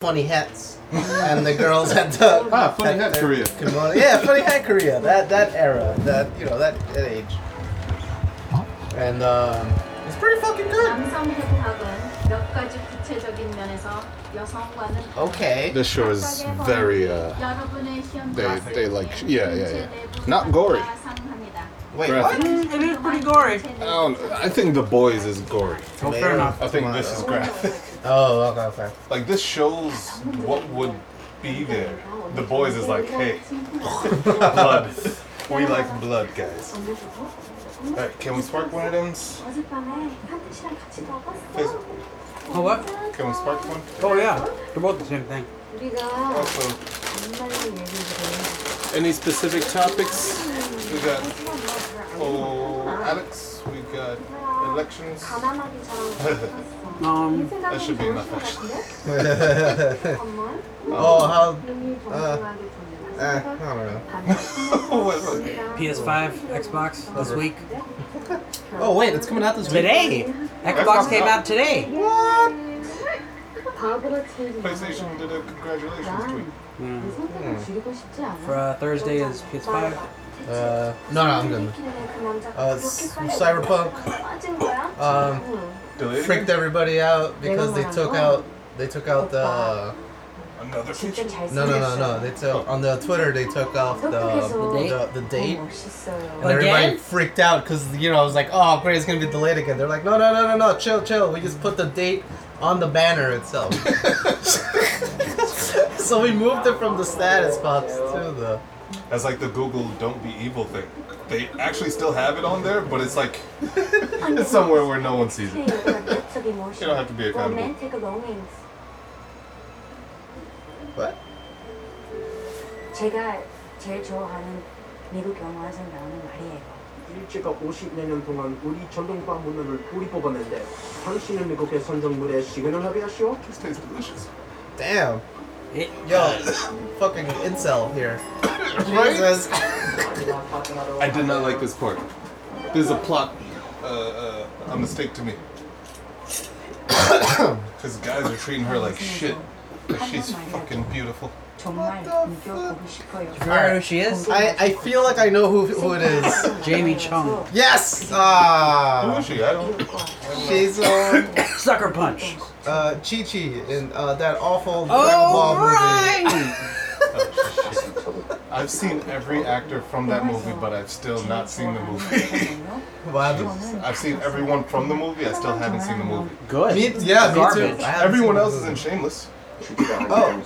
funny hats, and the girls had the Ah, funny had hat their Korea. kimono- Yeah, funny hat Korea. That that era, that you know that, that age, and um, it's pretty fucking good. 남성 해부학은 몇 가지 구체적인 면에서 여성과는 Okay. This show is very uh 여러분의 현 they- 모습을 they like- yeah, yeah, yeah. 내부 Not gory. 상상합니다. Wait, Graphic. what? It is pretty gory. I don't I think the boys is gory. Oh, fair enough. I think this is graphic. Oh, okay, okay. Like this shows what would be there. The boys is like, hey, blood. We like blood, guys. Alright, can we spark one of them? Oh, what? Can we spark one? Oh, yeah. They're both the same thing. Also, any specific topics? We got, oh, Alex, we got elections. Um, that should be enough. Oh, oh, how? Uh, eh, I don't know. PS5, Xbox this week. Oh wait, it's coming out this week. Today, Xbox came out today. What? PlayStation did a congratulations tweet. Hmm. Hmm. For uh, Thursday is PS5. Uh, no, no, I'm good. Uh, Cyberpunk um, freaked everybody out because they took out they took out the. Another? No, no, no, no. They took on the Twitter. They took off the the, the, the date, and everybody freaked out because you know I was like, oh great, it's gonna be delayed again. They're like, no, no, no, no, no, chill, chill. We just put the date on the banner itself. so we moved it from the status box to the. That's like the Google "Don't be evil" thing. They actually still have it on there, but it's like it's somewhere where no one sees it. You don't have to be accountable. Romantic romance. what 제가 제일 좋아하는 미국 영화에서 나오는 말이에요. 일제가 50여 년 동안 우리 전통과 문화를 뿌리 뽑았는데 당신은 미국의 선정물에 시간을 합의하시오? This tastes delicious. damn It, yo fucking incel here Right? Jesus I did not like this part. This is a plot, uh, uh, a mistake to me. Because guys are treating her like shit. Like she's fucking beautiful. 정말 느껴보고 싶어요. you remember who she is? I, I feel like I know who, who it is. Jamie Chung. Yes! Who Ah! is she? I don't. She's um, Sucker Punch. uh, Chi Chi in uh, that awful Dragon Oh, Ball movie. right! I've seen every actor from that movie, but I've still not seen the movie. What happened? I've seen everyone from the movie. I still haven't seen the movie. Good. Me, yeah, me Garbage. too. I haven't Everyone seen else the is in movie. Shameless. Oh,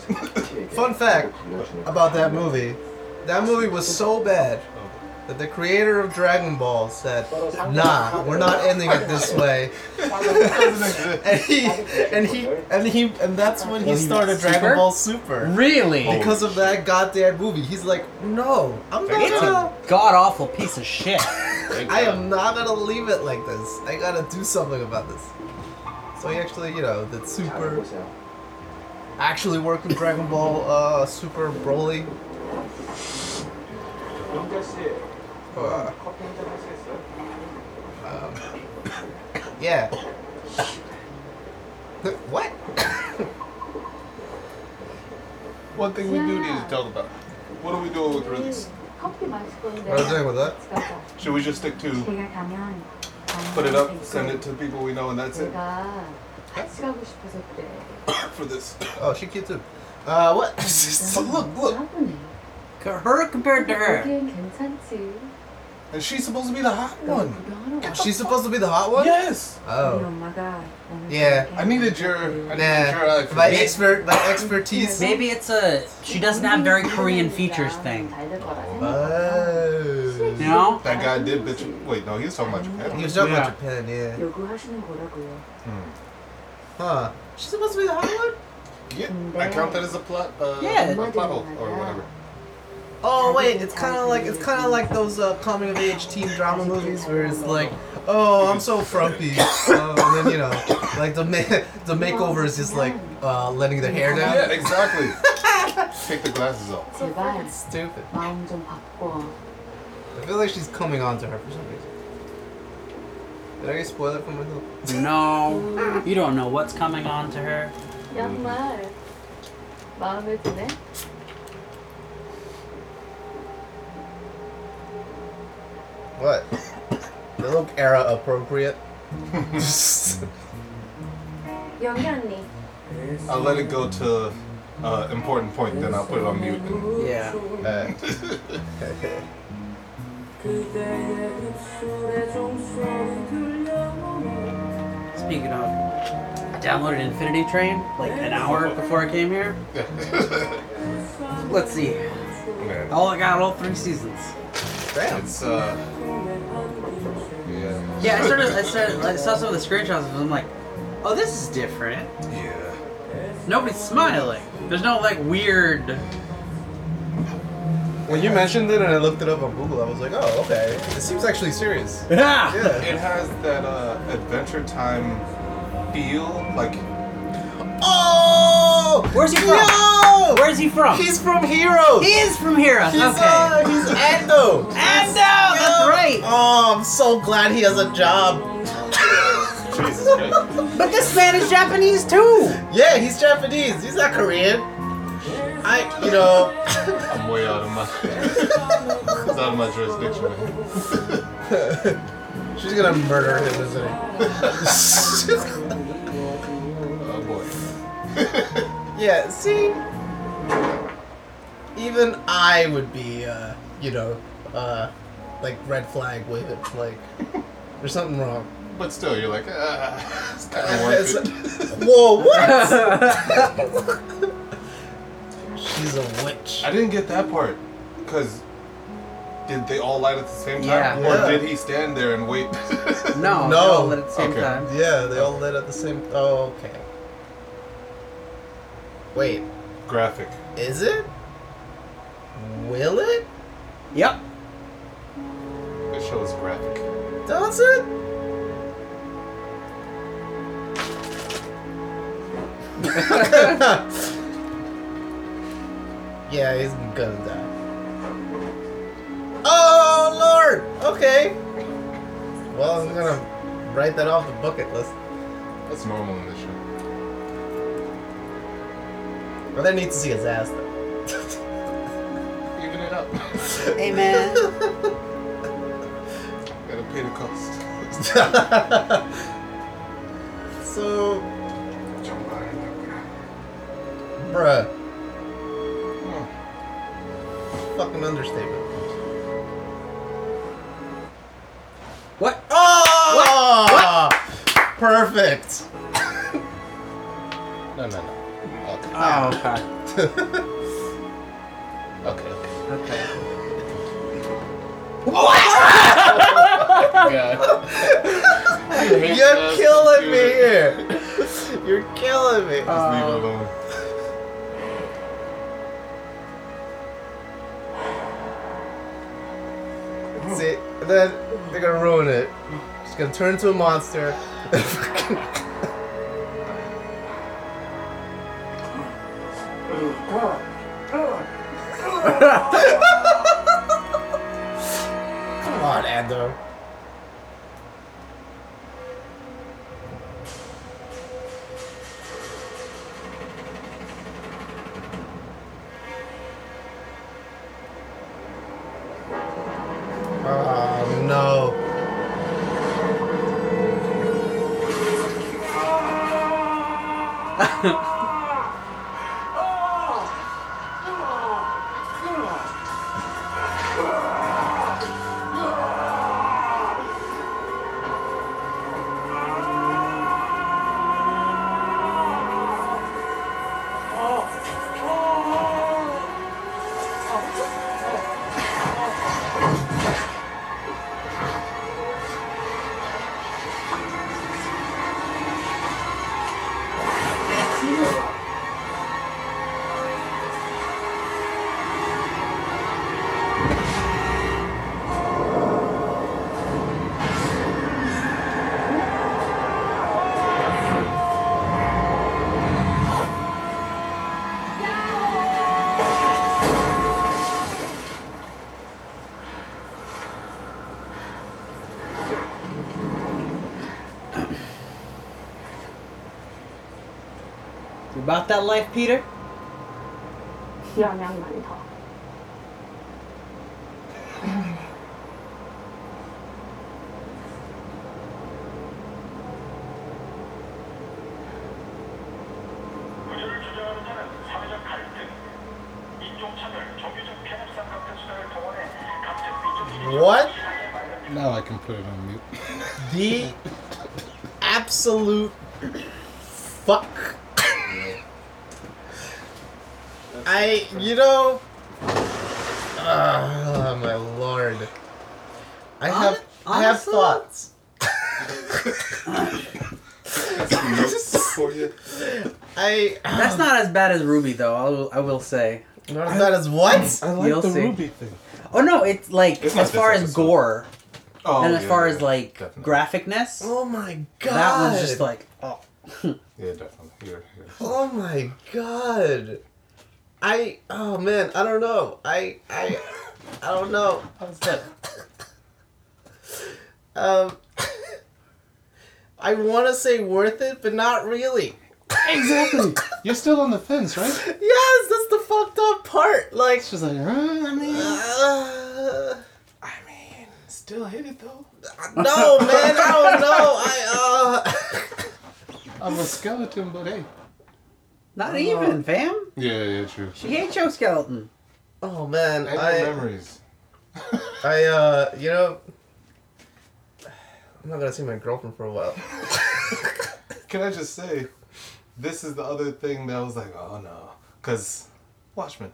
fun fact about that movie. That movie was so bad that the creator of Dragon Ball said, "Nah, we're not ending it this way." And he, and he, and he, and that's when he started Dragon Ball Super. Really? Because of that goddamn movie, he's like, "No, I'm not It's gonna." a god awful piece of shit. I am not gonna leave it like this. I gotta do something about this. So he actually, you know, did Super Actually worked with Dragon Ball uh, Super Broly. 영자 씨, Uh, 커피 한잔 하시겠어요? um, yeah. what? One thing we do need to talk about. What are we doing with release? 커피 마실 건데. What are you doing with that? 가자. Should we just stick to 제가 가면 put it up, send it to people we know, and that's it 제가 같이 가고 싶어서 그래. for this. Oh, she cute too. Uh, what? look, look. Her compared to her. And she's supposed to be the hot one. She's supposed to be the hot one. Yes. Oh. Yeah. I needed your. I needed your eye My expert, my expertise. Maybe it's a she doesn't have very Korean features thing. Oh. You know? That guy did bitch. Wait, no, he was talking about Japan. He was talking about Japan. Yeah. Huh. She's supposed to be the Hot One? Yeah, I count that as a plot. Uh, Yeah. a plot hole or whatever. Oh wait, it's kind of like it's kind of like those uh, coming of age teen drama movies where it's like, oh, I'm so frumpy, oh, and then you know, like the ma- the makeover is just like uh, letting the hair down. Yeah, exactly. Take the glasses off. So fucking stupid. I feel like she's coming on to her for some reason. Did I spoil it for myself? No. You don't know what's coming on to her. 양말. 마음에 드네. What? They look era appropriate. 영희 언니. I'll let it go to uh, important point, then I'll put it on mute. and- Yeah. Uh, Speaking of, I downloaded Infinity Train like an hour before I came here. Let's see. Man, Oh, I got all three seasons. damn. it's uh, yeah, Yeah, I started. I started. I saw some of the screenshots, and I'm like, oh, this is different. yeah. Nobody's smiling. There's no like weird. When you mentioned it and I looked it up on Google, I was like, oh, okay. It seems actually serious. Yeah. Yeah. It has that uh, Adventure Time feel, like Oh! Where's he from? Yo! Where's he from? He's from Heroes. he is from Heroes. He's, okay. uh, he's Ando. Ando, that's right. Oh, I'm so glad he has a job. Jesus Christ. But this man is Japanese too. Yeah, he's Japanese. He's not Korean. I, you know, I'm way out of my, it's out of my jurisdiction. she's gonna murder him, isn't he? Oh boy. yeah, see, even I would be, uh, you know, uh, like red flag with it. like there's something wrong. But still, you're like, ah, it's kind of worth it. Whoa, what? She's a witch. I didn't get that part, cause did they all light at the same time, Yeah. or Yeah. did he stand there and wait? No, No. no, all at the same Okay. time. Yeah, they all lit at the same. Oh, okay. Wait, Graphic. is it? Will it? Yep. It shows graphic. Does it? yeah, he's gonna die. Oh lord! Okay. Well, I'm gonna write that off the bucket list. That's normal in this show. But I need to see his ass though. Even it up. Amen. Gotta pay the cost. so, bruh. Fucking understatement. what? Oh! Perfect. No, no, no. Okay. Oh, okay. Okay, okay. Okay. God. You're killing me here. You're killing me. Just leave it um, alone. See, and then they're gonna ruin it. She's gonna turn into a monster. Come on, Ando. About that life, Peter? Say. not as bad as what? I like You'll the see. Ruby thing. Oh no, it's like It's not as far as episode. gore Oh, and as yeah, far yeah, as like definitely. graphicness, Oh my god. that one's just like oh. Yeah, definitely. Here, here. Oh my god. I oh man, I don't know. I I I don't know. How's that? Um I want to say worth it, but not really. Exactly. You're still on the fence, right? Yes, that's the fucked up part. Like she's like, uh, I mean, uh, I mean, still hit it though. no, man, I don't know. I uh I'm a skeleton, but hey. Not even, fam. Yeah, yeah, true. She hates your skeleton. Oh man, And I your memories. I uh you know I'm not going to see my girlfriend for a while. Can I just say, this is the other thing that I was like, oh no, because Watchmen.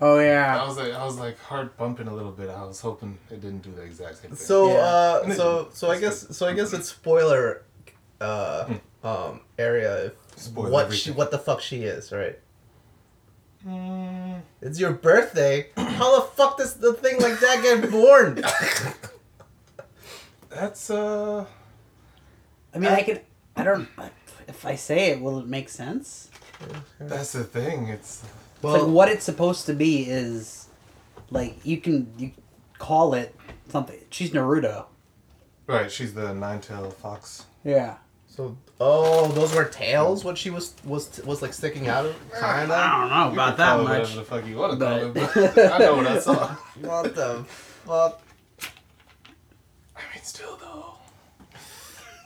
Oh yeah. I was like, I was like heart bumping a little bit. I was hoping it didn't do the exact same thing. So Yeah. uh so so I guess so I guess it's spoiler uh um area if Spoil what everything. she what the fuck she is, right? Mm, It's your birthday. How the fuck does the thing like that get born? that's uh, I mean, I can. I don't. If I say it, will it make sense? that's the thing. It's It's like what it's supposed to be is, like you can you call it something. She's Naruto. right. She's the nine-tailed fox. Yeah. so oh, those were tails. What she was was was like sticking out of kinda. I don't know You about that call much. Whatever the fuck you want to call But- it, but I know what I saw. What the fuck? I mean, still though.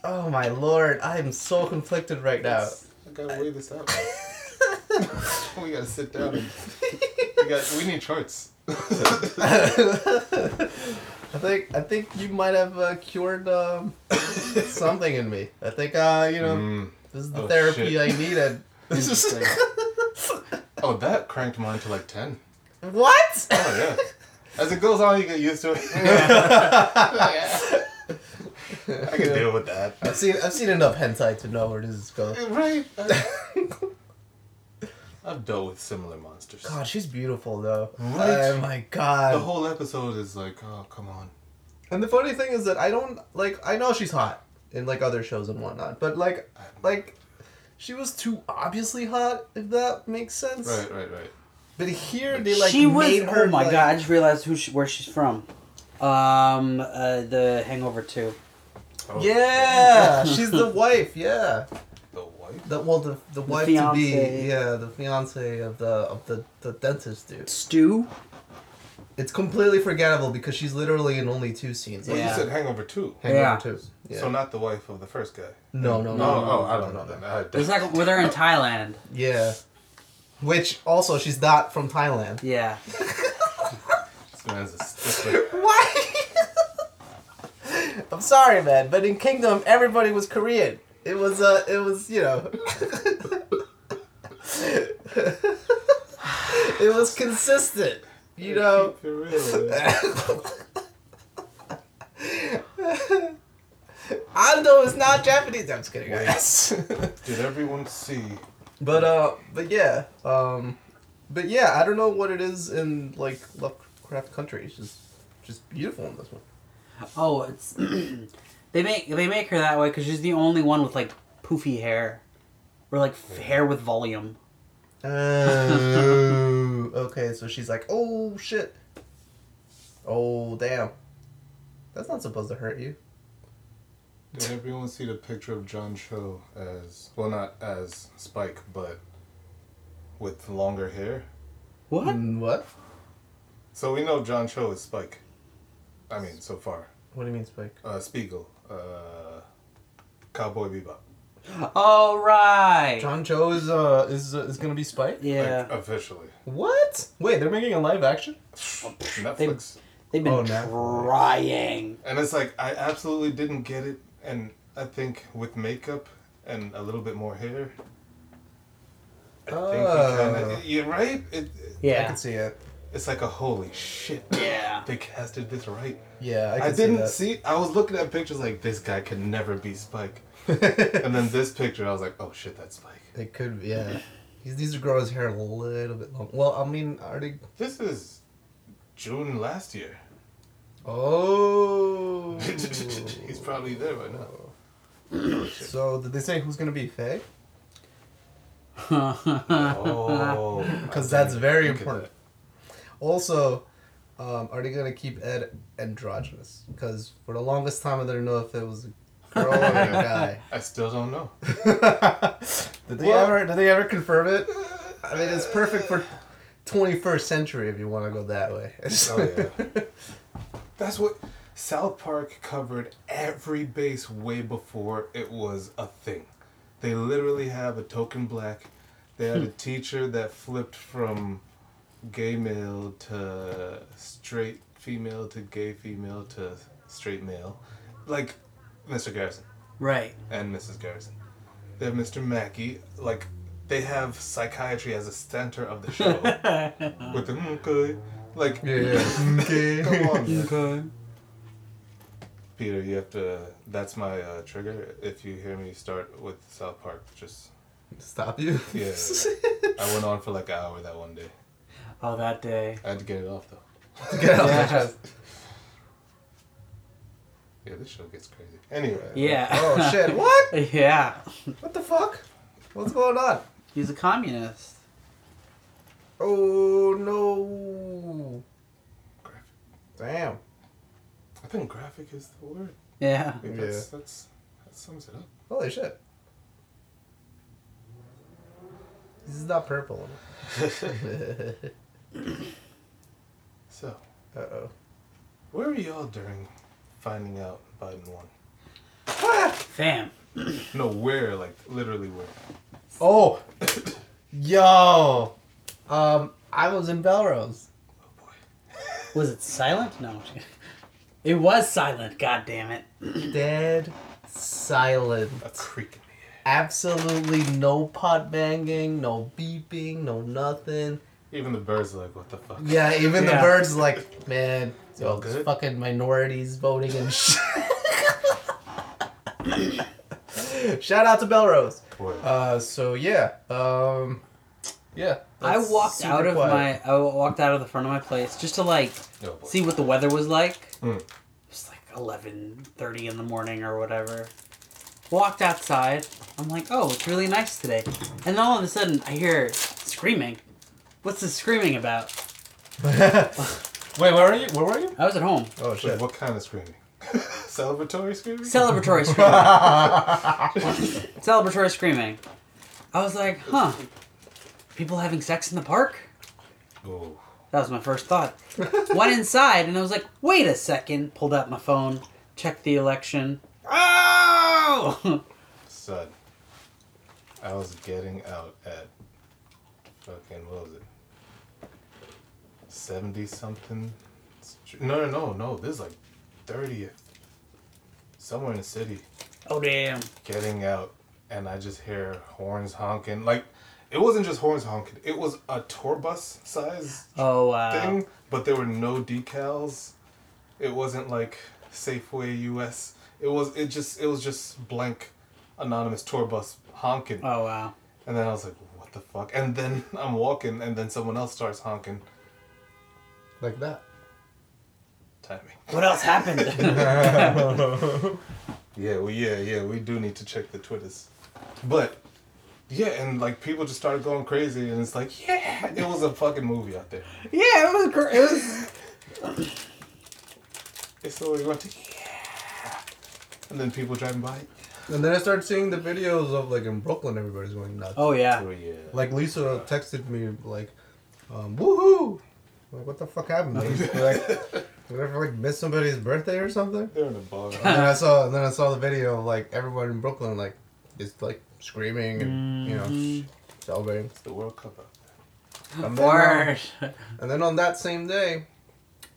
Oh my lord, I am so conflicted right now. I gotta weigh this out. we gotta sit down. And, we got. We need charts. I think I think you might have uh, cured um, something in me. I think uh, you know Mm. this is the Oh, therapy shit. I needed. Interesting. oh, that cranked mine to like ten. what? Oh yeah. As it goes on, you get used to it. I can deal with that. I've seen I've seen enough hentai to know where this is going. Right. I've dealt with similar monsters. God, she's beautiful though. Right. Oh my god. The whole episode is like, oh come on. and the funny thing is that I don't like I know she's hot in like other shows and whatnot, but like like she was too obviously hot if that makes sense. Right, right, right. But here they like she was. made her. oh my like- god! I just realized who she, where she's from. Um, uh, the Hangover Two. Oh, Yeah, she's the wife. Yeah, The wife. the well the the wife to be. fiancé. Yeah, the fiance of the of the the dentist dude. Stu. It's completely forgettable because she's literally in only two scenes. Well, Yeah. you said Hangover two. Hangover Yeah. two. Yeah. So not the wife of the first guy. no, no, no, No, no, oh, I don't know that. I It's like where they're in Thailand. Yeah. Which also she's not from Thailand. Yeah. This man's a stickler. Why? I'm sorry, man, but in Kingdom everybody was Korean. It was uh it was, you know. it was consistent, you know. For real, man. Ando is not Japanese. I'm just kidding. Yes. Did everyone see? but uh but yeah. Um but yeah, I don't know what it is in like Lovecraft country. It's just just beautiful in this one. Oh, it's they make they make her that way because she's the only one with like poofy hair, or like f- hair with volume. Oh, okay. So she's like, oh shit. Oh damn. That's not supposed to hurt you. Did everyone see the picture of John Cho as well, not as Spike, but with longer hair? What? Mm, what? So we know John Cho is Spike. I mean, so far. What do you mean, Spike? Uh, Spiegel. Uh, Cowboy Bebop. All right. right. John Cho is uh is uh, is gonna be Spike. yeah. Like, officially. What? Wait, they're making a live action. Netflix. They've been Oh, Netflix. trying. And it's like, I absolutely didn't get it. And I think with makeup and a little bit more hair. I think he Oh. kind of. You're right? It, it- I can see it. It's like a holy shit. Yeah. They casted this right. Yeah, I I, didn't see see. I was looking at pictures like this guy can never be Spike, and then this picture I was like, oh shit, that's Spike. It could, be, yeah. He needs to grow his hair a little bit long. Well, I mean, already. This is June last year. Oh. He's probably there right now. So, did they say who's gonna be Faye? Oh, Because that's very think of important. Also, um, are they gonna keep Ed androgynous? Because for the longest time, I didn't know if it was a girl or a guy. I still don't know. did they Well- ever? Did they ever confirm it? I mean, it's perfect for 21st century if you want to go that way. Oh yeah. That's what South Park covered every base way before it was a thing. They literally have a token black. They had a teacher that flipped from gay male to straight female to gay female to straight male. Like Mr. Garrison right. and Mrs. Garrison. They have Mr. Mackey. Like they have psychiatry as a center of the show. With the okay. Like yeah. Okay. Come on. Okay. Peter, you have to. That's my uh, trigger. If you hear me start with South Park, just Stop you. yeah. I went on for like an hour that one day. Oh, that day. I had to get it off though. Get out Yeah. my chest. Yeah, this show gets crazy. Anyway. Yeah. Oh shit! What? yeah. What the fuck? What's going on? He's a communist. Oh no! Graphic. Damn. I think graphic is the word. Yeah. I think that's, that's that sums it up. Holy shit! This is not purple. So, Uh oh. where were y'all during finding out Biden won? Fam. No, where? Like literally where? Oh, yo. Um, I was in Bellerose. Oh boy. Was it silent? No. It was silent. God damn it. Dead silent. A creek in the air. Absolutely no pot banging, no beeping, no nothing. Even the birds are like, what the fuck? Yeah, even the Yeah. birds like, man, Y'all good? fucking minorities voting and shit. Shout out to Bellerose. Boy. Uh, so yeah, um, yeah. I walked out of quiet. my I walked out of the front of my place just to like oh see what the weather was like. Mm. It was like eleven thirty in the morning or whatever. Walked outside. I'm like, oh, it's really nice today. And then all of a sudden, I hear screaming. What's the screaming about? Wait, where are you? Where were you? I was at home. Oh Wait, shit. what kind of screaming? Celebratory screaming? Celebratory screaming. Celebratory screaming. I was like, huh. People having sex in the park? oh. That was my first thought. Went inside and I was like, wait a second. Pulled out my phone, checked the election. Oh! Son, I was getting out at fucking what was it? Seventy something. No, no, no, no. This is like thirtieth. Somewhere in the city, oh, damn. getting out, and I just hear horns honking. Like, it wasn't just horns honking. It was a tour bus size Oh, wow. thing, but there were no decals. It wasn't like Safeway US. It was it just it was just blank anonymous tour bus honking. Oh, wow. And then I was like, what the fuck? And then I'm walking and then someone else starts honking. Like that. Timing. What else happened? Yeah, we yeah, yeah, we do need to check the Twitters. But yeah, and like people just started going crazy and it's like, yeah, it was a fucking movie out there. yeah, it was great. It was. And so we went to yeah. And then people driving by. And then I started seeing the videos of like in Brooklyn, everybody's going nuts. Oh, yeah. Oh yeah. Like Lisa texted me like, um, woohoo! Like, what the fuck happened? Like, like, did I ever like miss somebody's birthday or something? They're in the bar. And then I saw, and then I saw the video of like everyone in Brooklyn like just like screaming and you know Mhm. celebrating. It's the World Cup out there. And then, um, and then on that same day,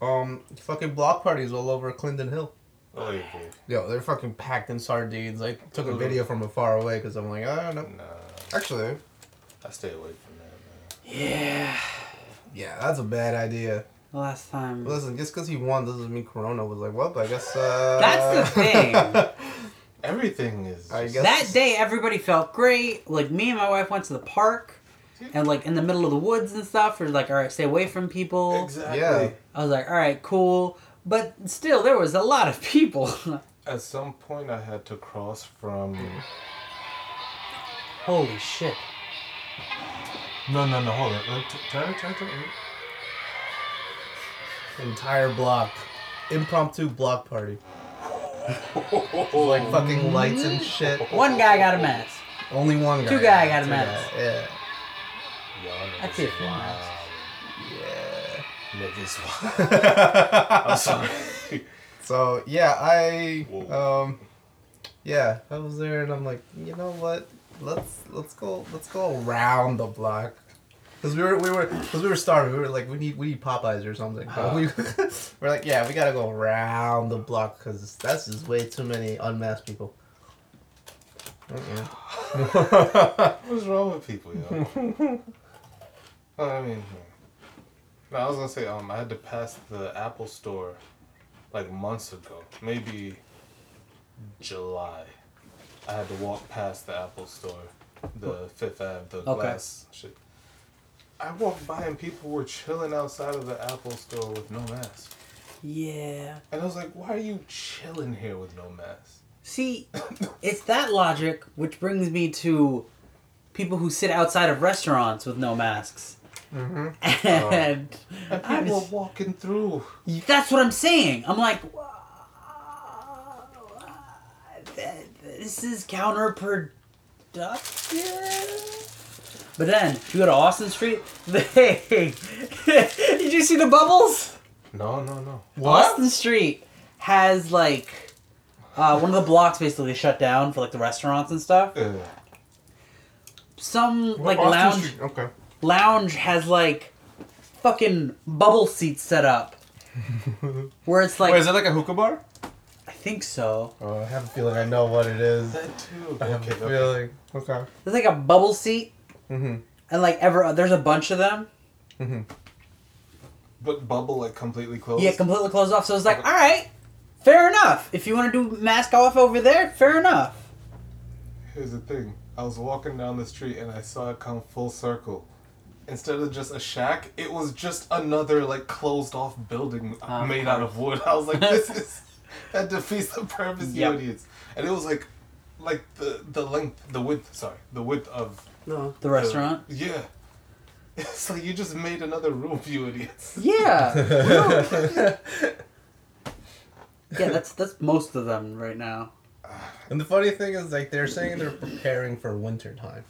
um, fucking block parties all over Clinton Hill. Oh, yeah, yeah. Yo, they're fucking packed in sardines. I took a video from afar away because I'm like, I don't know. Nah, Actually, I stay away from that, man. Yeah. Yeah, that's a bad idea. Last time. Listen, just because he won doesn't mean Corona was like, well, I guess. Uh, That's the thing. Everything is. I guess- that day, everybody felt great. Like me and my wife went to the park, and like in the middle of the woods and stuff. We're like, all right, stay away from people. Exactly. Yeah. I was like, all right, cool. But still, there was a lot of people. At some point, I had to cross from. Holy shit. No, no, no. Hold on. Uh, t- Turn, turn, turn. Entire block. Impromptu block party. Oh, Like fucking lights and shit. One guy got a mask. Only one guy. Two guy got a Two mask. guy, Yeah. I'd say three masks. Yeah. Niggas. I'm sorry. So yeah, I Whoa. um yeah, I was there and I'm like, you know what? Let's let's go let's go around the block. Cause we were we were cause we were starving. We were like we need we need Popeyes or something. But we we're like yeah we gotta go around the block because that's just way too many unmasked people. Uh-uh. What's wrong with people, yo? Well, I mean, no, I was gonna say, um, I had to pass the Apple store like months ago, maybe July. I had to walk past the Apple store, the Fifth Ave, the Okay. glass shit. I walked by and people were chilling outside of the Apple store with no mask, Yeah. and I was like, "Why are you chilling here with no mask?" See, it's that logic which brings me to people who sit outside of restaurants with no masks. Mhm. And And people were walking through. that's what I'm saying. I'm like, this is counterproductive. But then, if you go to Austin Street, they. Did you see the bubbles? No, no, no. What? Austin Street has like uh, one of the blocks basically shut down for like the restaurants and stuff. Some like Austin lounge Street- Okay. lounge has like fucking bubble seats set up, where it's like Wait, is it like a hookah bar? I think so. Oh, I have a feeling I know what it is. that too. I have Okay, a okay. feeling. Okay. There's like a bubble seat, Mm-hmm. and like ever there's a bunch of them. Mm-hmm. But bubble like completely closed. Yeah, completely closed off. So it's like, all right, fair enough. If you want to do mask off over there, fair enough. Here's the thing. I was walking down the street and I saw it come full circle. Instead of just a shack, it was just another like closed off building Oh, made out of wood. I was like, this is that defeats the purpose, Yep. you idiots. And it was like like the the length the width sorry, the width of No, the restaurant. yeah. It's like you just made another room, you idiots. Yeah. yeah, that's that's most of them right now. And the funny thing is, like, they're saying they're preparing for winter time.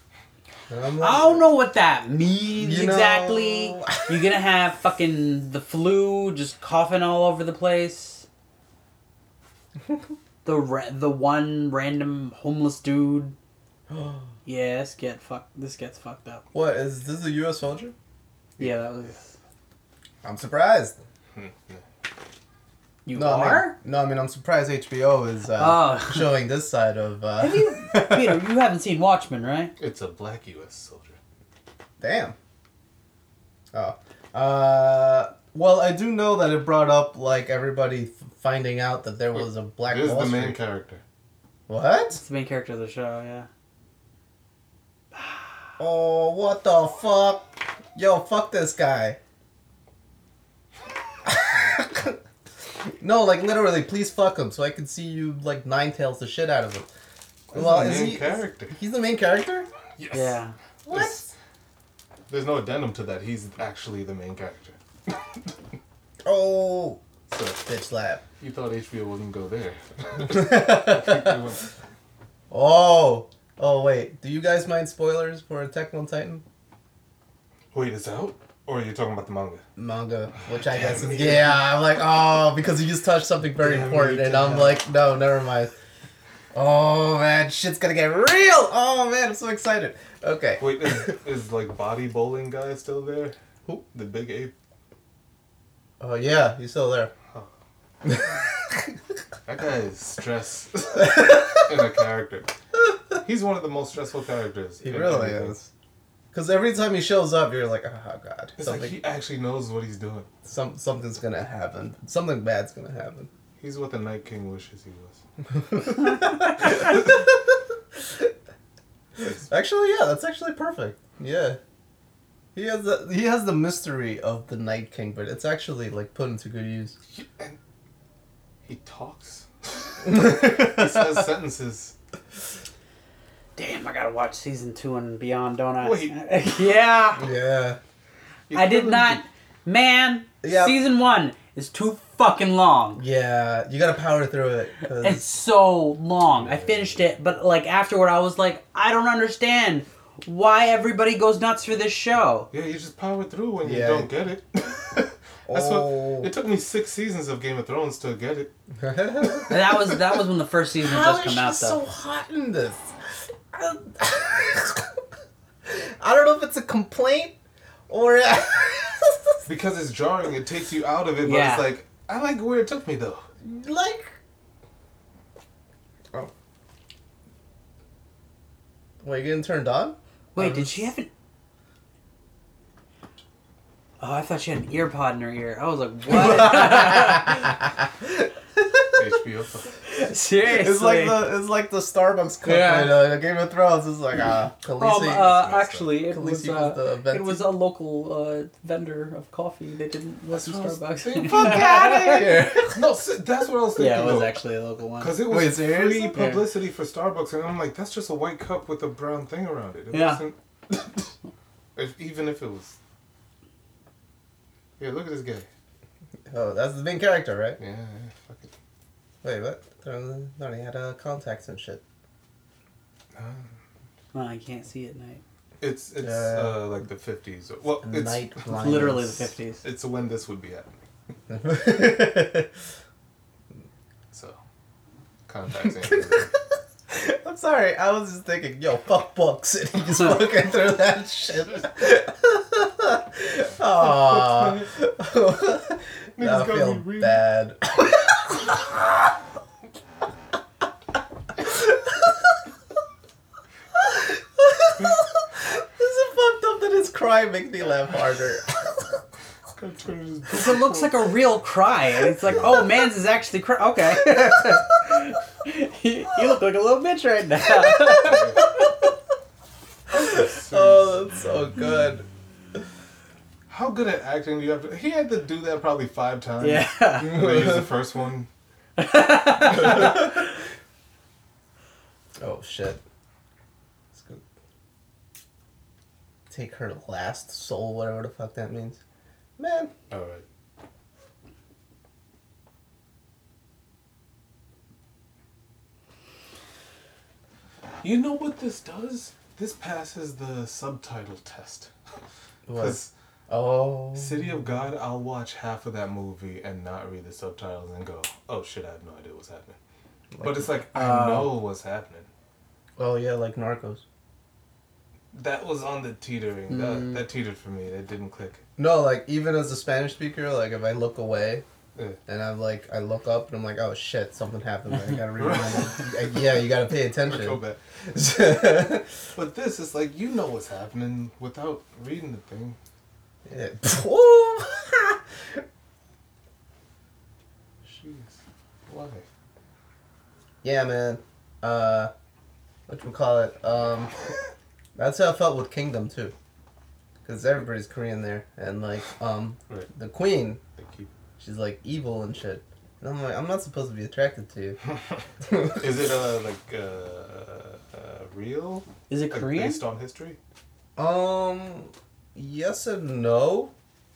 I'm like, I don't know what that means You know- exactly. You're gonna have fucking the flu, just coughing all over the place. the ra- the one random homeless dude. Yeah, this get fuck. This gets fucked up. What is this? A U.S. soldier? Yeah, that was. I'm surprised. You no, I are. mean, no, I mean I'm surprised HBO is uh, Oh. showing this side of. Uh, Have you, Peter? You haven't seen Watchmen, right? It's a black US soldier. Damn. Oh. Uh. Well, I do know that it brought up like everybody f- finding out that there was a black Here's Wall the main character. What? It's the main character of the show. Yeah. Oh, what the fuck? Yo, fuck this guy. no, like literally, please fuck him so I can see you like nine tails the shit out of him. He's Well, the is main he- character. He's the main character? Yes. Yeah. What? There's, there's no addendum to that. He's actually the main character. Oh, So bitch slap. You thought HBO wouldn't go there. oh, oh wait. Do you guys mind spoilers for Attack on Titan? Wait, it's out? Or are you're talking about the manga? manga, which I guess is yeah. I'm like, oh, because you just touched something very Damn important, and I'm like, no, never mind. Oh man, shit's gonna get real. Oh man, I'm so excited. Okay. Wait, is, is like body bowling guy still there? Who? The big ape. Oh yeah, he's still there. That guy is stress in a character. He's one of the most stressful characters. He really everything. is. Because every time he shows up, you're like, oh god, It's something, like he actually knows what he's doing. some, something's gonna happen. Something bad's gonna happen. He's what the Night King wishes he was. Actually, yeah, that's actually perfect. Yeah. He has the he has the mystery of the Night King, but it's actually like put into good use. He, and he talks. he says sentences. Damn, I gotta watch season two and beyond, don't I? Wait. yeah. Yeah. You I did couldn't- not. Man, Yeah. season one is too fucking long. Yeah, you gotta power through it. 'cause- It's so long. I finished it, but like afterward, I was like, I don't understand why everybody goes nuts for this show. Yeah, you just power through when you don't get it. That's Oh. what. It took me six seasons of Game of Thrones to get it. And that was that was when the first season had How just is come she out, so though. hot in this? I I don't know if it's a complaint or Because it's jarring, it takes you out of it, but Yeah. it's like, I like where it took me though. like. Oh. Wait, getting turned on? Wait, did she have an? Oh, I thought she had an ear pod in her ear. I was like, what? HBO. Seriously? It's like the it's like the Starbucks cup Yeah. in uh, Game of Thrones. It's like ah, Um, uh, actually, it Khaleesi was, was uh, the it was a local uh, vendor of coffee. They didn't wasn't That's what I was Starbucks. thinking. Fuck outta here. No, that's what I was thinking. yeah, it was though. actually a local one. Because it was Wait, seriously? free publicity for Starbucks, and I'm like, that's just a white cup with a brown thing around it. it Yeah. wasn't- if, even if it was. Yeah, look at this guy. Oh, that's the main character, right? Yeah, yeah, fuck it. Wait, what? No, no, he had uh, contacts and shit. Well, I can't see at night. It's it's Yeah. uh, like the 50s. Well, it's Night blindness. literally the fifties. it's when this would be happening. So, contacts. I'm sorry, I was just thinking, yo, fuck books, and he just fucking through that shit. Aww. now I feel bad. this is fucked up that his cry makes me laugh harder. Because it looks like a real cry, and it's like, oh, man's is actually cry. Okay. you, you look like a little bitch right now. oh, that's so good. How good at acting do you have to? He had to do that probably five times. yeah. And they used the first one. Oh shit. Let's go. Take her last soul, whatever the fuck that means. Man. All right. You know what this does? This passes the subtitle test. What? Because Oh. City of God, I'll watch half of that movie and not read the subtitles and go, "Oh shit, I have no idea what's happening." but it's like I Uh, know what's happening. Oh yeah, like Narcos. That was on the teetering. Mm. That, that teetered for me. That didn't click. No, like even as a Spanish speaker, like if I look away Yeah. and I'm like I look up and I'm like, oh shit, something happened. I gotta read. my- yeah, you gotta pay Go attention. back. But this is like you know what's happening without reading the thing. yeah. Woo! Jeez, why? yeah, man. Uh, what you call it? Um, that's how I felt with Kingdom too, because everybody's Korean there, and like um, Right. the queen, she's like evil and shit. And I'm like, I'm not supposed to be attracted to you. Is it uh like uh, uh real? Is it Like, Korean? based on history? Um, yes and no.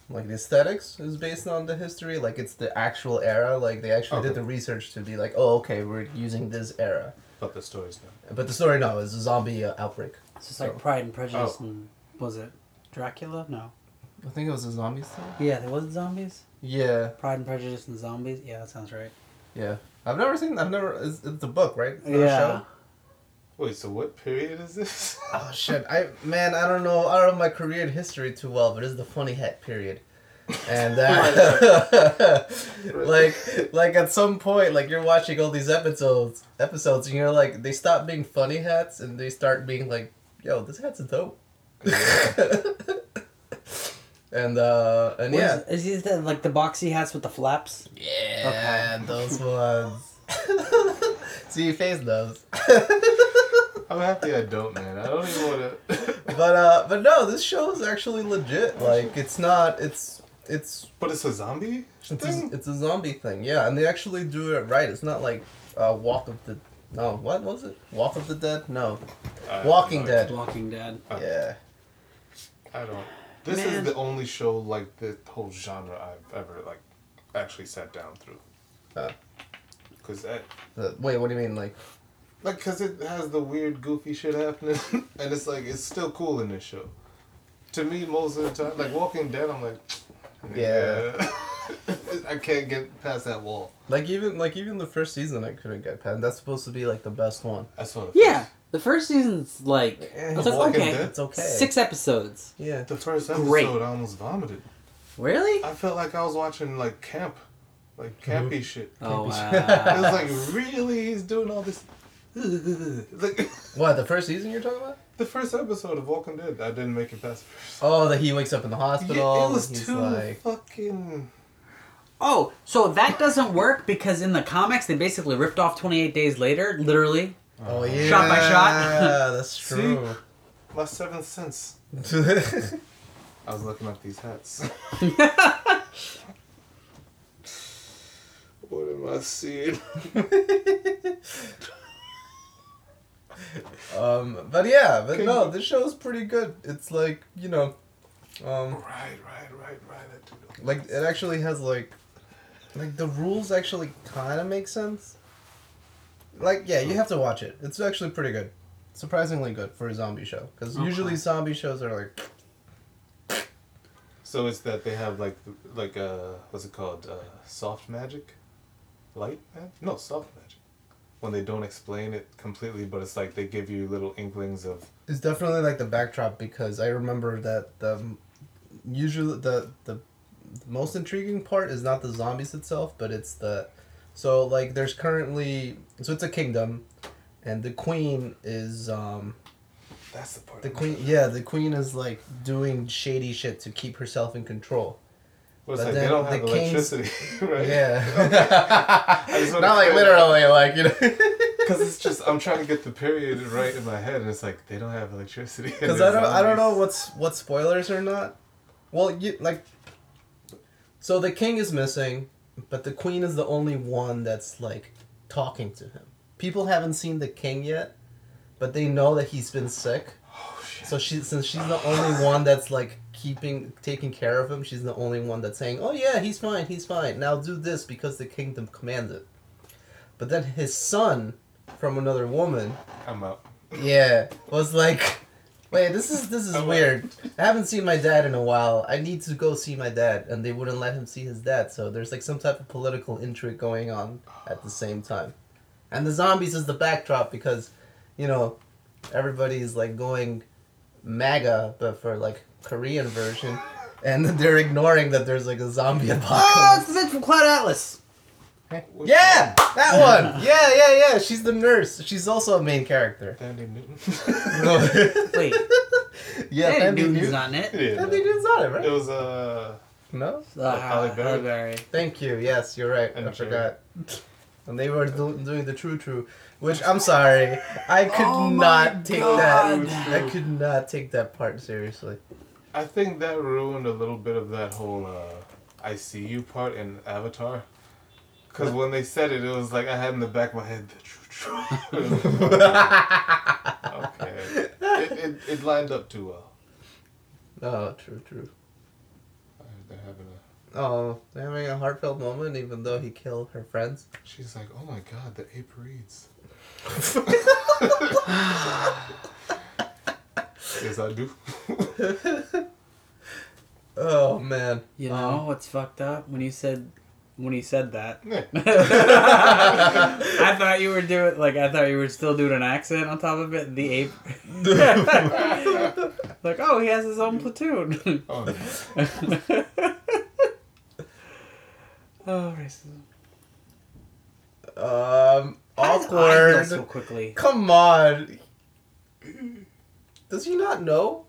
Like the aesthetics is based on the history. Like it's the actual era. Like they actually did the research to be like, oh, okay, we're using this era. But the story's not. But the story, no, is a zombie uh, outbreak. It's just like So- Pride and Prejudice Oh. and was it Dracula? No. I think it was a zombies thing. Yeah, there was zombies. Yeah, Pride and Prejudice and zombies. Yeah, that sounds right. yeah. I've never seen. I've never. It's, it's a book, right? It's not a yeah. show? Wait, so what period is this? Oh shit! I man, I don't know. I don't know my Korean history too well, but it's the funny hat period. And uh, like, like at some point, like you're watching all these episodes, episodes, and you're like, they stop being funny hats and they start being like, "Yo, this hat's a dope." and uh, and What yeah, Is, is that like the boxy hats with the flaps? yeah, And those ones. See, your face those. I'm happy I don't, man. I don't even want to. But uh, but no, this show is actually legit. Like, it's not. It's it's but it's a zombie It's a, thing. it's a zombie thing, yeah, and they actually do it right. It's not like uh, Walk of the no, what was it? Walk of the Dead? No, I Walking no Dead. Walking Dead. yeah. I don't. This Man. is the only show like the whole genre I've ever like actually sat down through. Uh. Cause I, The- wait, what do you mean? Like, like, cause it has the weird, goofy shit happening, and it's like it's still cool in this show. To me, most of the time, like Walking Dead, I'm like, Yeah. I can't get past that wall. like even like even the first season, I couldn't get past. That's supposed to be like the best one. I saw the Yeah, first, the first season's like I was like, okay, Dead? It's okay. six episodes. Yeah. the first episode. Great. I almost vomited. Really? I felt like I was watching like camp, like campy shit. Oh It wow. was like, really? He's doing all this. like What the first season you're talking about? The first episode of Walking Dead, I didn't make it past first. Oh, that he wakes up in the hospital. Yeah, it was too like, fucking. oh, so that doesn't work because in the comics they basically ripped off Twenty Eight Days Later, literally. oh yeah, Shot by shot. Yeah, that's true. My seventh sense. I was looking up these hats. what am I seeing? Um, but yeah, but Can no, you- this show's pretty good. It's like you know, um, Right, right, right, right. I do know. like it actually has like like the rules actually kind of make sense like yeah you have to watch it it's actually pretty good surprisingly good for a zombie show because usually zombie shows are like So it's that they have like like uh what's it called uh soft magic, light magic? No, soft magic. When they don't explain it completely, but it's like they give you little inklings of it's definitely like the backdrop because i remember that the usually the the the most intriguing part is not the zombies itself but it's the so like there's currently so it's a kingdom and the queen is um that's the part. The queen, yeah, the queen is like doing shady shit to keep herself in control. Well, it's but like they don't the have kings- electricity, right? Yeah, not like clear that literally, like you know. Because it's just I'm trying to get the period right in my head, and it's like they don't have electricity. Because I don't, I don't know what's what spoilers or not. Well, you like. So the king is missing, but the queen is the only one that's like talking to him. People haven't seen the king yet, but they know that he's been sick. Oh shit! So she, since she's the only one that's like keeping, taking care of him, she's the only one that's saying, "Oh yeah, he's fine, he's fine. Now do this because the kingdom commands it." But then his son, from another woman, I'm out. yeah, was like, "Wait, this is this is wow. weird. I haven't seen my dad in a while. I need to go see my dad." And they wouldn't let him see his dad. So there's like some type of political intrigue going on at the same time. And the zombies is the backdrop because, you know, everybody's like going MAGA, but for like Korean version. And they're ignoring that there's like a zombie apocalypse. Oh, it's the bitch from Cloud Atlas. Which Yeah, that one. Yeah, yeah, yeah. She's the nurse. She's also a main character. Dandy Newton. Wait, yeah, Eddie Newton's Newton. on it. yeah, Thandie. Newton's on it, right? It was uh No. Uh, Halle Berry. Halle Berry. Thank you. Yes, you're right. And I Jerry. forgot. And they were do- doing the true true, which I'm sorry, I could Oh not take God. that. I could not take that part seriously. I think that ruined a little bit of that whole uh, I see you part in Avatar. Because when they said it, it was like I had in the back of my head the true true. okay, it, it, it lined up too well. Oh, true, true. They're having a. Oh, they're having a heartfelt moment, even though he killed her friends. She's like, oh my god, the ape reads. yes, I do. Oh man. You know Um, what's fucked up when you said when you said that. Yeah. I thought you were doing like I thought you were still doing an accent on top of it. The ape. like oh, he has his own platoon. Oh, no. oh, racism. um, How does I so awkward. quickly. Come on. Does he not know?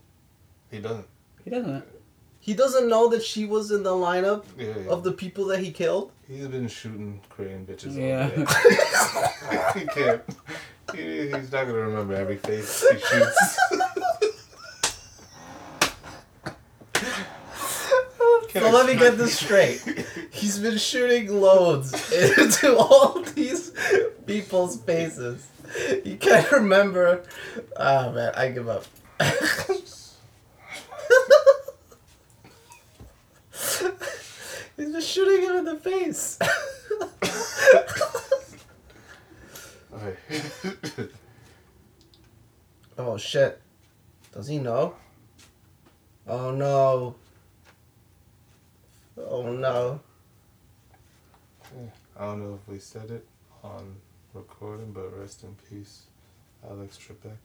he doesn't. He doesn't. He doesn't know that she was in the lineup Yeah, yeah. of the people that he killed. He's been shooting Korean bitches Yeah. all day. he can't. He, he's not gonna remember every face he shoots. So let me get this straight. He's been shooting loads into all these people's faces. He can't remember. Ah man, I give up. He's just shooting him in the face. Okay. oh shit. Does he know? Oh no. Oh no. I don't know if we said it on recording, but rest in peace, Alex Trebek.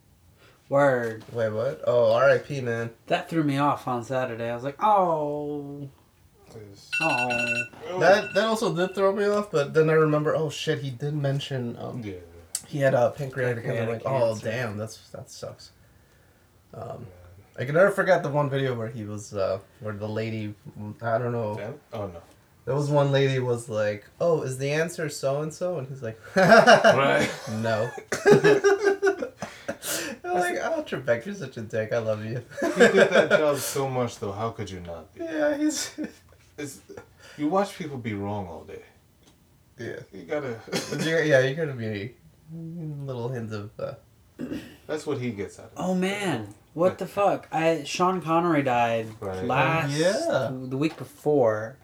Word. Wait, what? Oh, R.I.P. Man. That threw me off on Saturday. I was like, oh, Is- oh. That that also did throw me off, but then I remember, oh shit, he did mention um Yeah. he had a pancreatic cancer. I'm like, oh cancer. damn, that's that sucks. Um, I can never forget the one video where he was uh where the lady, I don't know, Damn. Oh no. there was one lady was like, oh, is the answer so and so, and he's like, Right. no. I'm like, oh, Trebek, you're such a dick. I love you. He did that job so much though. How could you not be? yeah, he's. It's, you watch people be wrong all day. Yeah. You gotta. You're, yeah, you're gonna be little hints of. Uh, That's what he gets out of it. Oh man, what the fuck? I Sean Connery died Right. last Yeah. the week before,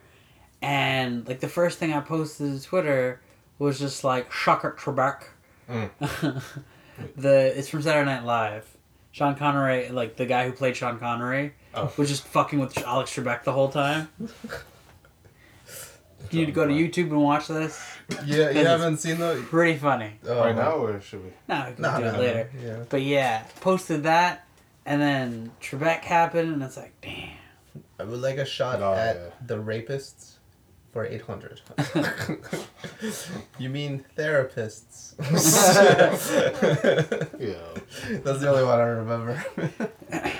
and like the first thing I posted to Twitter was just like shocker Trebek. Mm. the it's from Saturday Night Live. Sean Connery, like the guy who played Sean Connery, Oh. was just fucking with Alex Trebek the whole time. You need to go to YouTube and watch this. yeah, you haven't seen the. Pretty funny. Oh, right now, or should we? No, we can No, do no, it no, later. Yeah. But yeah, posted that, and then Trebek happened, and it's like, damn. I would like a shot Oh, at yeah. the rapists for 800. you mean therapists? Yeah. That's the only one I remember.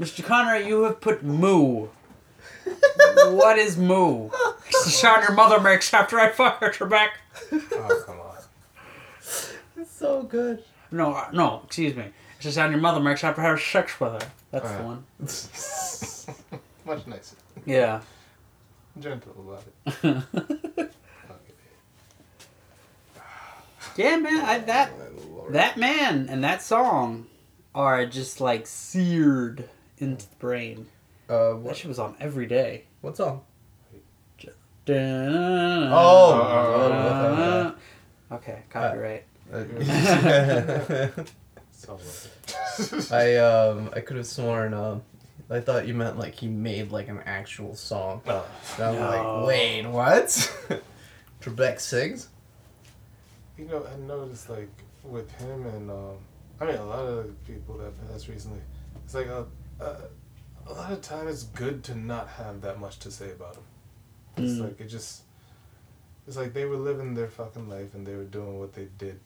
Mr. Connery, you have put moo. what is moo? It's the sound your mother makes after I fuck her, Trebek. Oh come on. it's so good. No, uh, no, excuse me. The sound your mother makes after having sex with her. That's the Uh. one. Much nicer. Yeah. Gentle about it. Yeah, man, I, that that man and that song are just like seared into the brain. Uh, That shit was on every day. what song? Oh. Oh. Okay, copyright. So, I um I could have sworn um I thought you meant like he made like an actual song. uh, And I'm No. like, wait, what? Trebek sings? you know, I noticed like with him and um, I mean a lot of the people that passed recently. It's like a, a, a lot of time it's good to not have that much to say about them. It's Mm. like it just. It's like they were living their fucking life and they were doing what they did,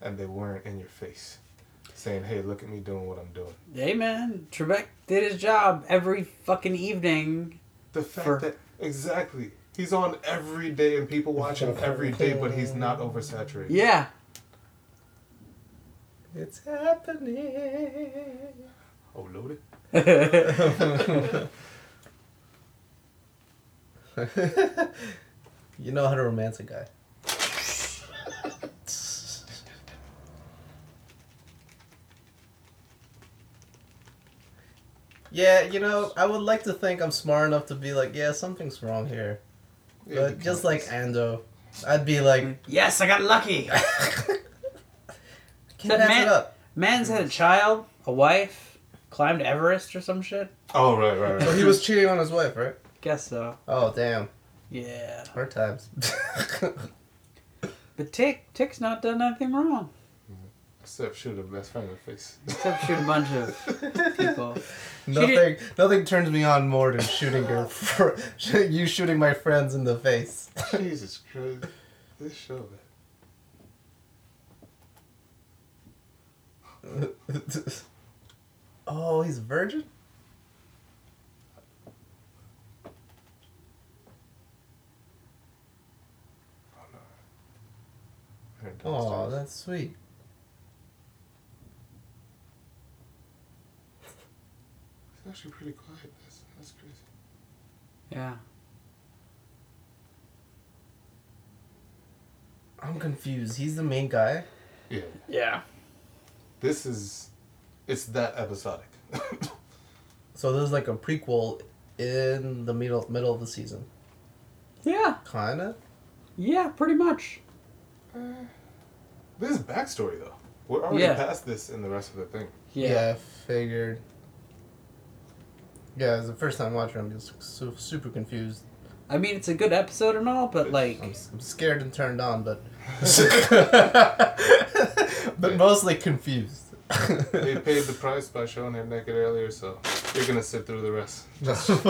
and they weren't in your face, saying, "Hey, look at me doing what I'm doing." Hey man, Trebek did his job every fucking evening. The fact For- that exactly he's on every day and people watch him every day, but he's not oversaturated. Yeah. It's happening. Oh, loaded. you know how to romance a guy. Yeah, you know, I would like to think I'm smart enough to be like, yeah, something's wrong here. Yeah, But just like Ando, I'd be like, mm. yes, I got lucky. can't pass man- it up. Man's had a child, a wife, climbed Everest or some shit. Oh right, right, So he was cheating on his wife, right? Guess so. Oh damn, Yeah. hard times. But Tic, Tic's not done anything wrong. Except shoot a best friend in the face. Except shoot a bunch of people. nothing, nothing turns me on more than shooting your, fr- you shooting my friends in the face. Jesus Christ. This show, man. oh, he's a virgin. Oh, Here, Oh, that's sweet. It's actually pretty quiet. That's, that's crazy. Yeah. I'm confused. He's the main guy. Yeah. Yeah. This is. It's that episodic. So there's like a prequel in the middle middle of the season, Yeah. kinda. Yeah, pretty much. Uh, this is backstory, though. We're already Yeah. past this in the rest of the thing. Yeah. I figured. Yeah, it's the first time watching. I'm just su- super confused. I mean, it's a good episode and all, but like, I'm, s- I'm scared and turned on, but but mostly confused. They paid the price by showing him naked earlier, so you're gonna sit through the rest. Just Just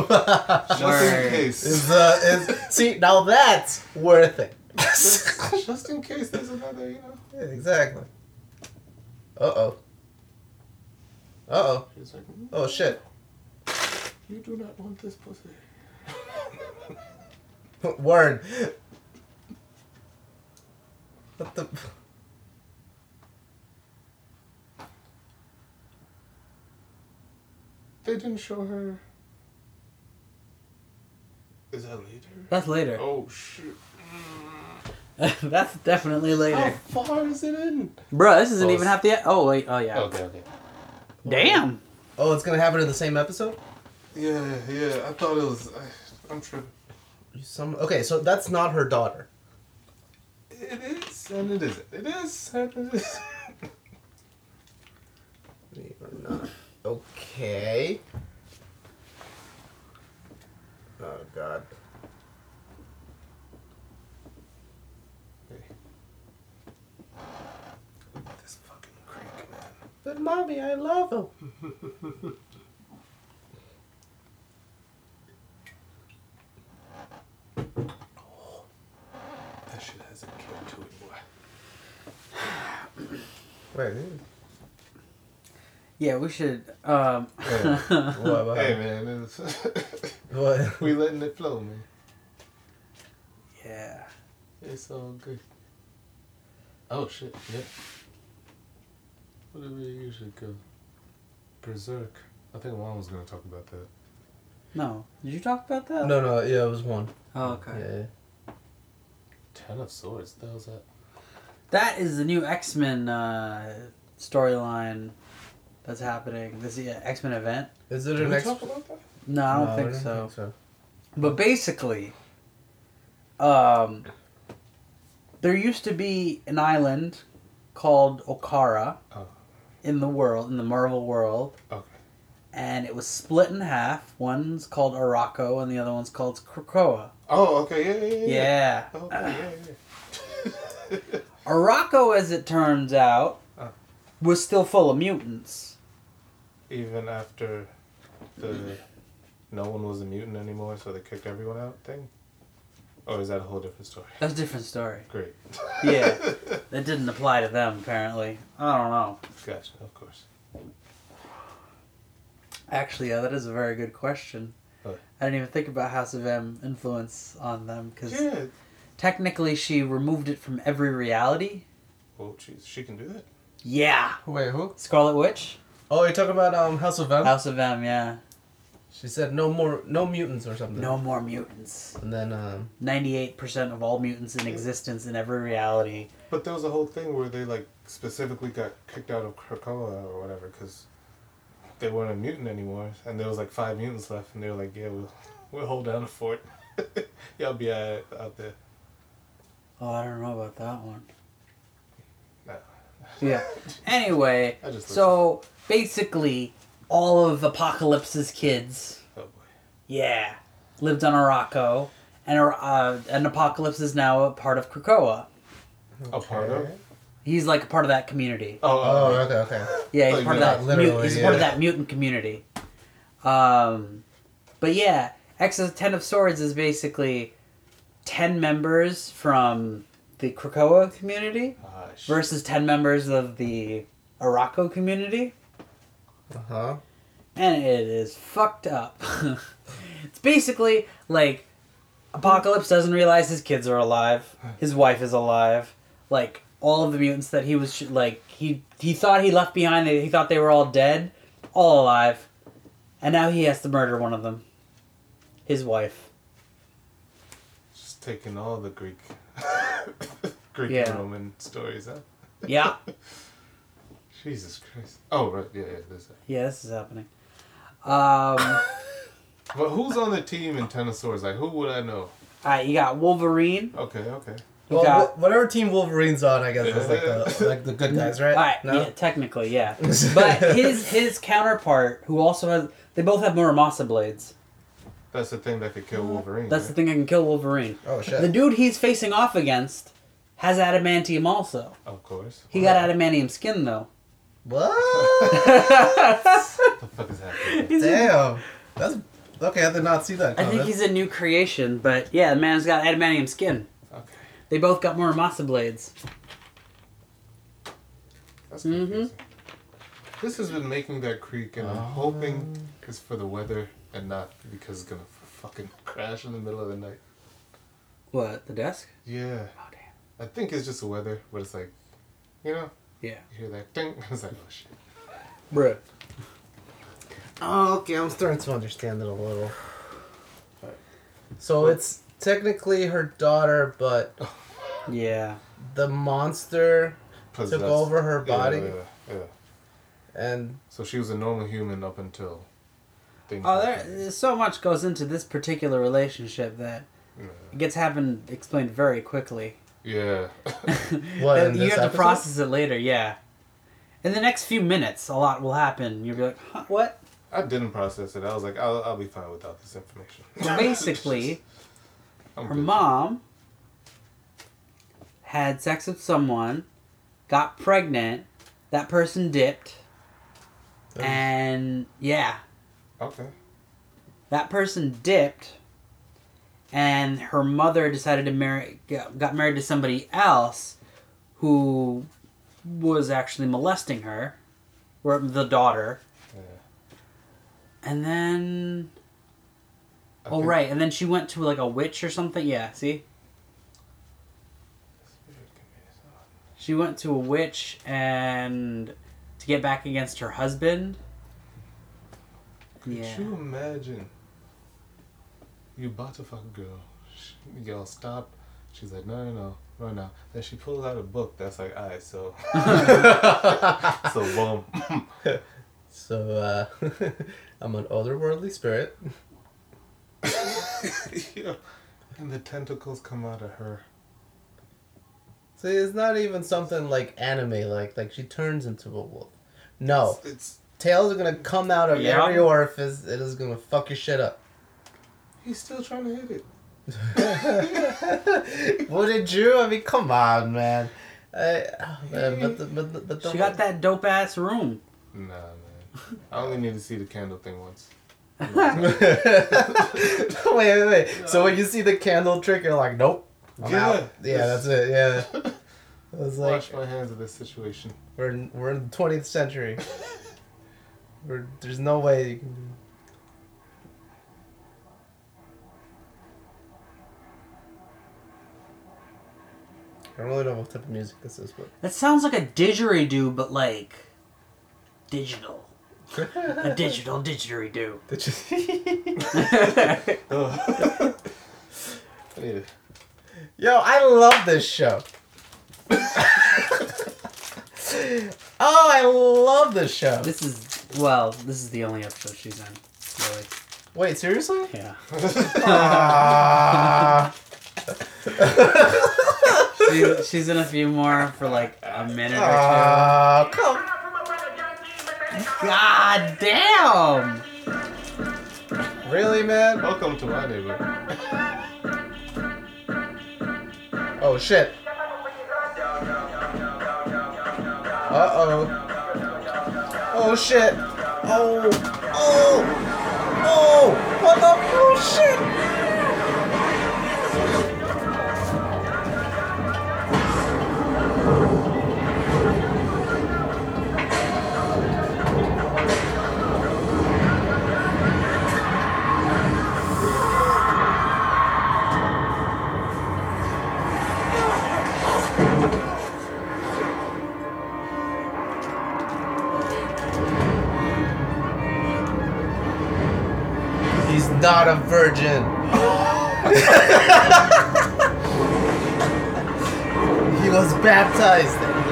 in case. is uh is see now that's worth it. just, just in case there's another, you know. Yeah, exactly. Uh oh. Uh oh. She's like, "Mm, Oh shit. You do not want this pussy. Word. What the? They didn't show her. Is that later? that's later. Oh shit. that's definitely later. How far is it in? Bruh, this isn't Oh, even half the. Oh wait. Oh yeah. Okay, okay. Damn. Oh, it's gonna happen in the same episode. Yeah, yeah. I thought it was. I, I'm tripping. Some okay, so that's not her daughter. It is and it isn't. It is and it is. Believe or not. Okay. Oh God. this fucking creek, man. But mommy, I love him. That shit has a kick to it, boy. Wait. Yeah, we should. Um. What? What? Hey man, it's what? we letting it flow, man. yeah. It's all good. Oh shit, yeah. What do we usually go? Berserk. I think Juan was gonna talk about that. No. Did you talk about that? No, no. Yeah, it was one. Oh, okay. Yeah. Ten of Swords. The hell's that? That is the new X Men uh, storyline that's happening. This yeah, X Men event. Is it Did an we ex? talk about that? No, I don't No, think I so. so. But basically, um, there used to be an island called Okkara Oh. in the world, in the Marvel world, Okay. and it was split in half. One's called Arakko, and the other one's called Krakoa. Oh, okay, yeah, yeah, yeah. Yeah. Okay, yeah, yeah. Arakko, as it turns out, Oh. was still full of mutants. Even after the no one was a mutant anymore, so they kicked everyone out thing? Or is that a whole different story? That's a different story. Great. Yeah. That didn't apply to them, apparently. I don't know. Gotcha, of course. Actually, yeah, that is a very good question. I didn't even think about House of M influence on them because Yeah. Technically she removed it from every reality. Oh, jeez, she can do that? Yeah. Wait, who? Scarlet Witch, Oh, you're talking about um House of M. House of M. Yeah. She said no more, no mutants or something. No more mutants. And then um, Ninety-eight percent of all mutants in existence in every reality. But there was a whole thing where they, like, specifically got kicked out of Krakoa or whatever because they weren't a mutant anymore. And there was, like, five mutants left, and they were like, yeah, we'll, we'll hold down the fort. Y'all be out, out there. Oh, I don't know about that one. No. Yeah. Anyway, just so basically, all of Apocalypse's kids. Oh boy. Yeah, lived on Arakko, and uh, and Apocalypse is now a part of Krakoa. A part of? He's like a part of that community. Oh, Oh, oh, okay, okay. Yeah, he's Like, part of that. literally, Mut- he's part of that mutant community. Um, but yeah, X of Ten of Swords is basically ten members from the Krakoa community versus ten members of the Arakko community, Uh huh. and it is fucked up. it's basically like Apocalypse doesn't realize his kids are alive, his wife is alive, like all of the mutants that he was sh- like he he thought he left behind, he thought they were all dead, all alive, and now he has to murder one of them, his wife. Just taking all the Greek, Greek Yeah. and Roman stories, huh? Yeah, Jesus Christ. Oh, right. Yeah, yeah. This. yeah, this is happening. Um, But who's on the team in Ten of Swords? Like, who would I know? alright, you got Wolverine. Okay, okay. You Well, got whatever team Wolverine's on, I guess is like the like the good guys, right? Alright, No? yeah, technically, yeah. But his his counterpart, who also has, they both have Muramasa blades. That's the thing that could kill Wolverine. That's the thing that can kill Wolverine. Oh shit. The dude he's facing off against has adamantium also. Of course. He got adamantium skin though. what? What the fuck is happening? He's a- Damn. That's okay. I did not see that. I think he's a new creation, but yeah, the man's got adamantium skin. Okay. They both got more Muramasa blades. That's Mhm. This has been making that creak, and I'm hoping it's for the weather and not because it's gonna fucking crash in the middle of the night. What, the desk? Yeah. Oh damn. I think it's just the weather, but it's like, you know, Yeah. you hear that ding, it's like, oh shit. Bruh. Oh, okay. I'm starting to understand it a little. So it's technically her daughter, but Yeah. the monster took over her Yeah, body, Yeah, yeah. and So she was a normal human up until things. Oh, there, there's so much goes into this particular relationship that Yeah. it gets happened explained very quickly. Yeah. What, you this have to process it later. Yeah. In the next few minutes, a lot will happen. You'll be like, huh, "What?" I didn't process it. I was like, I'll, I'll be fine without this information. So basically, I'm her good. mom had sex with someone, got pregnant. That person dipped, and yeah, Okay. that person dipped and her mother decided to marry got married to somebody else who was actually molesting her or the daughter Yeah. and then I oh right and then she went to like a witch or something yeah see she went to a witch and to get back against her husband Could yeah you imagine? You about to fuck a girl. She, y'all stop. She's like, no, no, no, no, now. Then she pulls out a book that's like, alright, so. so, boom. so uh, I'm an otherworldly spirit. yeah. And the tentacles come out of her. See, it's not even something like anime, like like she turns into a wolf. No, It's. Tails are gonna come out of Yeah. every orifice. It is gonna fuck your shit up. He's still trying to hit it. what did you? I mean, come on, man. I, oh, man but the, but the, but the, she got that dope ass room Nah, man. I only need to see the candle thing once. wait, wait, wait. So when you see the candle trick, you're like, nope. I'm Yeah. out. Yeah, that's it. Yeah. I was like, Wash my hands of this situation. we're in, we're in the 20th century. There's no way you can do. I don't really know what type of music this is, but That sounds like a didgeridoo, but like digital. A digital didgeridoo. Did you- Ugh. Yo, I love this show. oh, I love this show. This is well, this is the only episode she's in. Really. Wait, seriously? Yeah. Ah. She, she's in a few more for like a minute or Ah, come. God damn! Really, man? Welcome to my neighborhood. Oh shit. Uh oh. Oh shit. Oh. Oh. Oh. What the? Oh shit. Not a virgin. he was baptized and he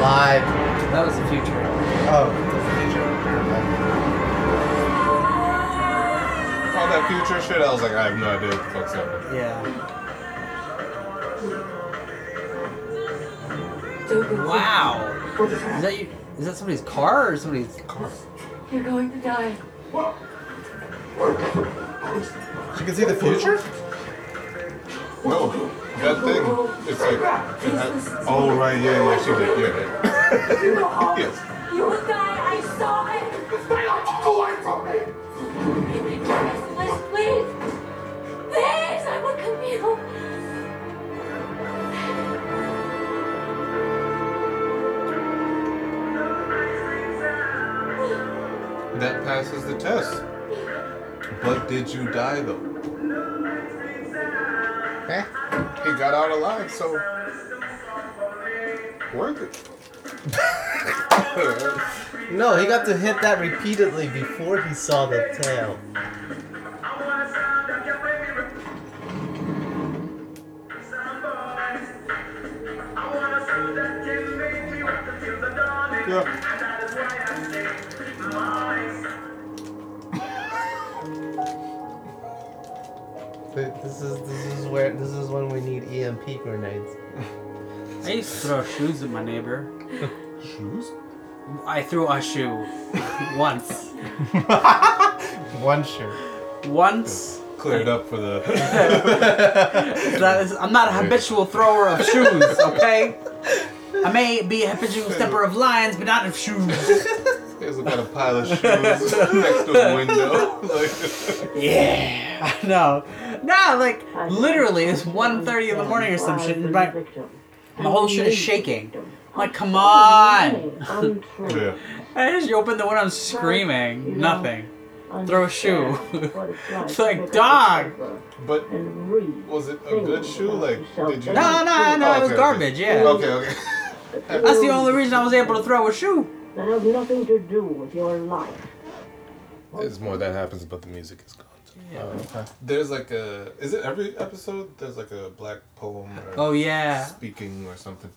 lied. That was the future. Oh, that's the future. All that future shit, I was like, I have no idea what the fuck's happening. Yeah. Wow. What is Is that? that you? Is that somebody's car or somebody's? Car? You're going to die. She can see the future? No, that thing, it's like, it had, oh right, yeah, yeah, she did, yeah. yes. You will die. I saw it. away from me! Please, please. Please, I will come you. That passes the test. But did you die though? Eh? He got out alive, so worth it. No, he got to hit that repeatedly before he saw the tail. yeah. This is this is where this is when we need EMP grenades. I used to throw shoes at my neighbor. Shoes? I threw a shoe once. One shoe. Once. Cleared up for the. That is, I'm not a habitual thrower of shoes, okay? I may be a habitual stepper of lines, but not of shoes. There's got a pile of shoes next to a window. Like, Yeah, I know. No, like literally, it's 1.30 in the morning or some shit, and my, my whole shit is shaking. I'm like, come on! yeah. I just open the window, I'm screaming. Nothing. Throw a shoe. It's like, dog! But was it a good shoe? Like, did you? No, no, no, Oh, it was garbage, okay. yeah. Okay, okay. That's the only reason I was able to throw a shoe. That has nothing to do with your life. It's more that happens, but the music is gone. Oh, okay. There's like a. Is it every episode? There's like a black poem or Oh, yeah. speaking or something.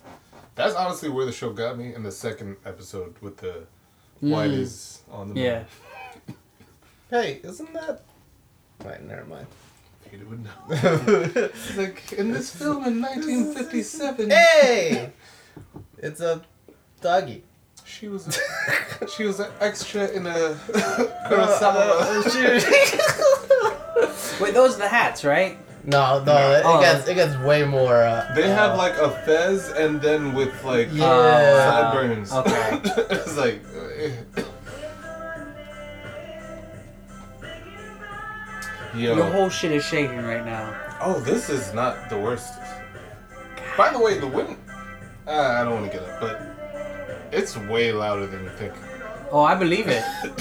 That's honestly where the show got me in the second episode with the Mm. Whiteys on the moon. Yeah. Hey, isn't that? Right, never mind. Peter would know. It's like in this film in 1957, hey, it's a doggy. She was a, she was an extra in a Uh, Kurosawa. uh, she- Wait, those are the hats, right? no, no, it, Oh. gets it gets way more. Uh, They have uh, like a fez and then with like Yeah. Oh, sideburns. Okay. it's like. Yo. Your whole shit is shaking right now. Oh, this is not the worst. By the way, the wind. Uh, I don't want to get up, but it's way louder than you think. Oh, I believe it.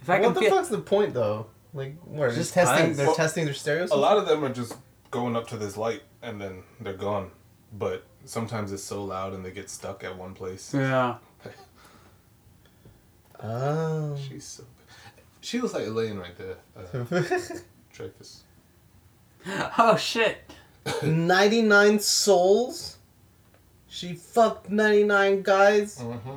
If I what the feel, fuck's the point though? Like, what? Just Just testing. tons. They're Well, testing their stereos. A lot of them are just going up to this light and then they're gone. But sometimes it's so loud and they get stuck at one place. yeah. Oh. She's so. She looks like Elaine right there. Uh, Dreyfus. Oh shit. 99 souls? She fucked 99 guys. Mm-hmm.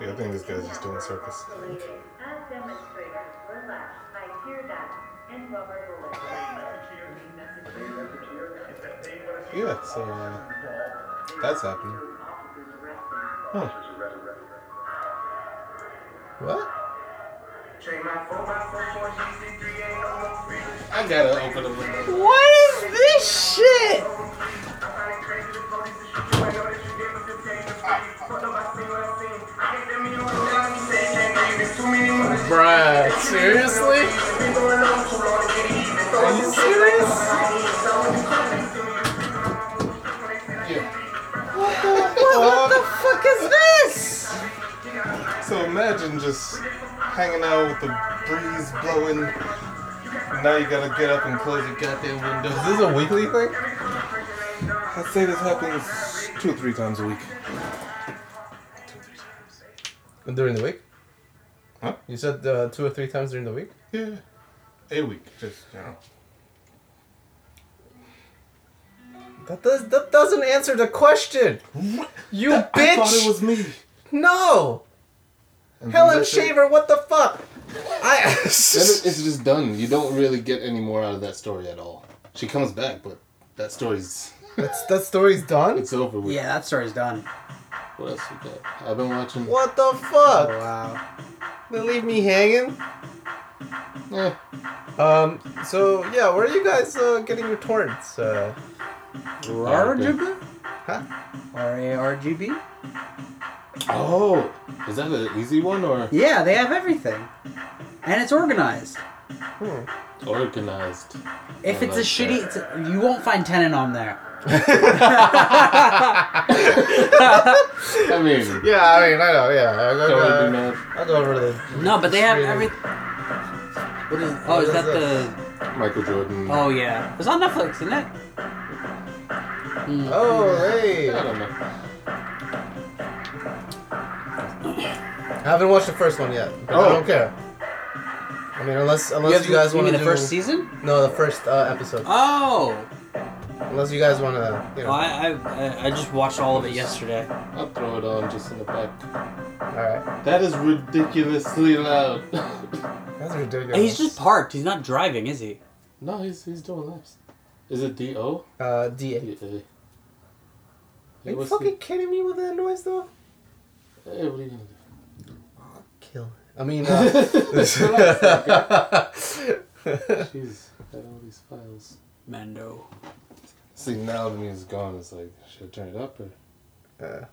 Yeah, I think this guy's just doing circus. yeah, so uh, that's happening. Huh. What? I gotta open the window. What is this shit? Bruh, seriously? Are you serious? What the fuck is this? So imagine just hanging out with the breeze blowing. Now you gotta get up and close your goddamn window. Is this a weekly thing? I'd say this happens two or three times a week. During the week? Huh? You said uh, two or three times during the week? Yeah. A week, just, you know. That does that doesn't answer the question. You bitch! I thought it was me. No, And Helen that's it. Shaver. What the fuck? I. Then it's just done. You don't really get any more out of that story at all. She comes back, but that story's That's that story's done. it's over with. Yeah, that story's done. What else we got? I've been watching. What the fuck? wow. They leave me hanging. Eh, Um. So yeah, where are you guys uh, getting your torrents? Uh, RGB? huh? R A R G B? Oh, is that an easy one or Yeah, they have everything. And it's organized. Hmm. organized? If I it's a shitty, it's a, you won't find Tenet on there. I mean, Yeah, I mean, I know. Yeah, I'll go, don't uh. I'll go over to the. No, but they have everything. every. What is? Oh, What is is that the? Michael Jordan. Oh yeah, it's on Netflix, isn't it? Mm. Oh, hey! I don't know. I haven't watched the first one yet, but I Oh. don't care. I mean, unless unless have- you, guys want to to the first season? no, the first uh, episode. Oh, Unless you guys want to, you know. well, I, I I just watched all of it yesterday. I'll throw it on just in the back. All right, That is ridiculously loud. that's ridiculous. He's just parked. He's not driving, is he? no, he's he's doing laps. Is it D O? uh, Da. Are you what's fucking kidding me with that noise though? The- Hey, what are you gonna do? Kill. I mean, uh, Jeez, got all these files. Mando. See, now the music's gone. It's like, should I turn it up or uh,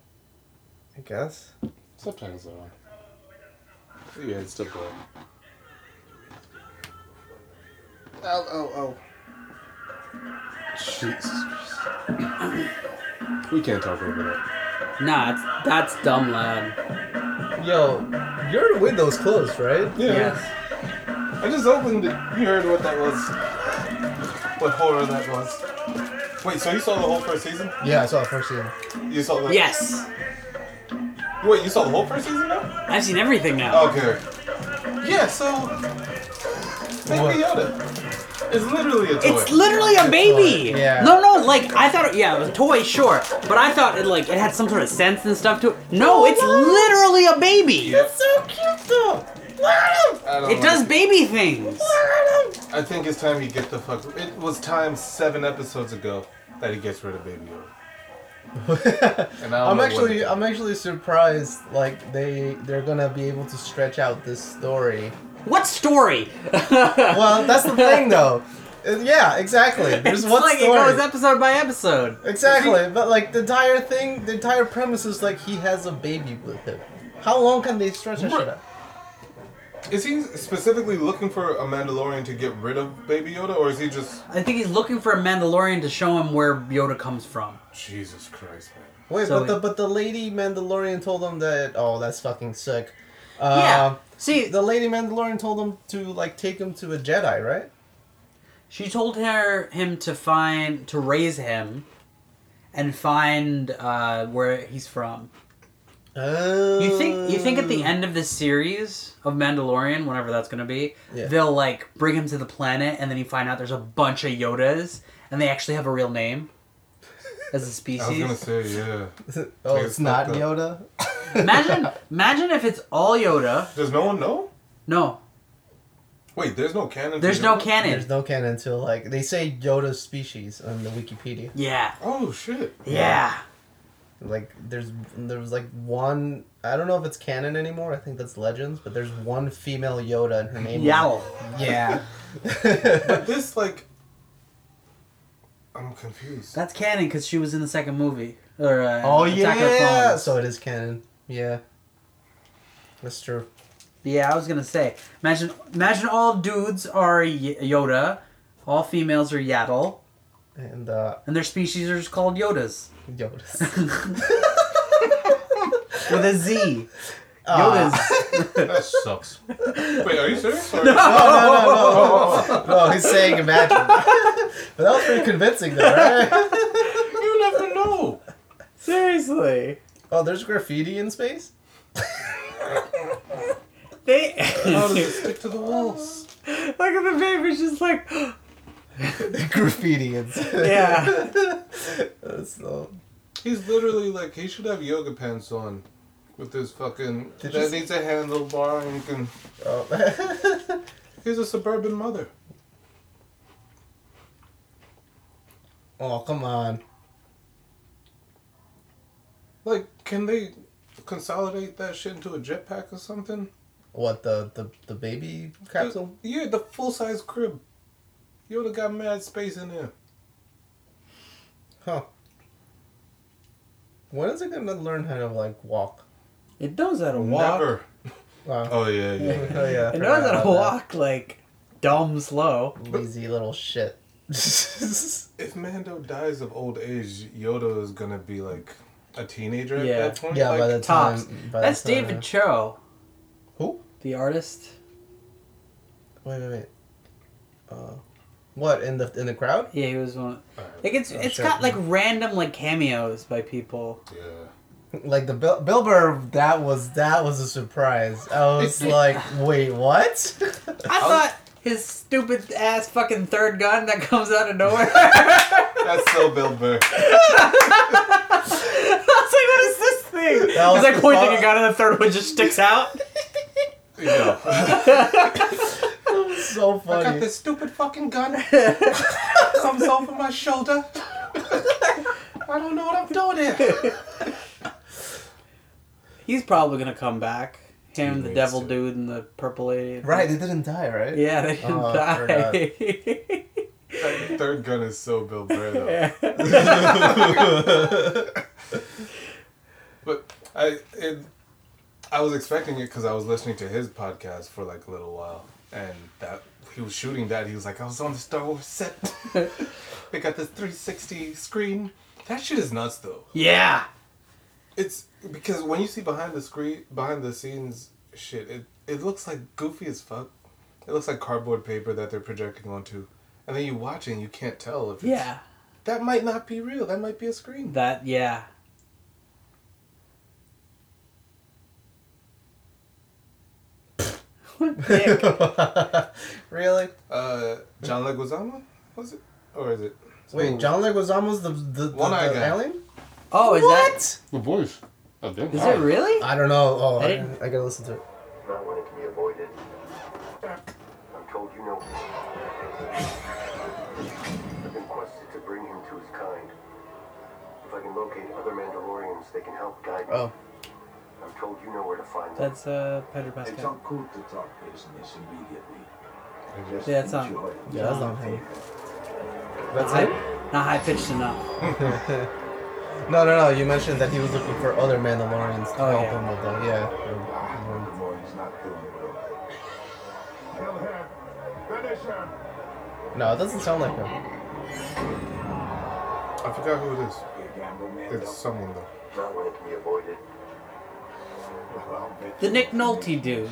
I guess. subtitles are on? Yeah, it's still going. Oh, oh, oh. Jesus we can't talk over that. Nah, it's, that's dumb loud. Yo, your window's closed, right? Yeah. I just opened it. You heard what that was. What horror that was. Wait, so you saw the whole first season? Yeah, I saw the first season. You saw the Yes, Wait, you saw the whole first season now? I've seen everything now. Okay. Yeah, so Baby Yoda. It's literally a toy. It's literally a baby. toy, yeah. No, no, like I thought. Yeah, it was a toy, sure, but I thought it like it had some sort of sense and stuff to it. No, it's literally a baby. Yep. So cute though. I don't It like does baby things. I think it's time he get the fuck. It was time seven episodes ago that he gets rid of Baby Yoda. I don't I'm actually I'm actually surprised like they they're gonna be able to stretch out this story. What story? Well, that's the thing though. Uh, Yeah, exactly. There's it's one like story. it goes episode by episode. exactly, but like the entire thing, the entire premise is like he has a baby with him. How long can they stretch that shit out? Is he specifically looking for a Mandalorian to get rid of Baby Yoda, or is he just I think he's looking for a Mandalorian to show him where Yoda comes from. Jesus Christ, man? Wait, So but the but the lady Mandalorian told him that oh that's fucking sick. Uh, yeah. See, The lady Mandalorian told him to like take him to a Jedi, right? she told her him to find to raise him, and find uh, where he's from. Uh, You think you think at the end of this series of Mandalorian, whenever that's gonna be, Yeah. they'll like bring him to the planet, and then you find out there's a bunch of Yodas, and they actually have a real name as a I was species. gonna say yeah. oh, Like, it's not fucked. Yoda. imagine, imagine if it's all Yoda. Does no one know? No, Wait, there's no canon. to There's no canon. There's no canon until like they say Yoda's species on the Wikipedia. Yeah. Oh shit. Yeah. Like there's there was like one I don't know if it's canon anymore. I think that's legends, but there's one female Yoda and her name. is- Yaddle. Yeah. But this like, I'm confused. That's canon because she was in the second movie. Or uh, oh Attack of the yeah. Clones. So it is canon. Yeah. That's true. Yeah, I was gonna say. Imagine, imagine all dudes are y- Yoda, all females are Yaddle, And uh and their species are just called Yodas Yoda's. with a Z. Ah. Yodas. that sucks. Wait, are you serious? Or- No, no, no, no. No, he's saying imagine. but that was pretty convincing though, right? you never know. Seriously. Oh, there's graffiti in space? They How does it stick to the walls? look at the baby, just like graffiti in space. yeah. That's so He's literally like he should have yoga pants on, with his fucking. Did you that see- needs a handlebar and you can. oh. He's a suburban mother. oh, come on. Like, can they consolidate that shit into a jetpack or something? What the the, the baby capsule? The, yeah, the full size crib. Yoda got mad space in there. Huh. When is it gonna learn how to like walk? It knows how to walk. Never. Wow. Oh yeah, yeah. Oh yeah. I It knows how to about that. walk like dumb slow. Lazy little shit. If Mando dies of old age, Yoda is gonna be like a teenager at Yeah. that point. yeah, like, by the Tops. time. By the That's time- David Choe, Who? the artist. Wait, wait, wait. Uh, what in the in the crowd? Yeah, he was one. uh, Like it's Oh, it's shit. got like random like cameos by people. yeah. Like the Bill, Bill Burr, that was that was a surprise. I was like, wait, what? I thought his stupid ass fucking third gun that comes out of nowhere. That's so Bill Burr. I was like, what is this thing? That He's like pointing a gun and the third one just sticks out. Yeah. so funny. I got this stupid fucking gun. Comes over my shoulder. I don't know what I'm doing here. He's probably gonna come back. Him, He the devil to. dude, and the purple lady. Right, they didn't die, right? Yeah, they didn't Oh, die. That third gun is so Bill Burr though. But I it, I was expecting it because I was listening to his podcast for like a little while, and that he was shooting that. He was like, I was on the Star Wars set. they got this 360 screen. That shit is nuts though. yeah. It's because when you see behind the screen, behind the scenes shit, it it looks like goofy as fuck. It looks like cardboard paper that they're projecting onto, and then you watch it and you can't tell if it's, Yeah. that might not be real. That might be a screen. That yeah. What a dick. really? Uh, John Leguizamo was it, or is it? Wait, John Leguizamo's the the, the, One-eyed the guy. alien? Oh, is what? The voice. Of them. that? Is it really? I don't know. Oh, I I, didn't- I gotta listen to it. Not when it can be avoided. I'm told you know. I've been quested to bring him to his kind. If I can locate other Mandalorians, they can help guide me. Oh, I'm told you know where to find them. That's uh Pedro It's Pascal. not cool to talk business immediately. Just Yeah, it's not- yeah, that's not him. That's High, it. not high pitched enough. No, no, no. You mentioned that he was looking for other Mandalorians to Oh, help yeah. him with the yeah. The not feeling well. Kill him. Finish him. No, it doesn't sound like him. I forgot who it is. You gamble, man. It's someone though. Not when it can be avoided. Well, I'll bet The you Nick Nolte dude.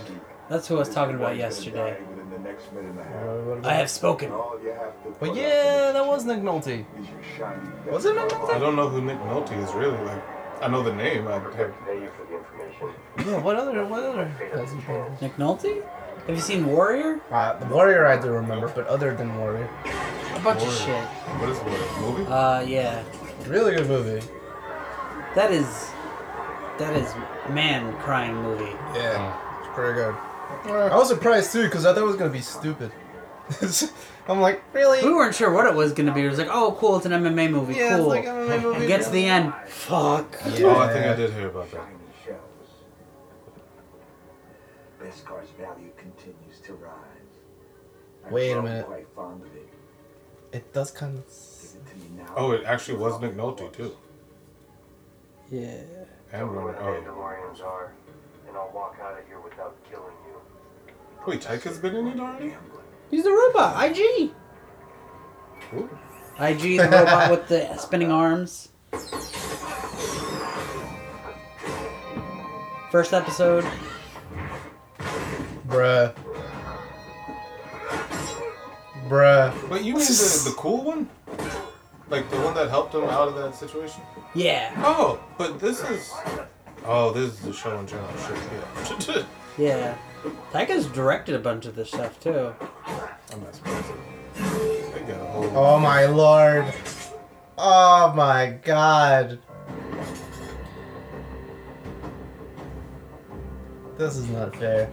That's who I was talking about yesterday. die within the next minute and a half. What- what about- I have spoken. All you have to But yeah, that was Nick Nolte. is your shiny Was it Nick I don't know who Nick Nolte is really. Like, I know the name. I have. to pay you for the information. Yeah, what other what other has? Nick Nolte? Have you seen Warrior? Uh, the Warrior I do remember, but other than Warrior, A bunch of Warrior. shit. What is it? What, movie? Uh, yeah. really good movie. That is. That is man crying movie. Yeah, oh. it's pretty good. I was surprised too because I thought it was gonna be stupid. I'm like, really? We weren't sure what it was gonna be. It was like, oh, cool, it's an MMA movie. Yeah, it's cool. like an MMA movie. and get to the end. Fuck. Oh, I think I did hear about that. Shiny shells. Beskar's value continues to rise. I've Wait a minute. Quite fond of it. It does kind of. Give it to me now. Oh, it actually was McNulty too. Yeah. And Roman. Oh, Mandalorians are, and I'll walk out of here without killing you. wait, Taika's been in it already. He's the robot. IG. Ooh. IG, the robot with the spinning arms. First episode. Bruh. Bruh. Wait, you mean the, the cool one? Like the one that helped him out of that situation? Yeah. Oh, but this is. Oh, this is the show and channel shit. Yeah. Yeah. Taika's directed a bunch of this stuff too. I'm not surprised. They got a whole. Oh my lord. Oh my god. This is not fair.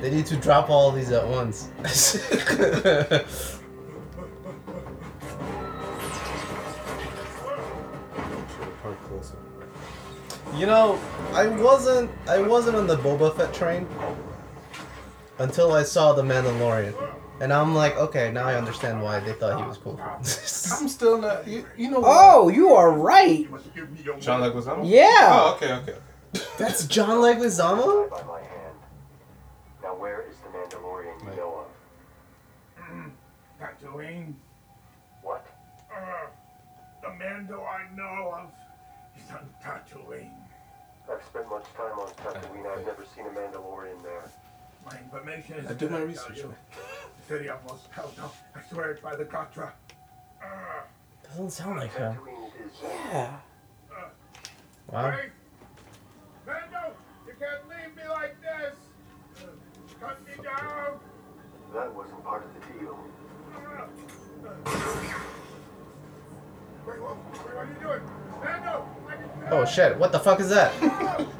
They need to drop all these at once. you know, I wasn't I wasn't on the Boba Fett train until I saw the Mandalorian. And I'm like, okay, now I understand why they thought he was cool. I'm still not. You, you know what? Oh, you are right. John Leguizamo? Yeah. Oh, okay, okay. That's John Leguizamo? By my hand. Now where is the Mandalorian you know of? Tatooine. What? Uh, the Mando I know of is on Tatooine. I've spent much time on Tatooine. I've never seen a Mandalorian there. My information is. I did my research. tell you. The city of Mos Pelgo. I swear it by the Katra. Uh, Doesn't sound like him. Tatooine it is. Yeah. Wow. Wait! Mando, you can't leave me like this. Uh, cut me down. That wasn't part of the deal. Uh, uh. Wait, what, wait, what are you doing? Mando, I can Oh shit, what the fuck is that?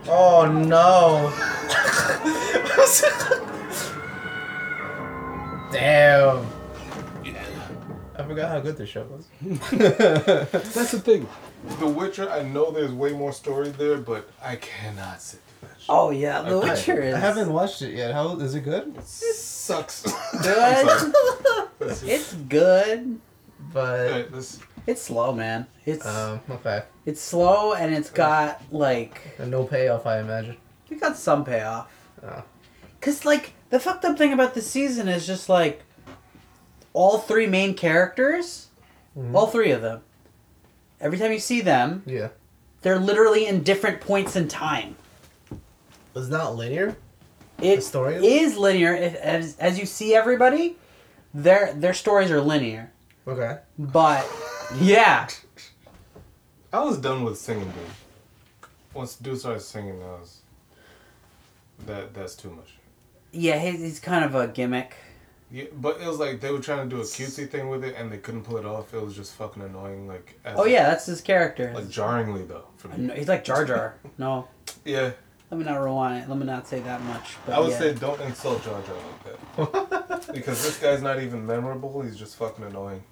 Oh no. Damn. I forgot how good this show was. That's the thing. The Witcher, I know there's way more story there, but I cannot sit through that shit. Oh yeah, The Okay. Witcher is. I haven't watched it yet. How is it good? Sucks. Good. I'm sorry. It's good. But Alright, this- It's slow, man. It's um, okay. it's slow and it's got like And no payoff, I imagine. it got some payoff. Oh. Cause like the fucked up thing about the season is just like all three main characters, all three of them. Every time you see them, Yeah. they're literally in different points in time. It's not linear. It story? is linear. If, as as you see everybody, their their stories are linear. Okay. But yeah, I was done with singing, dude. Once dude started singing, I was. That that's too much. yeah, he's, he's kind of a gimmick. Yeah, but it was like they were trying to do a cutesy thing with it, and they couldn't pull it off. It was just fucking annoying. Like, as Oh yeah, that's his character. like jarringly though for me. He's like Jar Jar. No, Yeah, let me not rewind it. Let me not say that much. But I would yeah. say don't insult Jar Jar like that because this guy's not even memorable. He's just fucking annoying.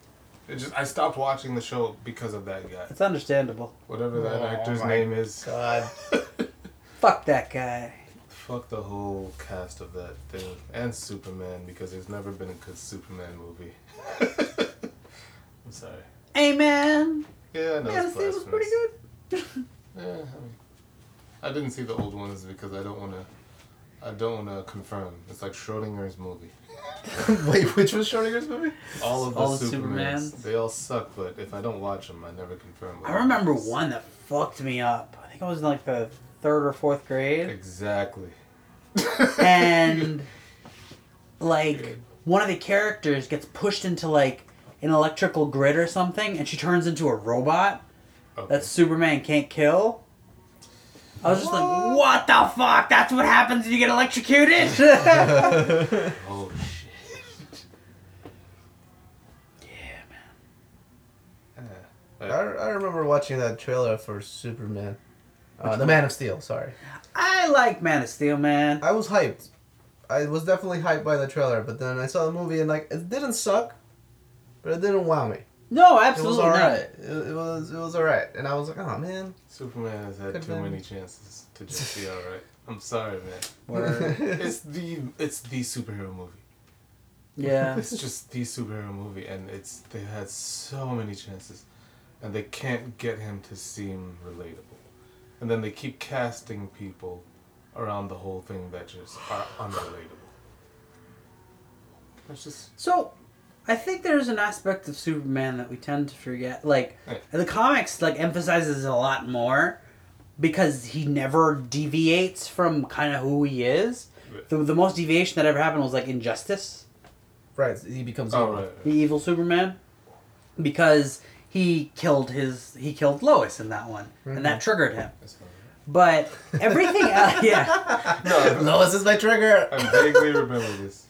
It just I stopped watching the show because of that guy. it's understandable. Whatever that Oh actor's name is. God. Fuck that guy. Fuck the whole cast of that thing and Superman because there's never been a good Superman movie. I'm sorry. Amen. Yeah, I know Yeah, it's see, it was pretty good. Yeah, I, mean, I didn't see the old ones because I don't want to. I don't want to confirm. It's like Schrodinger's movie. Wait, which was Schrodinger's movie? All of the, All the Supermans, Supermans? they all suck. But if I don't watch them, I never confirm. what I remember happens. one that fucked me up. I think I was in like the third or fourth grade, Exactly. and like one of the characters gets pushed into like an electrical grid or something, and she turns into a robot Okay. that Superman can't kill. I was just like, what the fuck? That's what happens when you get electrocuted? Oh shit. yeah, man. Yeah. I, I remember watching that trailer for Superman. Uh, the Man of Steel, sorry. I like Man of Steel, man. I was hyped. I was definitely hyped by the trailer, but then I saw the movie and like it didn't suck, but it didn't wow me. No, It was absolutely alright. not. It, it was it was alright, and I was like, oh man. Superman has had Could've too been- many chances to just be alright. I'm sorry, man. It's the it's the superhero movie. Yeah. It's just the superhero movie, and it's they had so many chances, and they can't get him to seem relatable, and then they keep casting people around the whole thing that just are unrelatable. That's just So, I think there's an aspect of Superman that we tend to forget. Like, Yeah. the comics like emphasizes a lot more because he never deviates from kind of who he is. The, the most deviation that ever happened was like Injustice, Right, he becomes oh evil. right. the evil Superman, because he killed his he killed Lois in that one, and that mhm. triggered him. But everything else, yeah, No, Lois is my trigger. I vaguely remember this.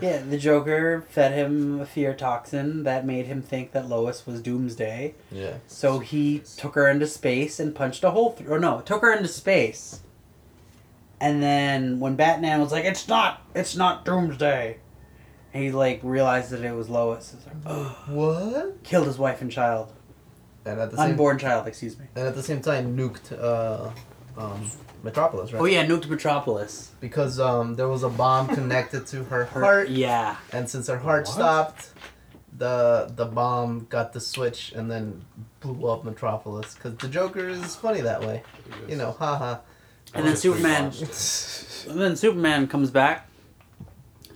Yeah, the Joker fed him a fear toxin that made him think that Lois was Doomsday. Yeah. So he took her into space and punched a hole through. Or no, took her into space. And then when Batman was like, "It's not, it's not Doomsday," he like realized that it was Lois. It's like, oh, What? killed his wife and child, And at the same unborn child, excuse me. and at the same time nuked uh, um, Metropolis, right? Oh yeah, nuked Metropolis. Because um, there was a bomb connected to her heart, Yeah, and since her heart What? stopped, the the bomb got the switch and then blew up Metropolis. Because the Joker is funny that way, you know, haha. and then Superman. And then Superman comes back.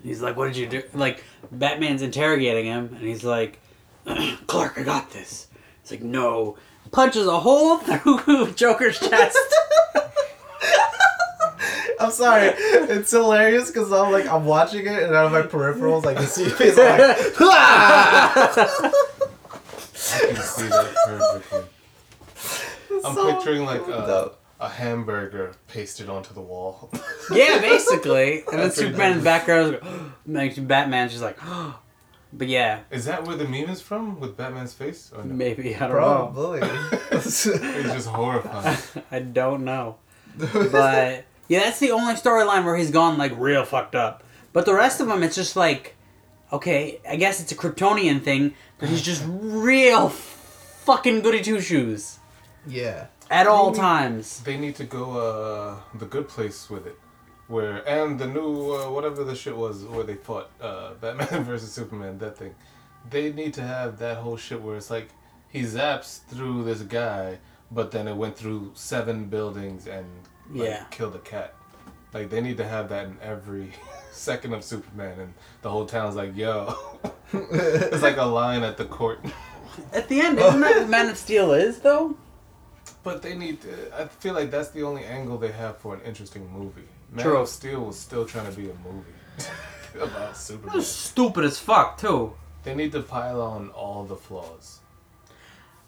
He's like, "What did you do?" Like Batman's interrogating him, and he's like, "Clark, I got this." He's like, "No." Punches a hole through Joker's chest. I'm sorry, it's hilarious because I'm like I'm watching it and out of my peripherals I can see his face I'm like, I can see that perfectly. I'm so picturing like a, a hamburger pasted onto the wall. yeah, basically. And then That's Superman in the background, like, Batman's just like, but yeah, is that where the meme is from with Batman's face? Or no? maybe I don't know. Probably. It's just horrifying. I don't know. But yeah, that's the only storyline where he's gone like real fucked up. But the rest of them, it's just like, okay, I guess it's a Kryptonian thing, but he's just real fucking goody two shoes yeah. at all times. They need to go uh, the good place with it. Where and the new uh, whatever the shit was where they fought uh, Batman versus Superman that thing, they need to have that whole shit where it's like he zaps through this guy, but then it went through seven buildings and like, Yeah. Kill the cat. Like they need to have that in every second of Superman, and the whole town's like, "Yo," it's like a line at the court. At the end, isn't that what Man of Steel is though? But they need. To, I feel like that's the only angle they have for an interesting movie. Man True. of Steel was still trying to be a movie about That Superman. was stupid as fuck too. They need to pile on all the flaws.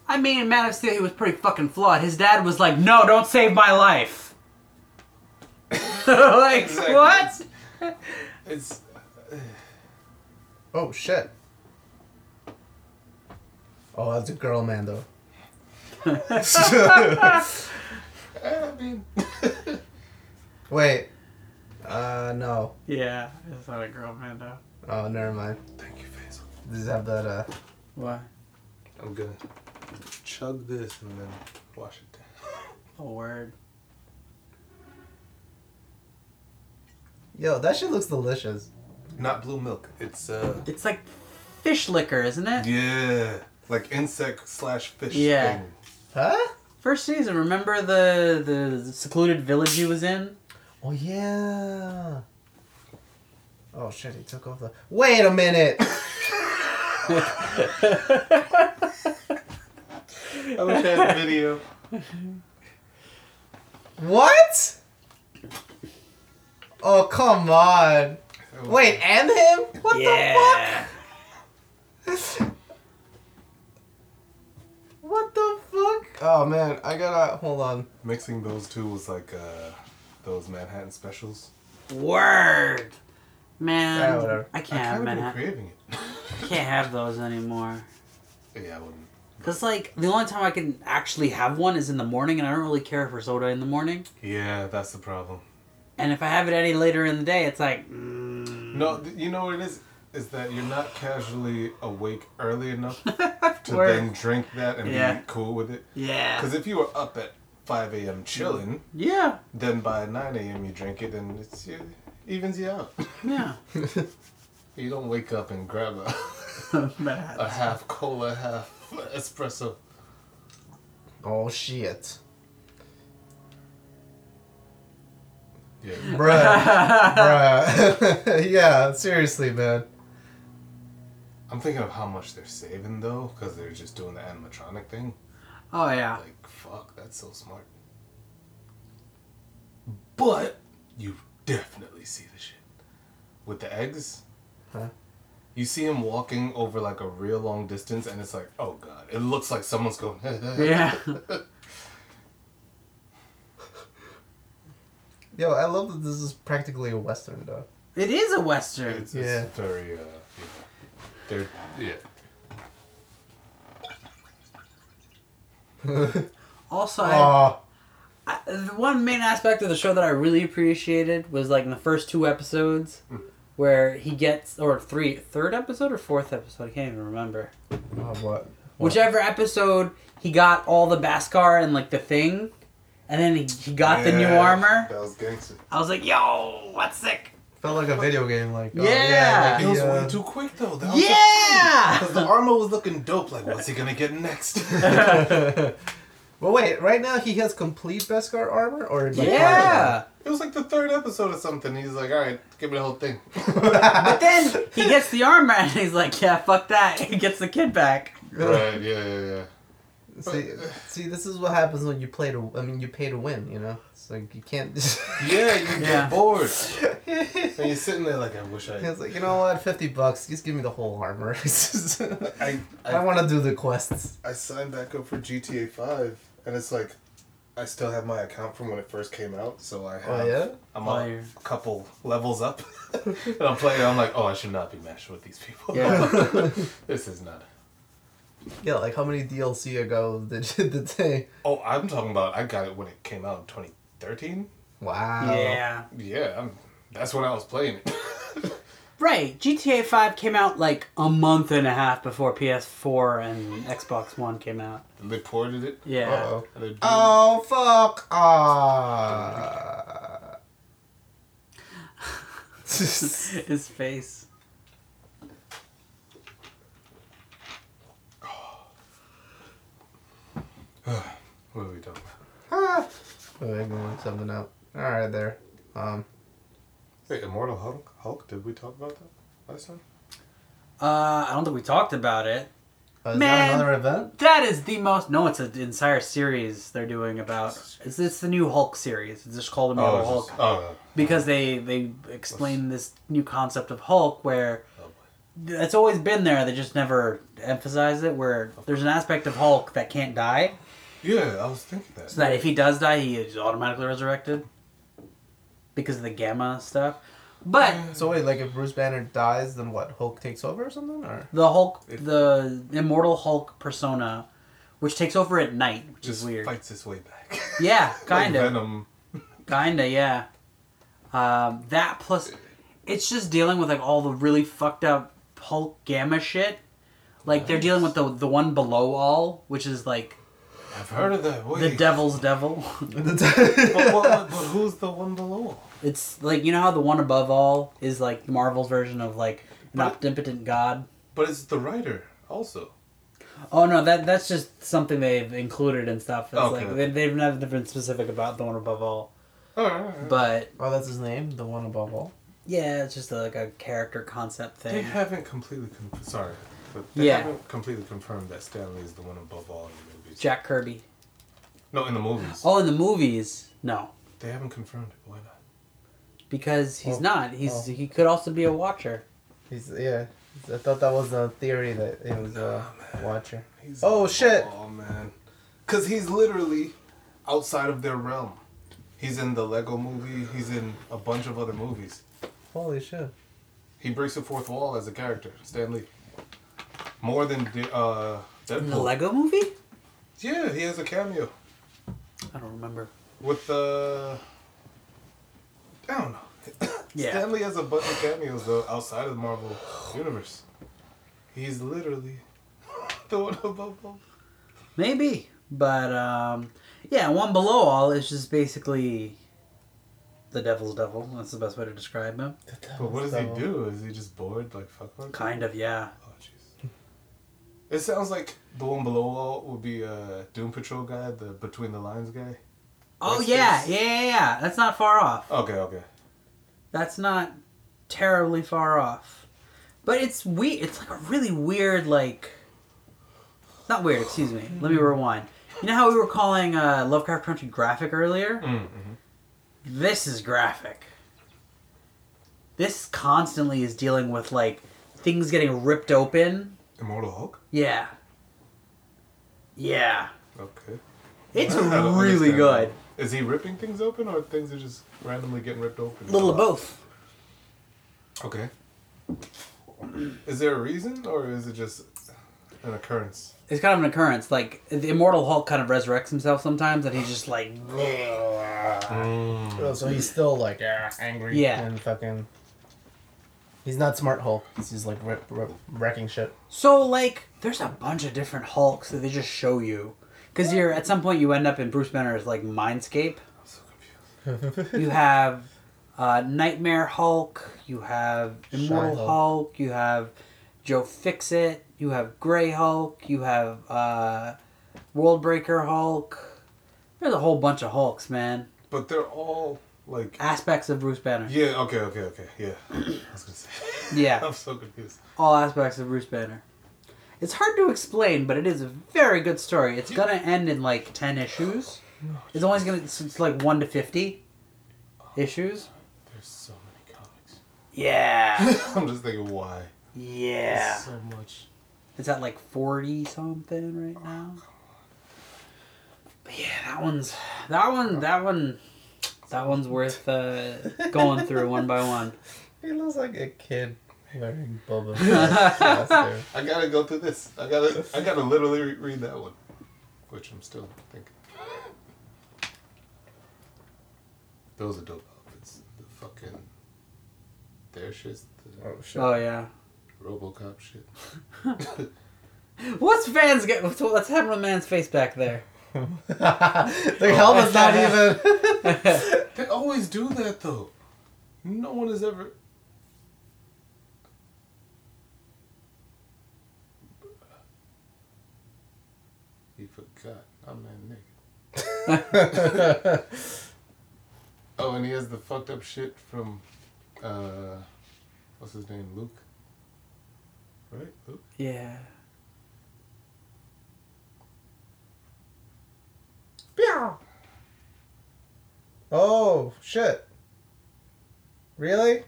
I mean, Man of Steel, he was pretty fucking flawed. His dad was like, "No, don't save my life." like Exactly. what? It's Oh shit. Oh, that's a girl Mando. I mean, Wait. Uh, no. Yeah, it's not a girl, man, though. Oh, never mind. thank you, Faisal. Does it have that, uh... What? I'm gonna chug this and then wash it down. A word. Yo, that shit looks delicious. Not blue milk. It's uh, It's like fish liquor, isn't it? yeah, like insect slash fish Yeah. thing. Huh? First season, remember the the secluded village he was in? Oh, yeah. Oh, shit, he took off the... Wait a minute! I wish I had a video. what? Oh, come on. Wait, and him? What yeah. the fuck? What the fuck? Oh, man, I gotta... Hold on. Mixing those two was like uh, those Manhattan specials. Word. Man, Yeah, whatever. I I can't have kind of been Manhattan. craving it. I can't have those anymore. yeah, I wouldn't. Cause like the only time I can actually have one is in the morning, and I don't really care for soda in the morning. Yeah, that's the problem. And if I have it any later in the day, it's like, mm, No, you know what it is? Is that you're not casually awake early enough to Word. then drink that and Yeah. be cool with it. yeah, Because if you were up at 5 a.m. chilling, yeah, then by 9 a.m. you drink it and it's it evens you out. yeah. You don't wake up and grab a, a half cola, half espresso. Oh shit. Yeah. Bruh. Bruh. yeah, seriously, man. I'm thinking of how much they're saving though, because they're just doing the animatronic thing. Oh yeah. Like, fuck, that's so smart. But you definitely see the shit with the eggs. Huh? You see him walking over like a real long distance, and it's like, oh god, it looks like someone's going. Yeah. Yo, I love that this is practically a western, though. It is a western. It's, Yeah. it's very, uh, yeah. They're, yeah. Also, I, I, the one main aspect of the show that I really appreciated was like in the first two episodes, where he gets or three, third episode or fourth episode, I can't even remember. Oh, what? Whichever episode he got all the Beskar and like the thing, and then he, he got the new armor. That was gangster. I was like, yo, what's sick? Felt like a video game, like. oh, Yeah. like It was he, uh, way too quick though. That was Yeah. Because the armor was looking dope. Like, what's he gonna get next? But wait, right now he has complete Beskar armor, or like Yeah. it was like the third episode or something. He's like, all right, give me the whole thing. But then he gets the armor and he's like, yeah, fuck that. He gets the kid back. right? Yeah, yeah, yeah. See, uh, see, this is what happens when you play to. I mean, you pay to win. You know, it's like you can't. Yeah, you get Yeah. bored. And you're sitting there like, I wish I. it's like you know what, fifty bucks, just give me the whole armor. I, I I, want to do the quests. I signed back up for GTA 5, and it's like, I still have my account from when it first came out, so I oh, have. Oh yeah. I'm Oh, a couple levels up. and I'm playing, I'm like, oh, I should not be matched with these people. Yeah. this is not. Yeah, like how many DLC ago did did they? Oh, I'm talking about, I got it when it came out in 2013. Wow. Yeah. Yeah, I'm, that's when I was playing it. Right. GTA 5 came out like a month and a half before PS4 and Xbox One came out. they ported it. Yeah. Uh-oh. and doing- Oh fuck! Ah. His face. What are we talking about? ah. Wait, I'm something out. All right, there. Um. Wait, Immortal Hulk? Hulk? Did we talk about that last time? Uh, I don't think we talked about it. Uh, is Man. that another event? That is the most. No, it's an entire series they're doing about. It's, it's the new Hulk series. It's just called Immortal it's Hulk. just- oh, because they they explain this new concept of Hulk where no. Oh, boy. it's always been there. They just never emphasize it. Where there's an aspect of Hulk that can't die, Yeah, I was thinking that. so that if he does die, he is automatically resurrected because of the gamma stuff. But So wait, like if Bruce Banner dies, then what? Hulk takes over or something, or? the Hulk, the immortal Hulk persona, which takes over at night, which just is weird. fights his way back. Yeah, kind of. Venom. Kinda, yeah. Um, that plus, it's just dealing with like all the really fucked up Hulk Gamma shit. Like they're dealing with the the one below all, which is like I've heard of that. Wait. the Devil's Devil. But, but, but who's the one below? it's like you know how the one above all is like Marvel's version of like an But- omnipotent god. But it's the writer also. Oh no, that that's just something they've included and stuff. It's Okay. like they, they've never been specific about the one above all, Alright. but oh, that's his name, the one above all. yeah, it's just like a character concept They thing. haven't completely con- sorry, but they Yeah. haven't completely confirmed that Stan Lee is the one above all in the movies. Jack Kirby. No, in the movies. Oh, in the movies, no. They haven't confirmed it. Why not? because he's Oh. not. He's Oh. he could also be a watcher. He's yeah. I thought that was a theory that he was a watcher. He's Oh, shit. Oh man, because he's literally outside of their realm. He's in the Lego movie. He's in a bunch of other movies. Holy shit! He breaks the fourth wall as a character, Stan Lee. More than the, uh, Deadpool. In the Lego movie? Yeah, he has a cameo I don't remember. with the. I don't know. Yeah. Stan Lee has a bunch of cameos though outside of the Marvel universe. He's literally the one above all. Maybe, but um, yeah, one below all is just basically the devil's devil. That's the best way to describe him. But what does he do? Is he just bored like fuck? with it? Kind of, yeah. It sounds like the one below all would be uh, Doom Patrol guy, the Between the Lines guy. Oh yeah, yeah, yeah, yeah. That's not far off. Okay, okay. That's not terribly far off. But it's weird. It's like a really weird, like. Not weird, excuse me. Let me rewind. You know how we were calling uh, Lovecraft Country graphic earlier? Mm-hmm. This is graphic. This constantly is dealing with, like, things getting ripped open. Immortal Hulk. Yeah. Yeah. Okay. It's I really good. that. Is he ripping things open, or things are just randomly getting ripped open? A little of both. Okay. Is there a reason, or is it just an occurrence? It's kind of an occurrence. Like, the Immortal Hulk kind of resurrects himself sometimes, and he's just like. Oh, so he's still like ah, angry. Yeah. And fucking. He's not smart Hulk. He's just like rip, rip, wrecking shit. So like, there's a bunch of different Hulks that they just show you, because you're at some point you end up in Bruce Banner's like Mindscape. I'm so confused. You have uh, Nightmare Hulk. You have Immortal Hulk. Hulk. You have Joe Fixit. You have Gray Hulk. You have uh, Worldbreaker Hulk. There's a whole bunch of Hulks, man. But they're all like. Aspects of Bruce Banner. Yeah. Okay. Okay. Okay. Yeah. I was gonna say. Yeah. I'm so confused. all aspects of Bruce Banner. It's hard to explain, but it is a very good story. It's gonna end in like ten issues. It's always gonna it's, it's like one to fifty issues. There's so many comics. Yeah, I'm just thinking why. yeah. There's so much. It's at like forty something right now. Oh, but yeah, that one's that one that one that one's worth uh, going through one by one. He looks like a kid wearing Boba Fett's costume. I gotta go through this. I gotta. I gotta literally re- read that one, which I'm still thinking. Those are dope outfits. The fucking. Their shit. The Oh shit. Oh yeah. RoboCop shit. What's Van's get? What's, what's happening with man's face back there? the helmet's not even. They always do that though. No one has ever. He forgot. I'm that nigga. Oh, and he has the fucked up shit from, uh, what's his name, Luke. Right, Luke. Yeah. Oh shit. Really?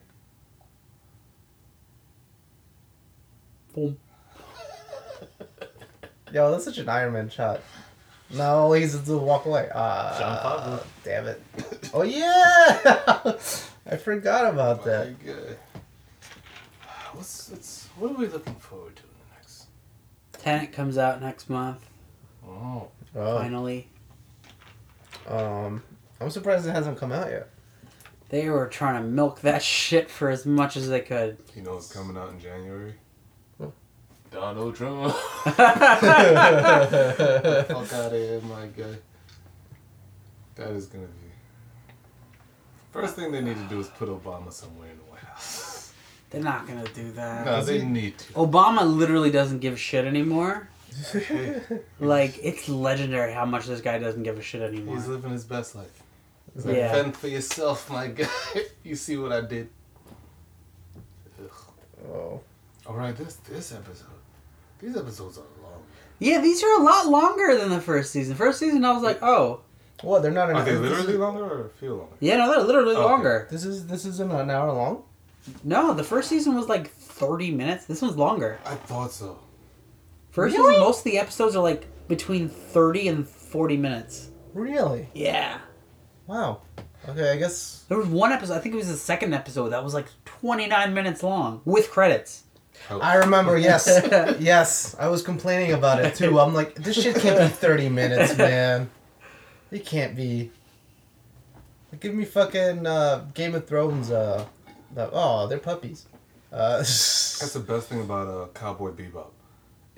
Boom. Yo, that's such an Iron Man shot. No, he's to walk away. Uh, Jon Favreau. Damn it. Oh yeah, I forgot about that. My God. What's, what's, what are we looking forward to in the next? Tenet comes out next month. Oh. Oh, Finally. Um, I'm surprised it hasn't come out yet. They were trying to milk that shit for as much as they could. You know it's coming out in January? What? Donald Trump. oh, Fuck out of here, my guy. That is gonna be. First thing they need to do is put Obama somewhere in the White House. They're not gonna do that. No, they need to. Obama literally doesn't give a shit anymore. Hey, Like it's legendary how much this guy doesn't give a shit anymore. he's living his best life. He's like, Yeah. fend for yourself, my guy. you see what I did? Ugh. Oh, All right, this this episode. These episodes are long. Yeah, these are a lot longer than the first season. First season, I was like, oh, what? They're not an Are they literally longer or feel longer? yeah, no, they're literally oh, Okay. longer. This is this isn't an hour long. No, the first season was like thirty minutes. This one's longer. I thought so. First Really? season, most of the episodes are like between thirty and forty minutes. Really? Yeah. Wow. Okay, I guess. There was one episode, I think it was the second episode, that was like 29 minutes long with credits. Oh. I remember. Yes, yes. I was complaining about it too. I'm like, this shit can't be 30 minutes, man. It can't be. Give me fucking uh, Game of Thrones. Uh, the, oh, they're puppies. Uh, That's the best thing about uh, Cowboy Bebop.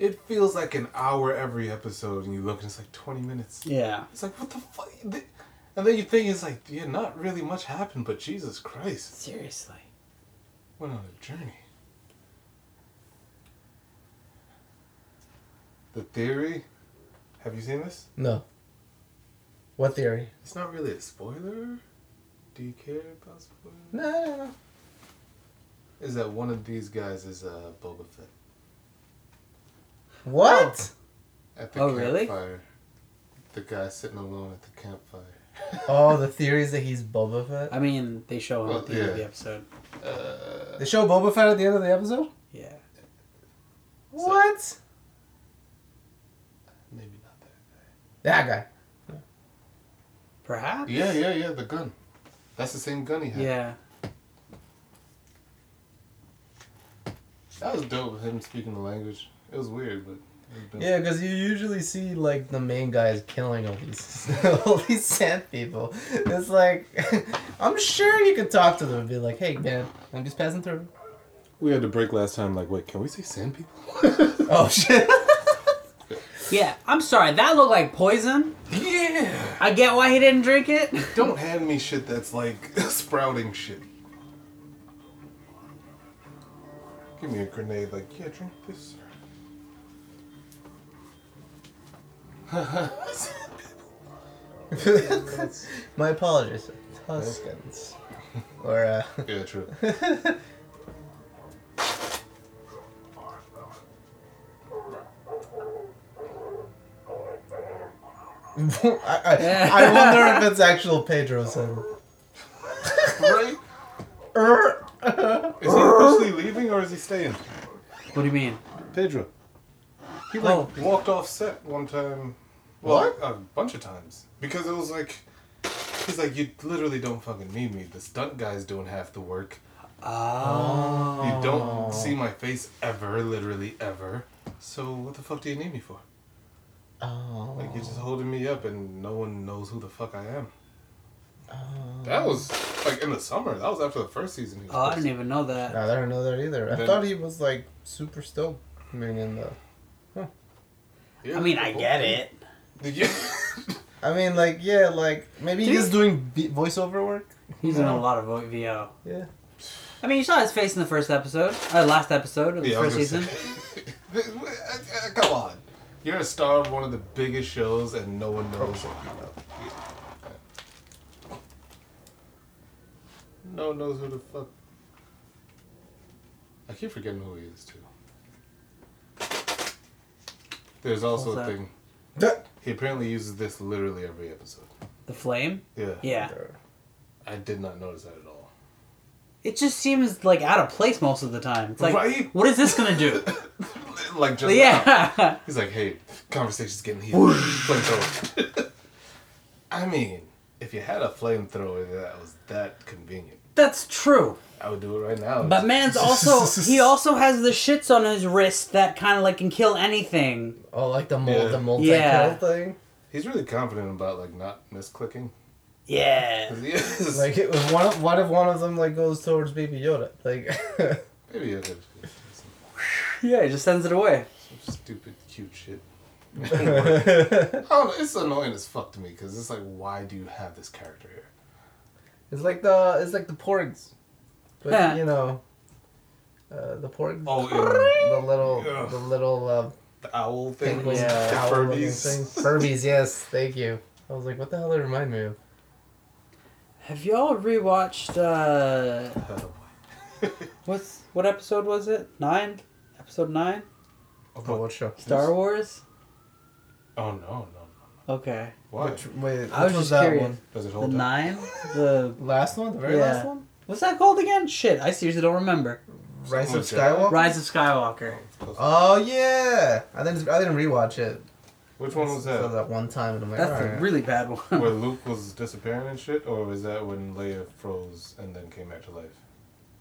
It feels like an hour every episode, and you look and it's like 20 minutes. Yeah. It's like, what the fuck? And then you think it's like, yeah, not really much happened, but Jesus Christ. Seriously. Went on a journey. The theory. Have you seen this? no. What theory? It's not really a spoiler. Do you care about spoilers? No, no, no. Is that one of these guys is uh, Boba Fett What? at the Oh, really? The guy sitting alone at the campfire. Oh, the theories that he's Boba Fett. I mean, they show him Well, at the end of the episode. Uh, They show Boba Fett at the end of the episode. Yeah. What? maybe not that guy. That guy. Perhaps. Yeah, yeah, yeah. The gun. That's the same gun he had. Yeah. That was dope. With him speaking the language. It was weird, but. It was dope. Yeah, because you usually see like the main guys killing all these all these sand people. It's like I'm sure you could talk to them and be like, "Hey, man, I'm just passing through." We had to break last time. Like, wait, can we say sand people? Oh shit! Yeah. I'm sorry. That looked like poison. yeah. I get why he didn't drink it. Don't hand me shit that's like sprouting shit. Give me a grenade. Like, yeah, drink this. My apologies, Tuskens, or uh, yeah, true. I, I, I wonder if it's actual Pedro said. right? Is he officially leaving or is he staying? what do you mean? Pedro. He like Oh. walked off set one time. Well, What? A bunch of times because it was like he's like you literally don't fucking need me. The stunt guy's doing half the work. Oh. You don't see my face ever, literally ever. So what the fuck do you need me for? Oh. Like you're just holding me up and no one knows who the fuck I am. Oh. That was like in the summer. That was after the first season. He was Oh, I didn't even know that. I didn't know that either. I Then- thought he was like super stoked being in the. Yeah, I mean, I the whole get thing. it. Yeah. I mean, like, yeah, like maybe Dude. he's doing voiceover work. He's doing a lot of vo- VO. Yeah. I mean, you saw his face in the first episode, uh, last episode of the Yeah, first season. Come on. You're a star of one of the biggest shows and no one knows. No one knows who the fuck. I keep forgetting who he is too. There's also a What's that? thing. That- He apparently uses this literally every episode. The flame. Yeah. Yeah. I did not notice that at all. It just seems like out of place most of the time. It's like, Right? what is this gonna do? like just now. yeah. He's like, hey, conversation's getting heated. Flamethrower. I mean, if you had a flamethrower that was that convenient, That's true. I would do it right now. But man's also he also has the shits on his wrist that kind of like can kill anything. Oh, like the mold, Yeah. the multi Yeah. kill thing. He's really confident about like not misclicking. Yeah. he is. Like, it was one. Of, what if one of them like goes towards Baby Yoda? Like, maybe it is Yeah, he just sends it away. some stupid cute shit. I don't know. It's annoying as fuck to me because it's like, why do you have this character here? it's like the it's like the porgs, but Yeah. you know, uh, the pork. Oh, yeah. the little Ugh. the little uh, The owl thing. penguin the owl looking Furbies. thing. Furbies, yes, thank you. I was like, what the hell did it remind me of? Have y'all rewatched uh what's what episode was it? Nine? Episode nine? Oh, what show? Star Wars? Oh no, no, no. Okay. Why? Which, wait, which I was was just that curious. one? Does it The hold up? nine? The Last one, the very Yeah. last one. What's that called again? Shit, I seriously don't remember. Rise of Something like that. Skywalker. Rise of Skywalker. Oh yeah, I didn't. I didn't rewatch it. Which one was So that? that one time, and I'm like, That's alright. the really bad one. Where Luke was disappearing and shit, or was that when Leia froze and then came back to life?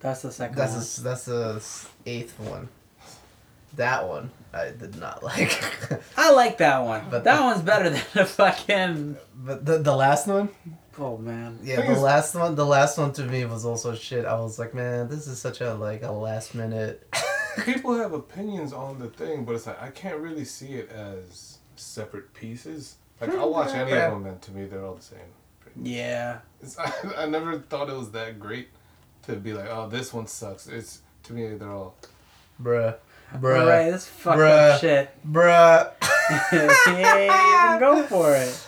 That's the second That's one. the that's the eighth one. That one I did not like. I like that one. But that the- one's better than the fucking but the the last one, Oh man. Yeah, the last one, the last one to me was also shit. I was like, man, this is such a like a last minute. People have opinions on the thing, but it's like I can't really see it as separate pieces. Like I'll watch any of them, and to me they're all the same. Yeah. It's, I, I never thought it was that great to be like, oh, this one sucks. It's to me they're all. Bruh. Bruh. Alright, this fucked Bruh. up shit. Bruh. yeah, go for it.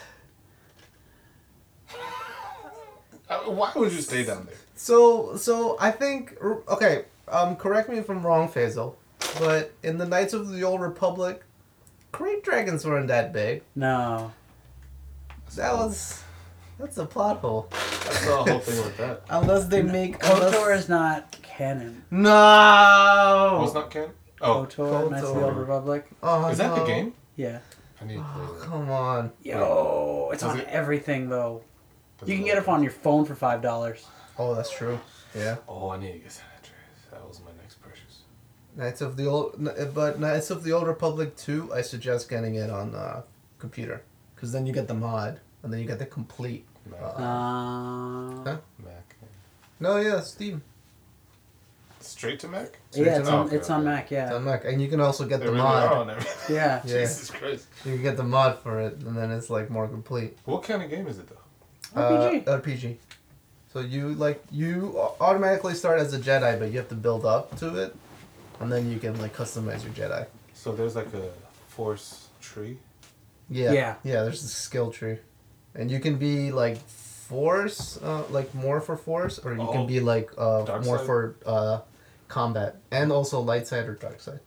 Uh, Why would you stay down there? So, so I think okay. Um, correct me if I'm wrong, Faisal, but in the Knights of the Old Republic, krayt dragons weren't that big. No. That was that's a plot hole. That's the whole thing with that. Unless they make KOTOR unless, is not canon. no. Oh, it's not canon. Oh, KOTOR, Knights of the Old Republic. Oh, is that the game? Yeah. I need to play Oh, that. come on. Yo, it's Does on it- everything though. Does You can get it on your phone for five dollars. Oh, that's true. Yeah. Oh, I need to get San Andreas. That was my next purchase. Knights of the old, but Knights of the Old Republic two, I suggest getting it on uh, computer, because then you get the mod, and then you get the complete. Mac. Uh, Uh, Huh? Mac. No, yeah, Steam. Straight to Mac? Straight yeah, to it's Mac. on, it's on Mac. It's Yeah. on Mac, and you can also get They the really mod. are on everything. Yeah. Yeah. Jesus Christ. You can get the mod for it, and then it's like more complete. What kind of game is it though? RPG. Uh, RPG. So you like you automatically start as a Jedi, but you have to build up to it, and then you can like customize your Jedi. So there's like a force tree. Yeah. Yeah. Yeah. There's a skill tree, and you can be like force, uh, like more for force, or you Oh. can be like uh, more side? for uh, combat, and also light side or dark side.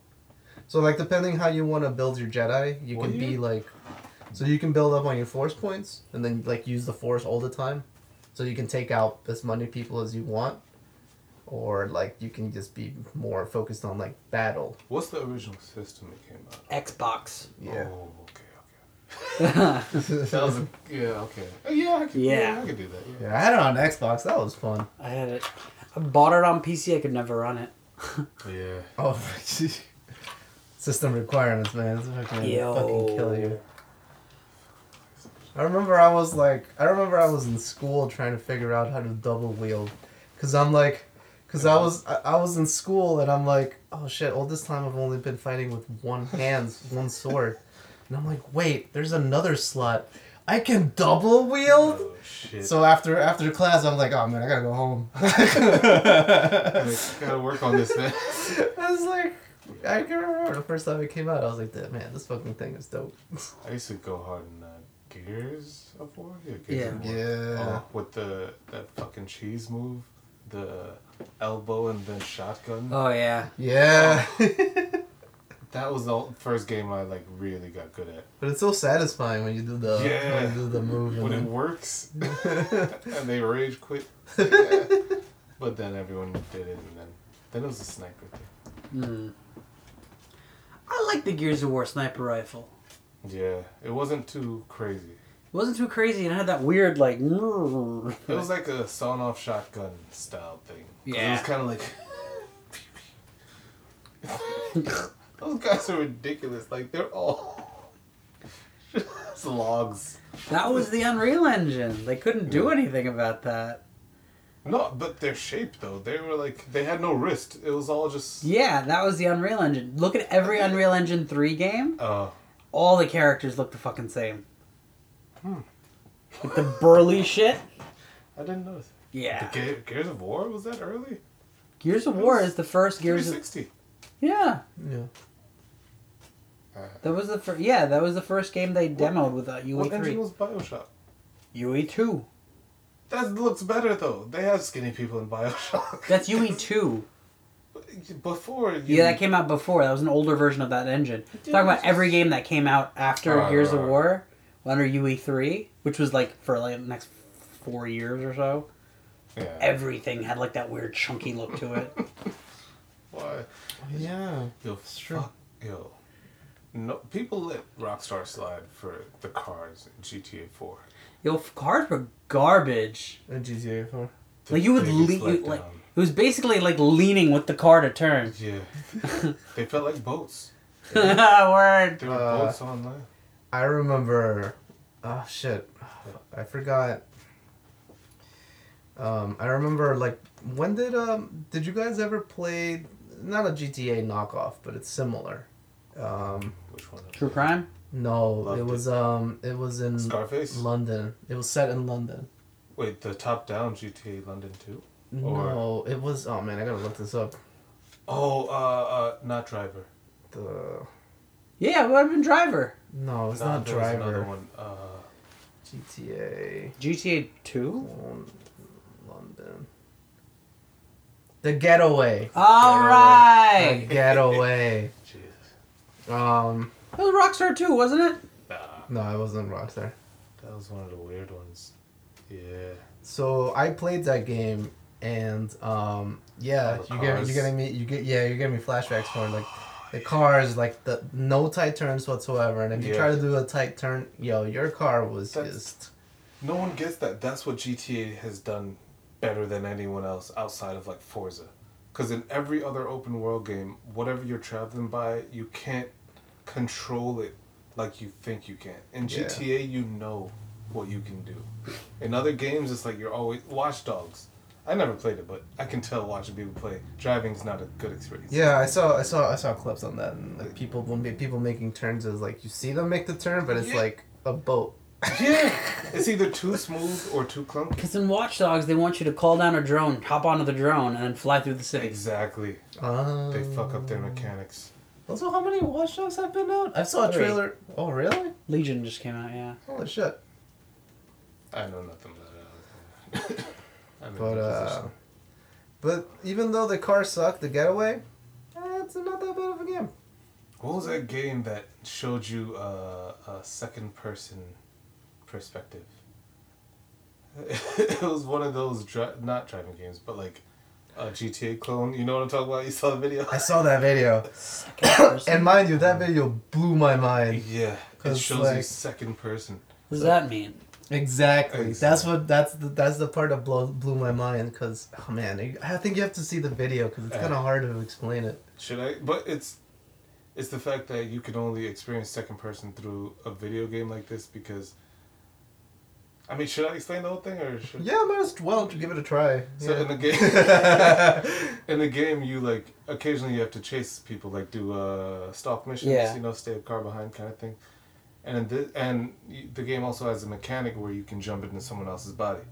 So like depending how you want to build your Jedi, you What can do be like, so you can build up on your force points, and then like use the force all the time, so you can take out as many people as you want. Or like you can just be more focused on like battle. What's the original system it came out? Xbox. Yeah. Oh, okay, okay. That was a yeah, okay. Oh, yeah, I could, yeah. Yeah. I could do that. Yeah. Yeah, I had it on Xbox. That was fun. I had it. I bought it on PC. I could never run it. Yeah. Oh, system requirements, man. It's fucking, Yo. fucking kill you. I remember I was like, I remember I was in school trying to figure out how to double wield, cause I'm like, cause I was I, I was in school and I'm like, oh shit, all this time I've only been fighting with one hand, one sword, and I'm like, wait, there's another slot, I can double wield. Oh shit. So after after class, I'm like, oh man, I gotta go home. Like, gotta work on this, man. I was like, I can remember the first time it came out. I was like, man, this fucking thing is dope. I used to go hard in uh, Gears of War. Yeah, Gears Yeah. of War. Yeah. Oh, with the that fucking cheese move, the elbow and then shotgun. Oh yeah. Yeah. That was the first game I like really got good at. but it's so satisfying when you do the Yeah. when you do the move. When it And works, and they rage quit. But then everyone did it, and then then it was a sniper thing. Hmm. I like the Gears of War sniper rifle. Yeah, it wasn't too crazy. It wasn't too crazy and it had that weird like. It was like a sawn-off shotgun style thing. 'Cause It Yeah. was kind of like. Those guys are ridiculous. Like they're all just logs. That was the Unreal Engine. They couldn't do anything about that. No, but their shape though, they were like they had no wrist. It was all just. Yeah, that was the Unreal Engine. Look at every Unreal Engine 3 game. Uh, All the characters look the fucking same. Hmm. With the burly shit. I didn't notice. Yeah. The Ge- Gears of War was that early? Gears of War is the first Gears of 360. Yeah. yeah. That was the first yeah, that was the first game they demoed with uh, What engine UE3. was Bioshock? UE2. That looks better though. They have skinny people in Bioshock. That's UE2. Before you, Yeah, that came out before. That was an older version of that engine. Talking about every game that came out after Gears right, of right. War under UE3, which was like for like the next four years or so. Yeah. Everything had like that weird chunky look to it. Why? Yeah. Yo, true. fuck, yo. No, people let Rockstar slide for the cars in GTA 4. Yo, cars were garbage. And GTA 4. Like you would leave, like letdown. It was basically like leaning with the car to turn. Yeah. they felt like boats. Word. They were Uh, boats on land. I remember. Oh shit. I forgot. Um, I remember like when did um did you guys ever play not a GTA knockoff, but it's similar. Um, Which one? True crime. no, Loved it it. was um it was in Scarface? London. It was set in London. Wait, the top-down GTA London 2? No, it was. Oh man, I gotta look this up. Oh, uh, uh, not Driver. The Yeah, it would have been Driver. no, it's No, not there was another Driver. one. Uh, GTA GTA Two. London. The Getaway. All The right. Getaway. Jesus. Um, It was Rockstar Two, wasn't it? Nah, no, it wasn't Rockstar. that was one of the weird ones. Yeah. So I played that game, and um, yeah, you get cars. you getting me you get yeah you're getting me flashbacks for like the cars like the no tight turns whatsoever, and if you try to do a tight turn, yo, your car was That's- just No one gets that. That's what GTA has done better than anyone else outside of like Forza. Because in every other open world game, whatever you're traveling by, you can't control it like you think you can. In Yeah. GTA, you know what you can do. In other games, it's like you're always Watch Dogs. I never played it, but I can tell watching people play. Driving is not a good experience. yeah. I saw I saw I saw clips on that, and like people when people making turns is like you see them make the turn, but it's Yeah. like a boat. Yeah, it's either too smooth or too clunky. Because in Watch Dogs, they want you to call down a drone, hop onto the drone, and then fly through the city. Exactly. Um, They fuck up their mechanics. Also, how many Watch Dogs have been out? I saw a Three. trailer. Oh, really? Legion just came out, yeah. Holy shit! I know nothing about it. I'm But uh, but even though the car sucked, the getaway, eh, it's not that bad of a game. What was that game that showed you uh, a second person perspective? it was one of those dri- not driving games, but like a GTA clone. You know what I'm talking about? You saw the video? I saw that video, and mind you, that video blew my mind. yeah, it shows you second person. What does that mean? Exactly. Exactly. That's what. That's the. That's the part that blew blew my mind. Cause oh man, I think you have to see the video because it's kind of hard to explain it. Should I? But it's it's the fact that you can only experience second person through a video game like this because. I mean, should I explain the whole thing or should? Yeah, might as well give it a try. So yeah. in the game, in the game, you like occasionally you have to chase people, like do uh, stalk missions, Yeah. you know, stay a car behind kind of thing. And in this, and the game also has a mechanic where you can jump into someone else's body.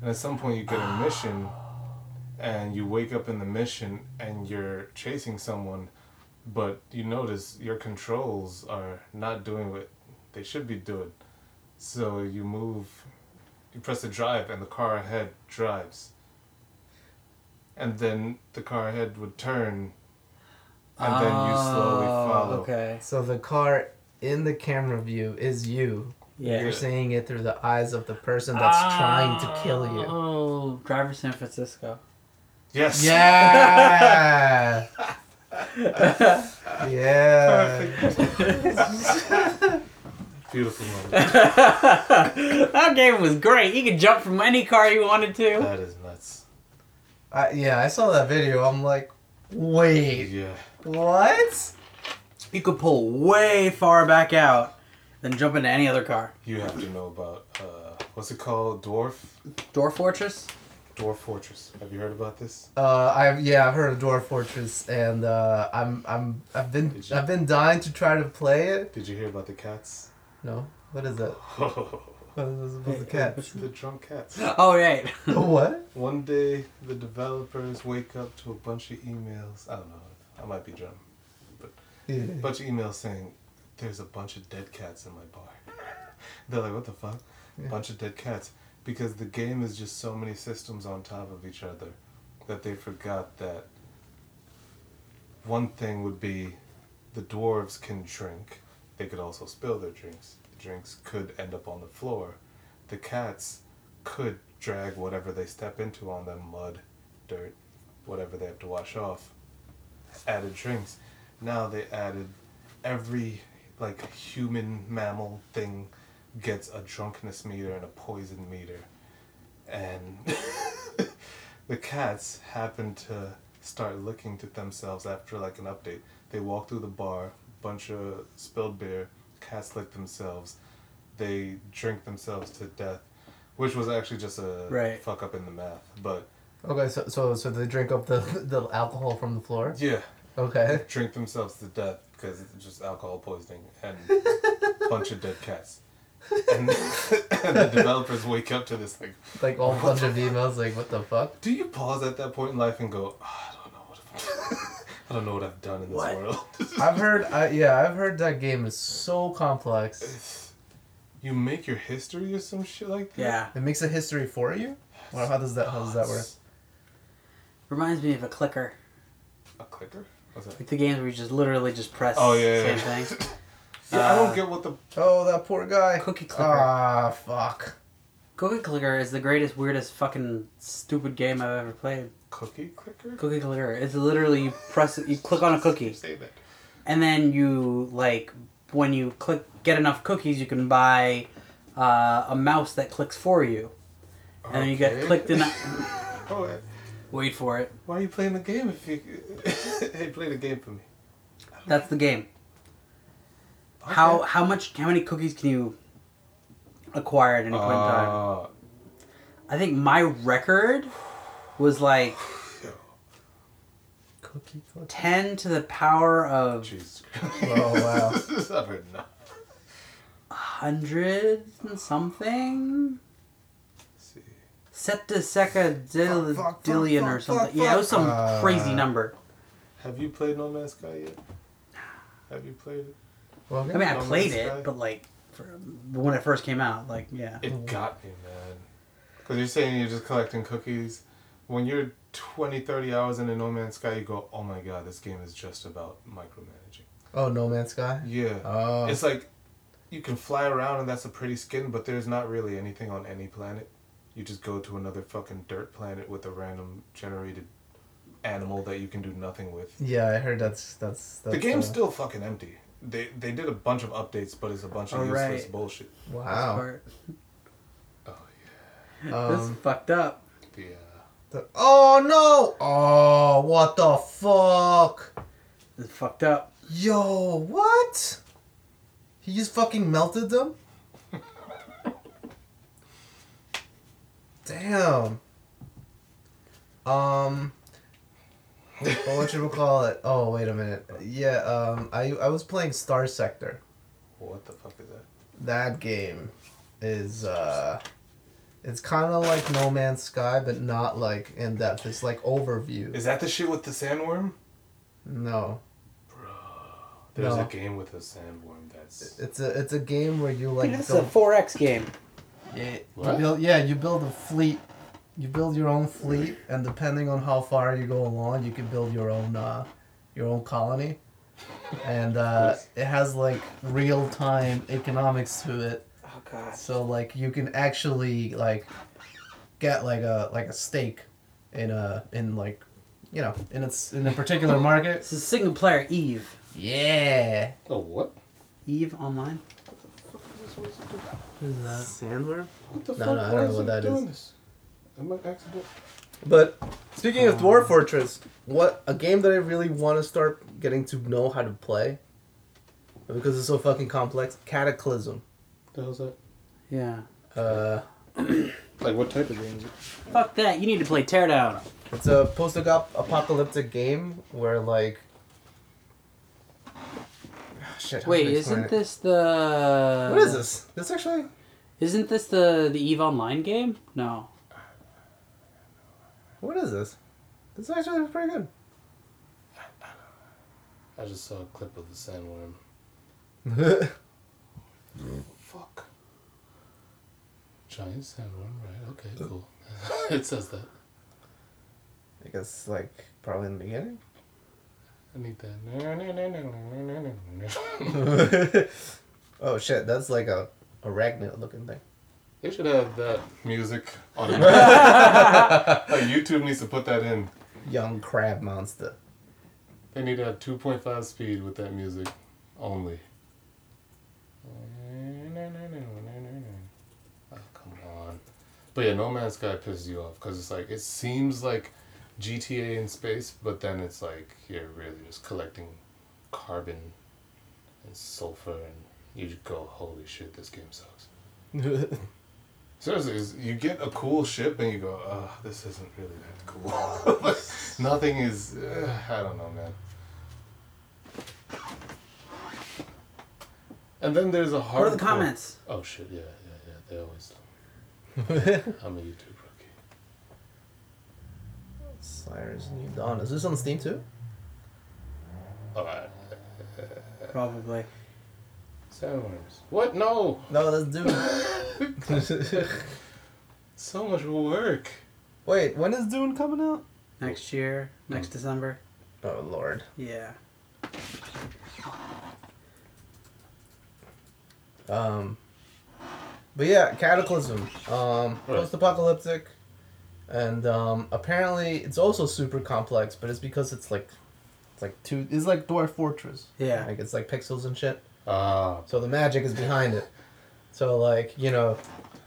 And at some point, you get a ah. mission, and you wake up in the mission, and you're chasing someone, but you notice your controls are not doing what they should be doing. So you move, you press the drive, and the car ahead drives. And then the car ahead would turn, and then you slowly Oh, follow. Okay. so the car in the camera view is you. Yeah. You're seeing it through the eyes of the person that's ah. trying to kill you. Oh, Driver San Francisco. Yes. Yeah. yeah. Beautiful moment. that game was great. You could jump from any car you wanted to. that is nuts. I, yeah, I saw that video. I'm like, wait, Yeah. what? You could pull way far back out, then jump into any other car. You have to know about uh, what's it called? Dwarf. Door Fortress. Dwarf Fortress. Have you heard about this? Uh, I've yeah, I've heard of Dwarf Fortress, and uh, I'm I'm I've been you- I've been dying to try to play it. Did you hear about the cats? No, what is that? What is about the cats? the drunk cats. Oh right. what? One day, the developers wake up to a bunch of emails. I don't know. I might be drunk. Yeah. A bunch of emails saying, "There's a bunch of dead cats in my bar." They're like, "What the fuck?" Yeah. Bunch of dead cats because the game is just so many systems on top of each other that they forgot that one thing would be the dwarves can drink. They could also spill their drinks. The drinks could end up on the floor. The cats could drag whatever they step into on them mud, dirt, whatever they have to wash off. Added drinks. Now they added every like human mammal thing gets a drunkenness meter and a poison meter. And the cats happen to start looking to themselves after like an update. They walk through the bar, bunch of spilled beer, cats lick themselves, they drink themselves to death. which was actually just a Right. fuck up in the math. But Okay, so so so they drink up the the alcohol from the floor. yeah, Okay. drink themselves to death because it's just alcohol poisoning and a bunch of dead cats. And, and the developers wake up to this like, Like all bunch of emails. Like what the fuck? do you pause at that point in life and go, "Ah, I don't know what I've, I don't know what I've done in this What? world. I've heard. I, yeah, I've heard that game is so complex. you make your history or some shit like that. Yeah. It makes a history for you. Well, how does that how does that work? Reminds me of a clicker. A clicker? What's that? Like the games where you just literally just press Oh yeah, same yeah. thing. yeah, I don't get what the Oh, that poor guy. Cookie clicker. Ah, fuck. Cookie Clicker is the greatest, weirdest, fucking stupid game I've ever played. cookie clicker. Cookie Clicker. It's literally you press you click on a cookie, Say that. and then you like when you click get enough cookies, you can buy uh, a mouse that clicks for you, and then you get clicked in. A, Oh, yeah. Wait for it. why are you playing the game if you? hey, play the game for me. That's the game. Okay. How how much how many cookies can you acquire at any point in time? Uh, I think my record was like Cookie clicker. ten to the power of Jesus. Oh wow. I've heard enough. hundred and something. Let's see. Septicecadillion Fuck, fuck, dillion or something. fuck, yeah, it was some fuck. crazy Uh, number. Have you played No Man's Sky yet? Have you played it? Well, I mean, I No played Man's it, Sky? but like for, when it first came out, like yeah. It got me, man. Because you're saying you're just collecting cookies. When you're 20, 30 hours in a No Man's Sky, you go, oh my god, this game is just about micromanaging. oh, No Man's Sky. Yeah. Oh. It's like you can fly around and that's a pretty skin, but there's not really anything on any planet. You just go to another fucking dirt planet with a random generated animal that you can do nothing with. yeah, I heard that's that's. that's the game's uh, still fucking empty. They they did a bunch of updates, but it's a bunch of Oh, useless right. bullshit. Wow. Part- Oh This is fucked up. yeah. the- oh no! Oh, what the fuck? This fucked up. Yo, what? He just fucking melted them? Damn. Um. What what should we call it? Oh, wait a minute. Yeah, um, I I was playing Star Sector. What the fuck is that? That game is uh, it's kind of like No Man's Sky, but not like in depth. It's like overview. Is that the shit with the sandworm? No, Bro, There's No. a game with a sandworm that's. it's a it's a game where you like Like, it's go a 4X game. Yeah, you build, yeah, you build a fleet. You build your own fleet, and depending on how far you go along, you can build your own, uh, your own colony. And uh, it has like real time economics to it, Oh god. so like you can actually like get like a like a stake in a in like you know in its in a particular market. This is single player Eve. Yeah. Oh, what? Eve online. Sandworm. What the No, fuck? no, I don't know what it that doing is. This? Am I accident? But speaking of Dwarf Fortress, what a game that I really want to start getting to know how to play because it's so fucking complex. Cataclysm. The hell's that? Yeah. Uh, Like, what type of game is it? Fuck that. You need to play Teardown. it's a post-apocalyptic game where like. Shit. Wait, isn't it? this the? What is this? This actually. Isn't this the the Eve Online game? No. What is this? This actually is pretty good. I just saw a clip of the sandworm. Fuck. Giant sandworm, right? Okay, cool. it says that. I guess like probably in the beginning. I need that. oh shit, that's like a arachnid looking thing. They should have that music on. like YouTube needs to put that in. Young crab monster. They need to have 2.5 speed with that music only. Oh, come on. But yeah, No Man's Sky pisses you off because it's like, it seems like GTA in space, but then it's like you're really just collecting carbon and sulfur, and you just go, holy shit, this game sucks. Seriously, you get a cool ship and you go, oh, this isn't really that cool. Nothing is. Uh, I don't know, man. And then there's a hard. What are the comments? Oh shit! Yeah, yeah, yeah. They always. I'm a YouTube rookie. Osiris New Dawn. Is this on Steam too? All right. Probably. Sandworms. What? No. No, that's Dune. So much work. Wait, when is Dune coming out? Next year, next December. Oh lord. Yeah. Um, but yeah, Cataclysm. Um, post-apocalyptic, and um, apparently it's also super complex, but it's because it's like, it's like two. It's like Dwarf Fortress. Yeah. Like it's like pixels and shit. Ah. So the magic is behind it. So like you know,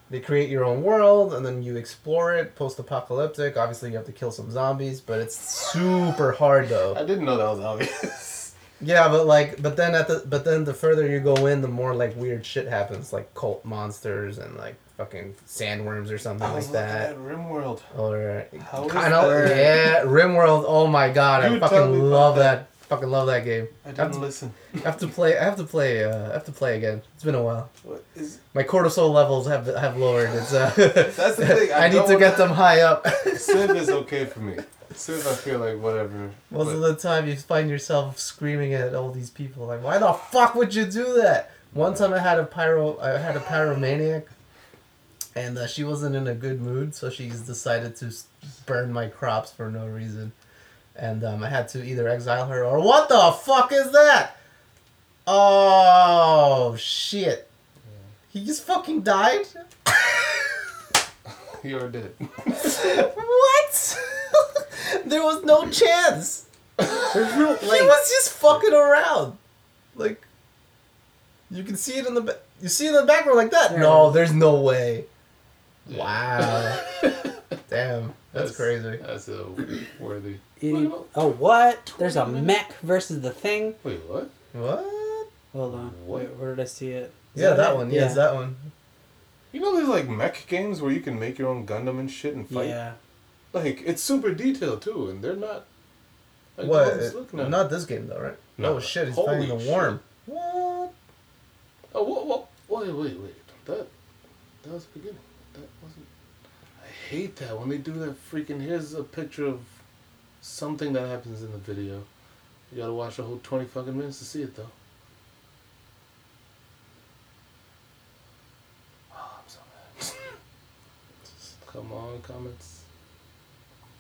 they create your own world and then you explore it. Post-apocalyptic. Obviously you have to kill some zombies, but it's super hard though. I didn't know that was obvious. Yeah, but like, but then at the, but then the further you go in, the more like weird shit happens, like cult monsters and like fucking sandworms or something I like that. at RimWorld. Or How kind of that? yeah, RimWorld. Oh my god, You I fucking love that. that. Fucking love that game. I I have, didn't to, listen. I have to play. I have to play. Uh, I have to play again. It's been a while. What is? My cortisol levels have have lowered. It's uh, That's the thing, I I, need to get them high up. Civ is okay for me. Civ, I feel like whatever. Most but- of the time, you find yourself screaming at all these people, like, "Why the fuck would you do that?" One time, I had a pyro, I had a pyromaniac, and uh, she wasn't in a good mood, so she's decided to burn my crops for no reason, and um, I had to either exile her or what the fuck is that? Oh shit! He just fucking died. You're dead. what? there was no chance. There's no he was just fucking around. Like, you can see it in the ba- you see it in the background like that. There no, there's no way. Wow. Damn, that's, crazy. That's a worthy. Idiot. Oh what? There's a mech versus the thing. Wait, what? What? Hold on. What? Wait, where did I see it? Is Yeah, that it? one. Yeah, it's that one. You know, there's like mech games where you can make your own Gundam and shit and fight. Yeah. Like it's super detailed too, and they're not. Like, what? no one's It- looking at not this game though, right? No. Oh shit, he's Holy fighting the shit. What? Oh, what, what? Wait, wait, wait. That, that was the beginning. That wasn't. I hate that when they do that freaking. Here's a picture of something that happens in the video. You gotta watch the whole 20 fucking minutes to see it, though. Oh, I'm so mad. Come on, comments.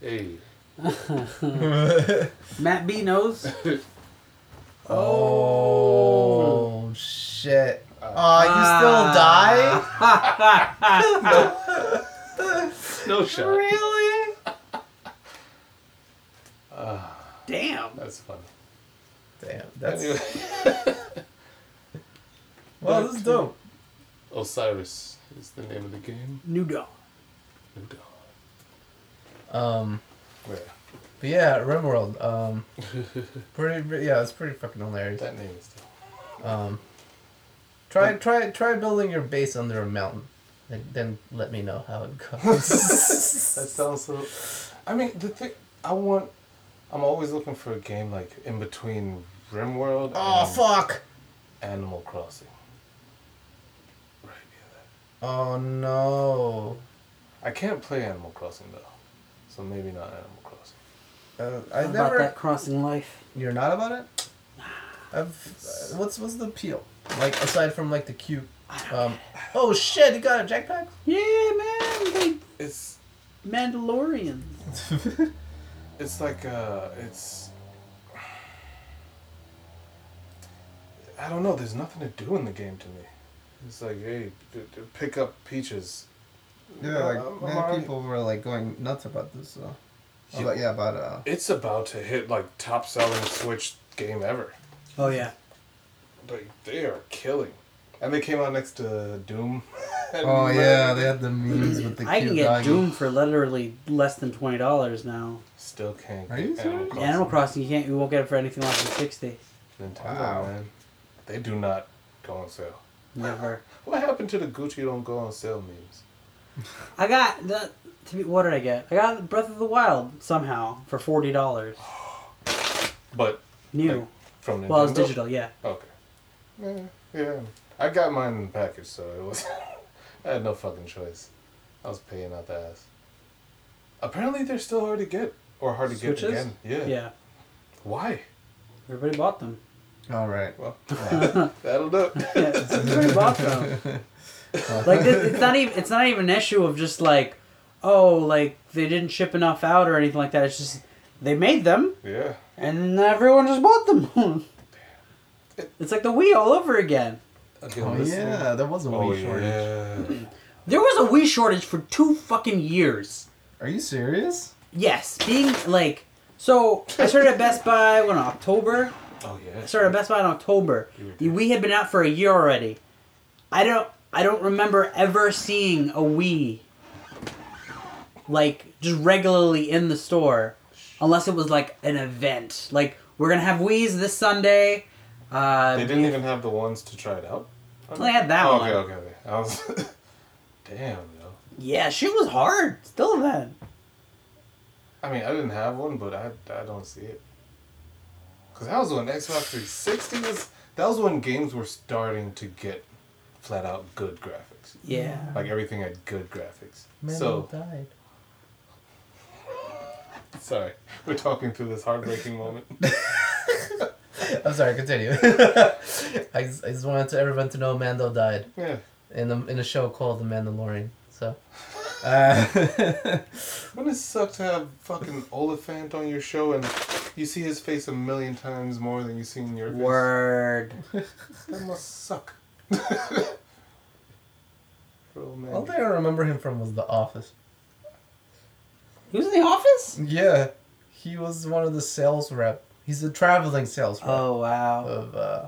Hey. Matt B knows. Oh shit. Uh, Oh, you still die? No shot. really? Damn. That's funny. Damn, that's Anyway. well, this is dope. Osiris is the name of the game. New Dawn. New Dawn. Um, Yeah. but yeah, RimWorld. Um, pretty. Yeah, it's pretty fucking hilarious. That name is still. Um, try try try building your base under a mountain, and then let me know how it goes. That goes. sounds so. I mean, the thing I want. I'm always looking for a game like in between RimWorld oh and fuck! Animal Crossing. Right, yeah, Oh no! I can't play Animal Crossing though, so maybe not Animal Crossing. Uh, I How about never. that crossing life? You're not about it. I've. Uh, what's what's the appeal? Like aside from like the cute. Um. Oh shit! You got a jetpack. Yeah, man. They It's Mandalorians. it's like uh it's. I don't know. There's nothing to do in the game to me. It's like, hey, d- d- pick up peaches. Yeah, like I'm many already- people were like going nuts about this. So. Yeah. About, yeah, about uh. It's about to hit like top selling Switch game ever. Oh yeah. Like they are killing, and they came out next to Doom. Oh Red. yeah, they had the memes with the I cute can get doggy. Doom for literally less than twenty dollars now. Still can't. Are get you Animal serious? Crossing. Animal Crossing, you can't. You won't get it for anything less than sixty. Nintendo, Wow. man. They do not go on sale. Never. What happened to the Gucci don't go on sale memes? I got the. To be, what did I get? I got Breath of the Wild somehow for forty dollars. But New. Like, from Nintendo. well, it's digital. Yeah. Okay. Eh, yeah, yeah. I got mine in the package, so it was. I had no fucking choice. I was paying out the ass. Apparently, they're still hard to get, or hard to Switches? get again. Yeah. Yeah. Why? Everybody bought them. All right. Well, that'll do. it. Yeah, everybody bought them. Like this, it's not even it's not even an issue of just like, oh, like they didn't ship enough out or anything like that. It's just they made them Yeah. and everyone just bought them. it's like the Wii all over again. Again, Oh listen- yeah, there was a Oh Wii shortage. yeah. There was a Wii shortage for two fucking years. Are you serious? Yes, being like so. I started at Best Buy when October. Oh yeah. I started at Best Buy in October. You were The Wii had been out for a year already. I don't. I don't remember ever seeing a Wii like just regularly in the store, unless it was like an event. Like we're gonna have Wii's this Sunday. Uh, They didn't even have the ones to try it out. Well, they had that oh, one. Okay, okay, okay. I was. Damn, yo. Yeah, shit was hard. Still then. I mean, I didn't have one, but I I don't see it. Cause that was when Xbox 360 was. That was when games were starting to get flat out good graphics. Yeah. Like everything had good graphics. Man so died. sorry, we're talking through this heartbreaking moment. I'm sorry. Continue. I, just, I just wanted to everyone to know Mando died Yeah. in a in a show called The Mandalorian. So. Uh, Wouldn't it suck to have fucking Olyphant on your show and you see his face a million times more than you see in your face? Word. That must suck. Bro, all thing I remember him from was The Office. He was in the office. Yeah, he was one of the sales rep. He's a traveling salesman. Oh wow. of. uh...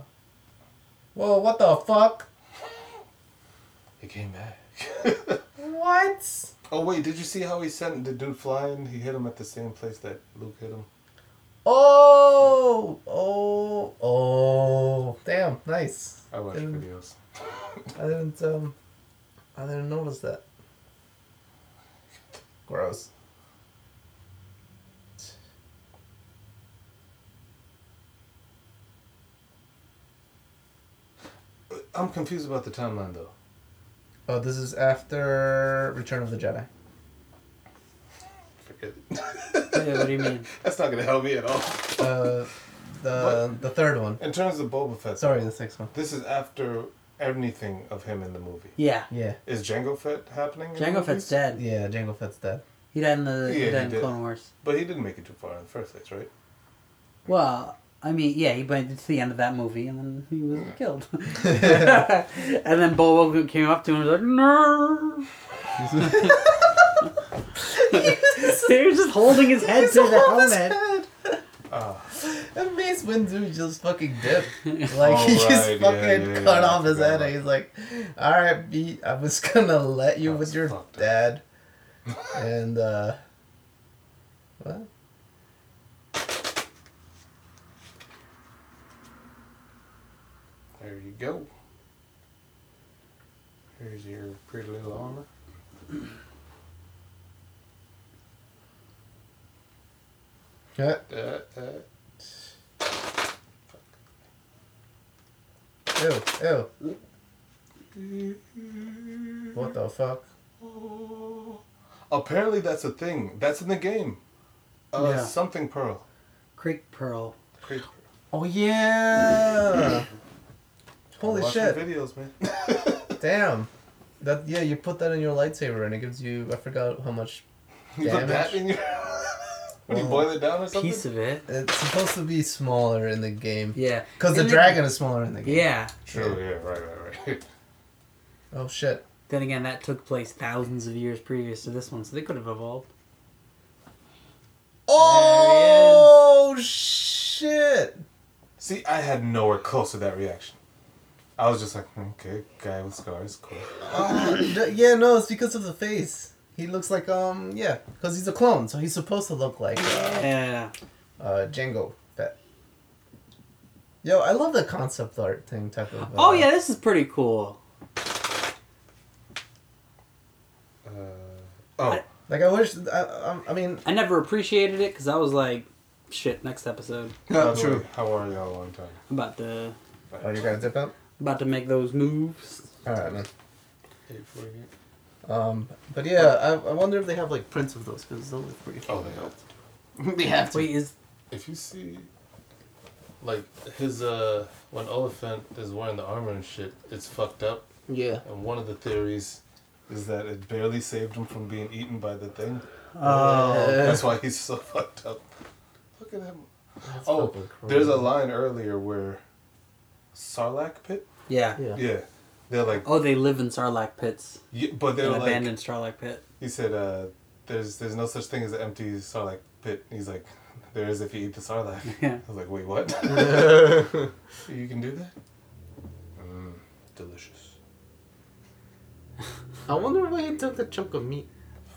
Well, what the fuck? He came back. What? oh wait, did you see how he sent the dude flying? He hit him at the same place that Luke hit him. Oh, oh, oh! Damn, nice. I watch Didn't- videos. I didn't um, I didn't notice that. Gross. I'm confused about the timeline though. Oh, this is after Return of the Jedi. Forget it. Wait, what do you mean? That's not gonna help me at all. Uh, the the third one. In terms of Boba Fett, Sorry, the sixth one. this is after anything of him in the movie. Yeah. Yeah, Is Jango Fett happening? Jango movies? Fett's dead. yeah. Jango Fett's dead. He died in the Yeah, he he in did. Clone Wars. But he didn't make it too far in the first place, right? Well, I mean, yeah, he went to the end of that movie and then he was killed. and then Boba came up to him and was like, "No." he was just holding his head to the helmet. Ah, And Mace Windu just fucking dipped. Like Oh, he just right, yeah, fucking yeah, cut yeah, off his forgot head and he's like, Alright, B I was gonna let you That with your fucked up. dad. and uh what? There you go. Here's your pretty little armor. Yeah. Uh, uh, Ew, ew. What the fuck? Apparently, that's a thing. That's in the game. Uh, Yeah. Something Pearl. Krayt Pearl. Great. Oh yeah. Holy Watch shit. videos, man. Damn. That yeah, you put that in your lightsaber and it gives you I forgot how much You put that Damage. in your. when you boil it down or something? Piece of it. it's supposed to be smaller in the game. Yeah. Because the In the- dragon is smaller in the game. Yeah. Oh, True, yeah, right, right, right. Oh shit. Then again, that took place thousands of years previous to this one, so they could have evolved. Oh shit! See, I had nowhere close to that reaction. I was just like, okay, guy with scars, cool. Uh, d- yeah, no, it's because of the face. He looks like um yeah, because he's a clone, so he's supposed to look like uh, Yeah. uh Jango Fett. Yo, I love the concept art thing type of. Uh, Oh yeah, this is pretty cool. Uh, Oh, Like I wish. I, I, I mean, I never appreciated it because I was like, shit. Next episode, by no, true. How are y'all long time? About the. Oh, you gotta dip out. About to make those moves. All right, man. Eight forty-eight. Um, but yeah, I, I wonder if they have like prints of those because those look pretty. Oh, they dope. have. they have to. Wait, is If you see, like his uh, when Olyphant is wearing the armor and shit, it's fucked up. Yeah. And one of the theories Is that it barely saved him from being eaten by the thing? oh That's why he's so fucked up. Look at him. That's Oh, there's a line earlier where Sarlacc pit. yeah. Yeah. Yeah, they're like, Oh, they live in Sarlacc pits, yeah, but they're an like, abandoned Sarlacc pit. he said, uh, "There's there's no such thing as an empty Sarlacc pit." He's like, "There is if you eat the Sarlacc." Yeah. I was like, "Wait, what? you can do that?" Mm, delicious. I wonder why he took the chunk of meat.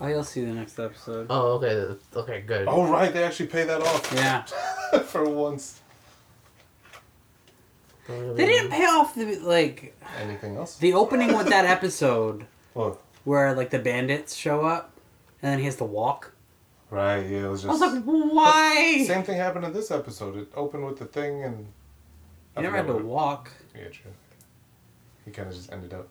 Oh, you'll see the next episode. Oh, okay. Okay, good. Oh right, they actually pay that off Yeah, for once. They didn't pay off the like Anything else? the opening with that episode Well, where like the bandits show up and then he has to walk. right, yeah, it was I was just. like, why? Same thing happened in this episode. It opened with the thing and. I You never had forgot to what walk. it- Yeah, true. He kind of just ended up.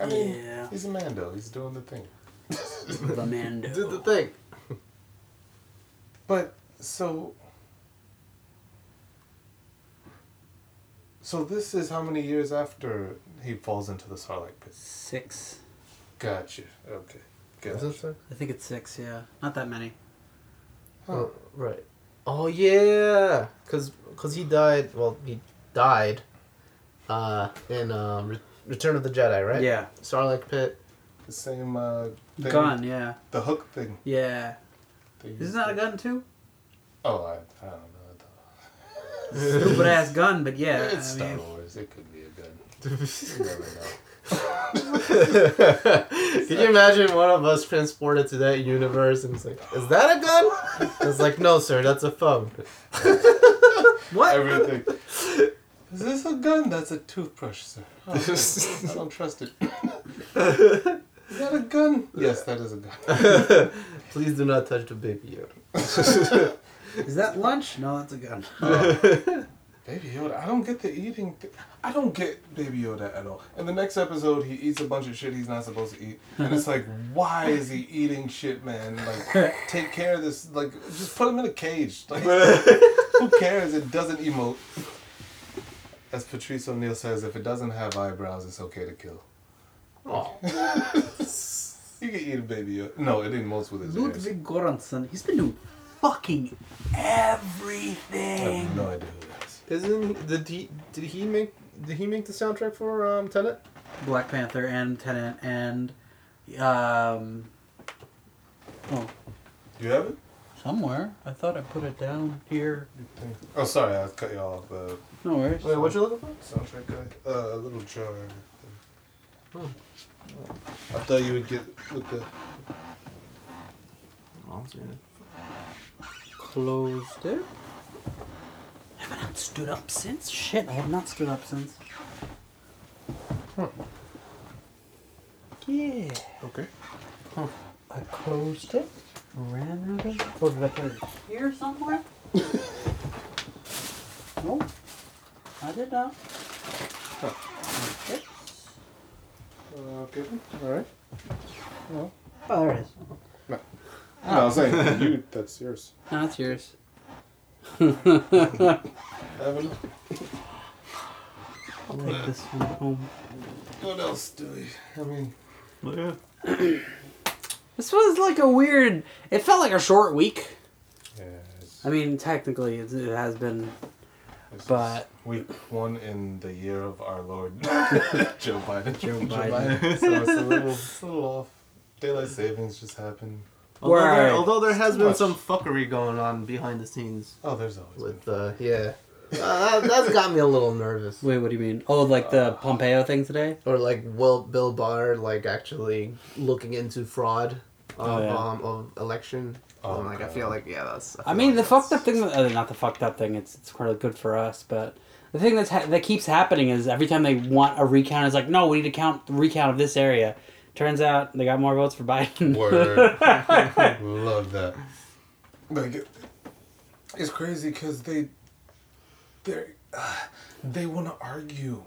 I mean, Yeah. he's a Mando. He's doing the thing. The Mando. Did the thing. But so. So this is how many years after he falls into the Sarlacc pit? Six. Gotcha. Okay. Is Gotcha. this thing? I think it's six. Yeah, not that many. Oh, right. Oh yeah, cause cause he died. Well, he died. Uh, in uh, Re- Return of the Jedi, right? Yeah. Sarlacc pit. The same uh, thing. Gun. Yeah. The hook thing. Yeah. Isn't used that a gun too? Oh, I, I don't know. Stupid ass gun, but yeah. it's I Star mean, Wars. It could be a gun. you never know. Can you imagine one of us transported to that universe and it's like, is that a gun? It's like, no, sir, that's a phone. what? Everything. Is this a gun? That's a toothbrush, sir. Oh, I don't trust it. Is that a gun? Yes, that is a gun. Please do not touch the baby Yoda. Is that lunch? No, that's a gun. Baby Yoda, I don't get the eating. Th- I don't get Baby Yoda at all. In the next episode, he eats a bunch of shit he's not supposed to eat, and it's like, why is he eating shit, man? Like, take care of this. Like, just put him in a cage. Like, who cares? It doesn't emote. As Patrice O'Neal says, if it doesn't have eyebrows, it's okay to kill. Oh. You can eat a Baby Yoda. No, it emotes with his ears. Ludwig Göransson. He's been doing fucking everything. I everything. have no idea who that is. Isn't he, did he did he make did he make the soundtrack for um Tenet? Black Panther and Tenet and um. Oh, Do you have it? somewhere. I thought I put it down here. Oh, sorry, I cut you off. Uh, No worries. Wait, what you looking for? soundtrack guy. Uh, a little jar. Oh. I thought you would get with the. I'm seeing it. Closed it. Have I not stood up since? Shit, I have not stood up since. Yeah. Okay. I closed it. Ran out of. Oh, did I put it here somewhere? nope. I did not. Okay. Uh, okay. All right. Oh, there it is. No, I was saying you. That's yours. No, that's yours. Evan, I'll take this one home. what else do we? I mean, This was like a weird. It felt like a short week. yeah, I mean, technically, it's, it has been, this but week one in the year of our Lord Joe Biden. Joe Biden. so it's a little, it's a little off. Daylight savings just happened. Although there, although there has been much. some fuckery going on behind the scenes Oh, there's always been. with uh yeah. Uh, that, that's got me a little nervous. wait, what do you mean? Oh, like the Pompeo thing today? Or like Will Bill Barr like actually looking into fraud of Oh, yeah. um of election. Oh, Um, like I feel like yeah, that's. I feel mean, like the that's- fucked up thing. Uh, not the fucked up thing. It's it's quite good for us, but the thing that's ha- that keeps happening is every time they want a recount, it's like, no, we need to count the recount of this area. Turns out they got more votes for Biden. Word. Love that. Like, it's crazy because they, they, uh, they want to argue,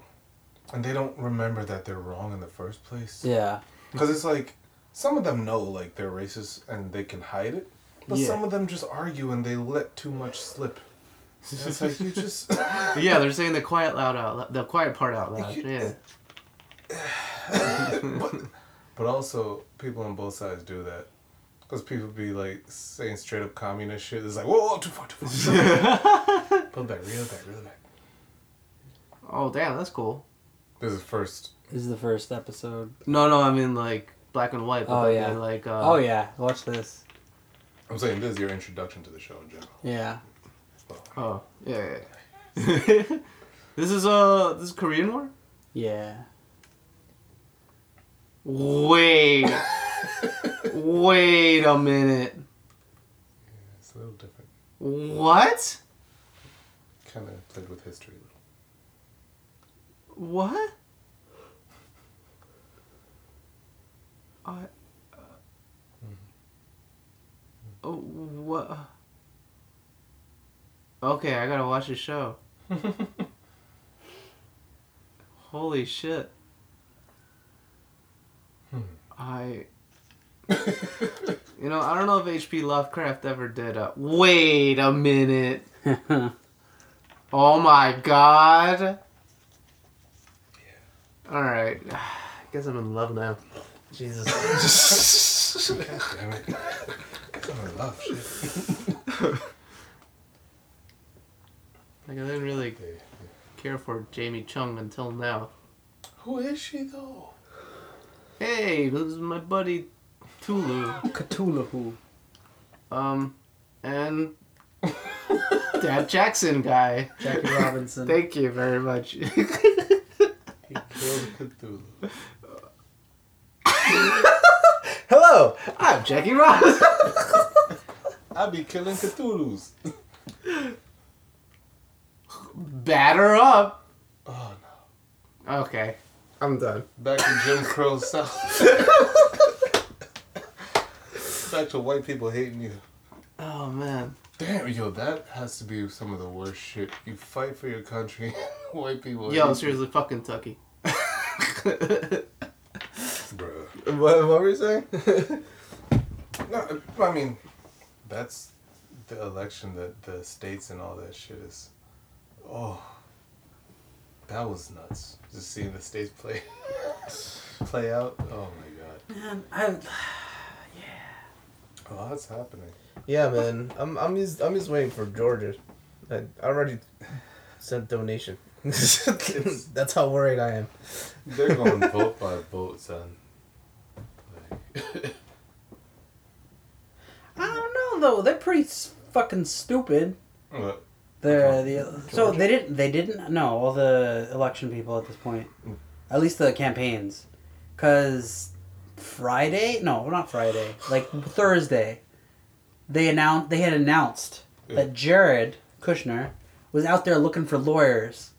and they don't remember that they're wrong in the first place. yeah. Because it's like some of them know like they're racist and they can hide it, but Yeah. some of them just argue and they let too much slip. And it's like you just yeah, they're saying the quiet loud out, the quiet part out loud. You- Yeah. but, but also people on both sides do that. Because people be like saying straight up communist shit. It's like, whoa, whoa, too far, too far. Pull back, reel back, reel back. Oh damn, that's cool. This is first. This is the first episode. No, no, I mean like black and white. But Oh, yeah. they, like uh, oh yeah, watch this. I'm saying this is your introduction to the show in general. Yeah. Oh yeah. yeah. this is uh this is Korean War. Yeah. Wait, wait a minute. Yeah, It's a little different. What? Kind of played with history. a little. What? I. Uh, oh, what? Okay, I gotta watch the show. Holy shit. I. you know, I don't know if H.P. Lovecraft ever did a. Wait a minute. Oh my god. Alright. I guess I'm in love now. Jesus. God damn it. I'm in love, shit. Like, I didn't really care for Jamie Chung until now. Who is she though? Hey, this is my buddy Tulu. Cthulhu. Um, and Dad Jackson guy. Jackie Robinson. Thank you very much. He killed Cthulhu. Hello, I'm Jackie Robinson. I be killing Cthulhu's. Batter up. Oh no. Okay, I'm done. Back to Jim Crow South. Back to white people hating you. Oh man. Damn, yo, that has to be some of the worst shit. You fight for your country, white people. Yo, seriously, fucking Tucky. you. Bruh. What, what were you saying? No, I mean, that's the election that the states and all that shit is. Oh, that was nuts. Just seeing the states play play out. Oh my god. Man, I. Yeah. Oh, that's happening. yeah, man. I'm I'm just I'm just waiting for Georgia. I I already sent donation. That's how worried I am. They're going vote by vote, son. Like, I don't know though. They're pretty fucking stupid. what? The so they didn't they didn't know all the election people at this point, at least the campaigns, because Friday no not Friday like Thursday, they announced they had announced that Jared Kushner was out there looking for lawyers.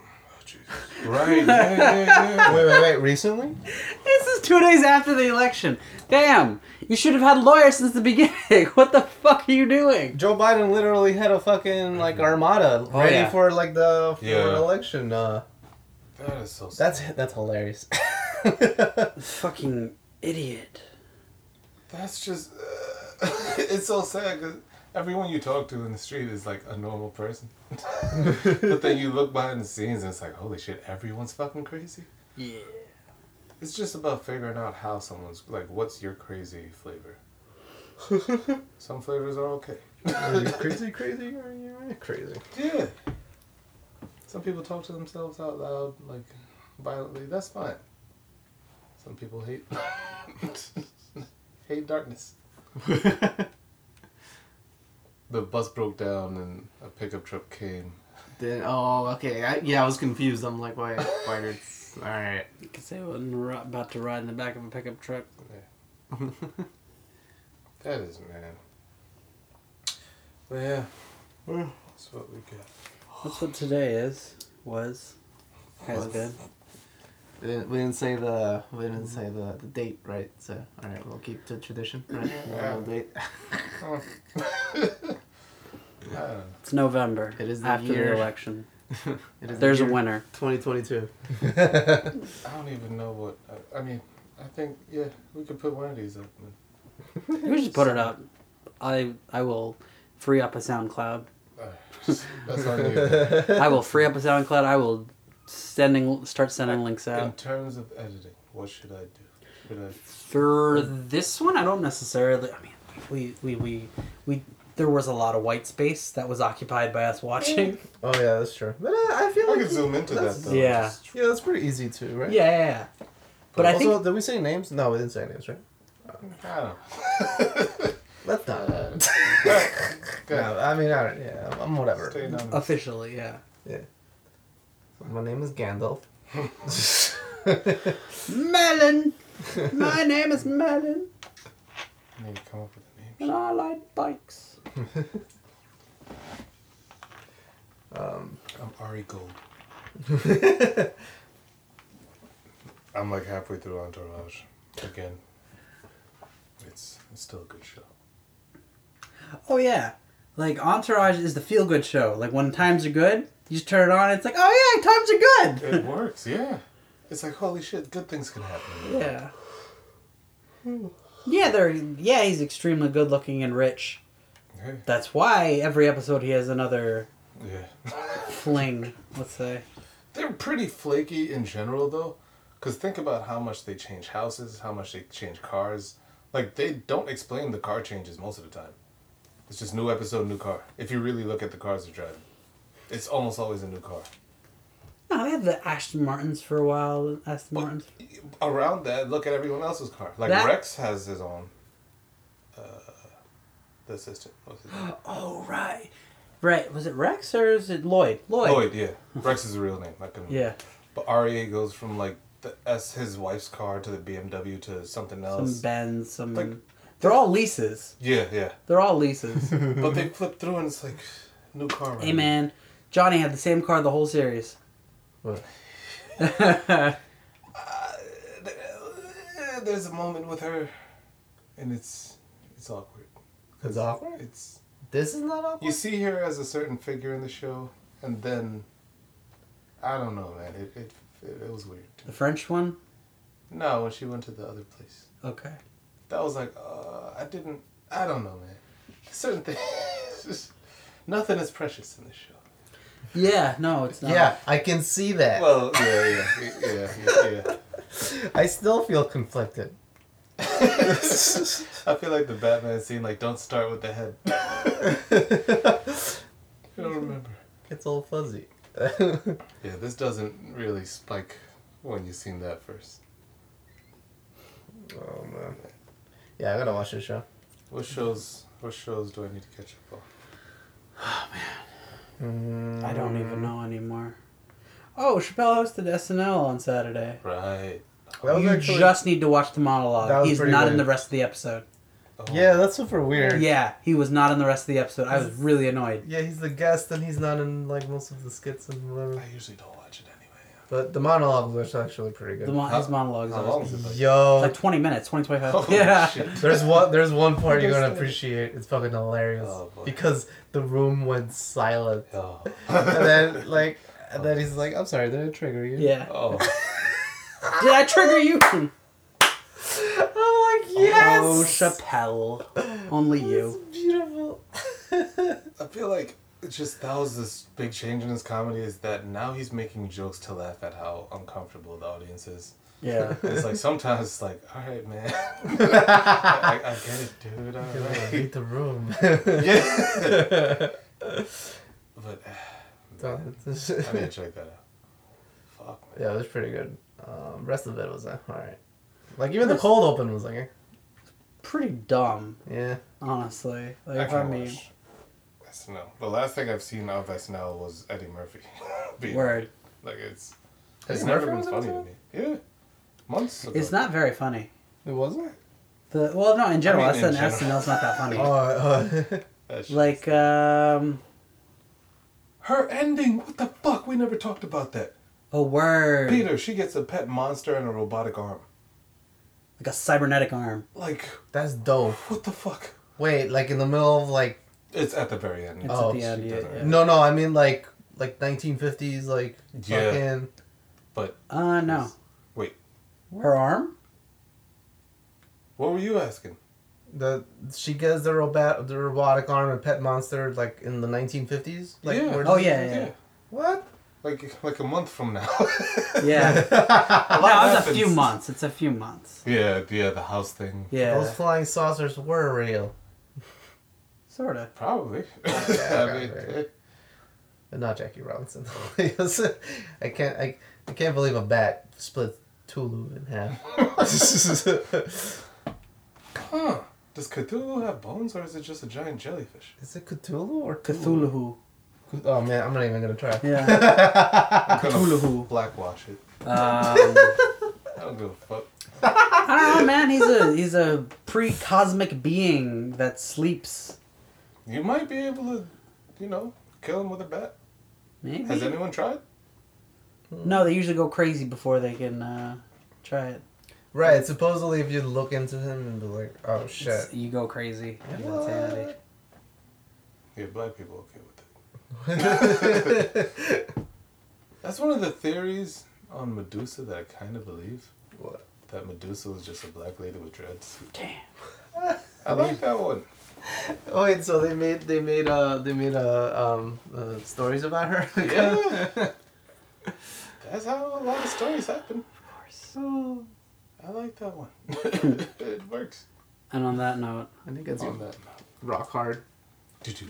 Right. Yeah, yeah, yeah. Wait, wait, wait. Recently? This is two days after the election. Damn, you should have had lawyers since the beginning. What the fuck are you doing? Joe Biden literally had a fucking like armada Oh, ready for like the for Yeah. election. Uh, That is so. that's that's hilarious. Fucking idiot. That's just. Uh, it's so sad because everyone you talk to in the street is like a normal person. but then you look behind the scenes and it's like, holy shit, everyone's fucking crazy. Yeah. It's just about figuring out how someone's like, what's your crazy flavor? Some flavors are okay. Are you crazy, crazy, or are you crazy? Yeah. Some people talk to themselves out loud, like violently. That's fine. Some people hate hate darkness. The bus broke down and a pickup truck came. Then oh okay, I, yeah, I was confused. I'm like, why, why did? All right. You could say I wasn't about to ride in the back of a pickup truck. That is man. But yeah, that's what we got. That's what today is. Was. Has Was. been. We didn't, we didn't say the we didn't say the, the date right. So all right, we'll keep to tradition. Right, Yeah. date. I. It's November. It is the after year- the election. It is There's the a winner. 2022. I don't even know what. I, I mean, I think yeah, we could put one of these up. We should put it up. I I will free up a SoundCloud. Uh, That's on you. I will free up a SoundCloud. I will sending start sending links out. In terms of editing, what should I do? Should I? For this one, I don't necessarily. I mean, we we we we. There was a lot of white space that was occupied by us watching. Oh yeah, that's true. But uh, I feel I like could zoom into that though. Yeah. Just- Yeah, that's pretty easy too, right? Yeah, yeah, yeah. But I also, think did we say names? No, we didn't say names, right? I don't know. Let's not. Go no, I mean, I don't, yeah, I'm whatever. Stay anonymous. officially, yeah. My name is Gandalf. Melon. My name is Melon, I need to come up with a name. and I like bikes. Um, I'm Ari Gold. I'm like halfway through Entourage again. It's, it's still a good show. Oh yeah, like Entourage is the feel good show. Like when times are good, you just turn it on. It's like, oh yeah, times are good. It works, yeah. It's like holy shit, good things can happen. yeah. Yeah, they're yeah. He's extremely good looking and rich. Hey, That's why every episode he has another yeah. fling. Let's say. They're pretty flaky in general, though. Because think about how much they change houses, how much they change cars. Like, they don't explain the car changes most of the time. It's just new episode, new car. If you really look at the cars they're driving, it's almost always a new car. No, they had the Ashton Martins for a while. Aston Martins. Around that, look at everyone else's car. Like, That- Rex has his own. Uh, the assistant. What's his name? Oh right, right. Was it Rex or is it Lloyd? Lloyd. Lloyd, yeah. Rex is the real name. I can Yeah. But Ari goes from, like, the S, his wife's car to the BMW to something else. Some Benz. Some. Like- they're all leases. yeah, yeah. They're all leases. But they flip through and it's like new car. hey man, Johnny had the same car the whole series. What? Uh, there's a moment with her, and it's it's awkward. It's awkward? It's this is not awkward. you see her as a certain figure in the show, and then I don't know, man. It it it, it was weird. The French one. No, when she went to the other place, Okay. That was like uh, I didn't. I don't know, man. Certain things. just- Nothing is precious in this show. Yeah. No, it's not. yeah, I can see that. Well, yeah, yeah, yeah, yeah. yeah. I still feel conflicted. I feel like the Batman scene, like, don't start with the head. I don't remember. It's all fuzzy. Yeah, this doesn't really spike when you've seen that first. Oh man. Yeah, I gotta watch this show. What shows? What shows do I need to catch up on? Oh man, mm, I don't even know anymore. Oh, Chappelle hosted SNL on Saturday. Right. That you actually- just need to watch the monologue. He's pretty not in the rest of the episode. Oh. Yeah, that's super weird. Yeah, he was not in the rest of the episode. I was really annoyed. Yeah, he's the guest and he's not in like most of the skits and whatever. I usually don't watch it anyway. But the monologue was actually pretty good. The mo- his monologue How is long is it? Like? Yo, like 20 minutes, 20, 25. Holy yeah. shit. there's one there's one part you're gonna appreciate. It's fucking hilarious Oh, because the room went silent, Oh. and then like, and then he's like, "I'm sorry, did I trigger you?" Yeah. oh. Did I trigger you? I'm like, oh, yes. Oh, Chappelle. Only you. Beautiful. I feel like it's just that was this big change in his comedy is that now he's making jokes to laugh at how uncomfortable the audience is. Yeah. It's like sometimes it's like, all right, man, I, I get it, dude. All I right. hate the room. Yeah. But uh, I need to yeah, check that out. Fuck, man. Yeah, it was pretty good. Um, rest of it was uh, all right. Like even the cold open was like, eh. Pretty dumb, yeah. honestly. Like, I can't mean, watch SNL. The last thing I've seen of SNL was Eddie Murphy. being- word. Like it's Eddie it's never Murphy been was funny to me. Yeah, months ago. It's not very funny. It wasn't. The Well, no, in general, I I, mean, said in general. SNL's not that funny. Oh, uh, That. Like, um, her ending. What the fuck? We never talked about that. Oh, word. Peter, she gets a pet monster and a robotic arm. Like a cybernetic arm. Like, That's dope. what the fuck? Wait, like in the middle of like It's at the very end. It's Oh, at the end, she yeah, does it. yeah. no, no, I mean like like 1950s, like Yeah. fucking. But Uh, no. wait, Her arm? what were you asking? The she gets the robot the robotic arm and pet monster like in the 1950s. Like Yeah. where Oh, does it- yeah, yeah. What? Like like a month from now. Yeah. a no, lot it's a few months. It's a few months. Yeah, yeah, the house thing. Yeah. Those flying saucers were real, Sort of. Probably. okay, I mean, okay. but not Jackie Robinson. I can't I, I can't believe a bat split Tulu in half. huh. Does Cthulhu have bones or is it just a giant jellyfish? Is it Cthulhu or Cthulhu. Oh man, I'm not even gonna try. Yeah. I'm gonna Cthulhu. blackwash it. Um, I don't give a fuck. I don't know, man. He's a he's a pre-cosmic being that sleeps. You might be able to, you know, kill him with a bat. Maybe. Has anyone tried? No, they usually go crazy before they can uh, try it. Right, supposedly if you look into him and be like, oh shit. It's- you go crazy. in insanity. Yeah, black people okay with it. That's one of the theories on Medusa that I kind of believe. What? That Medusa was just a black lady with dreads. Damn. I like that one. Oh wait, so they made they made uh they made uh um uh, stories about her. Yeah. That's how a lot of stories happen. Of course. Oh, I like that one. it works. And on that note, I think it's On that rock hard.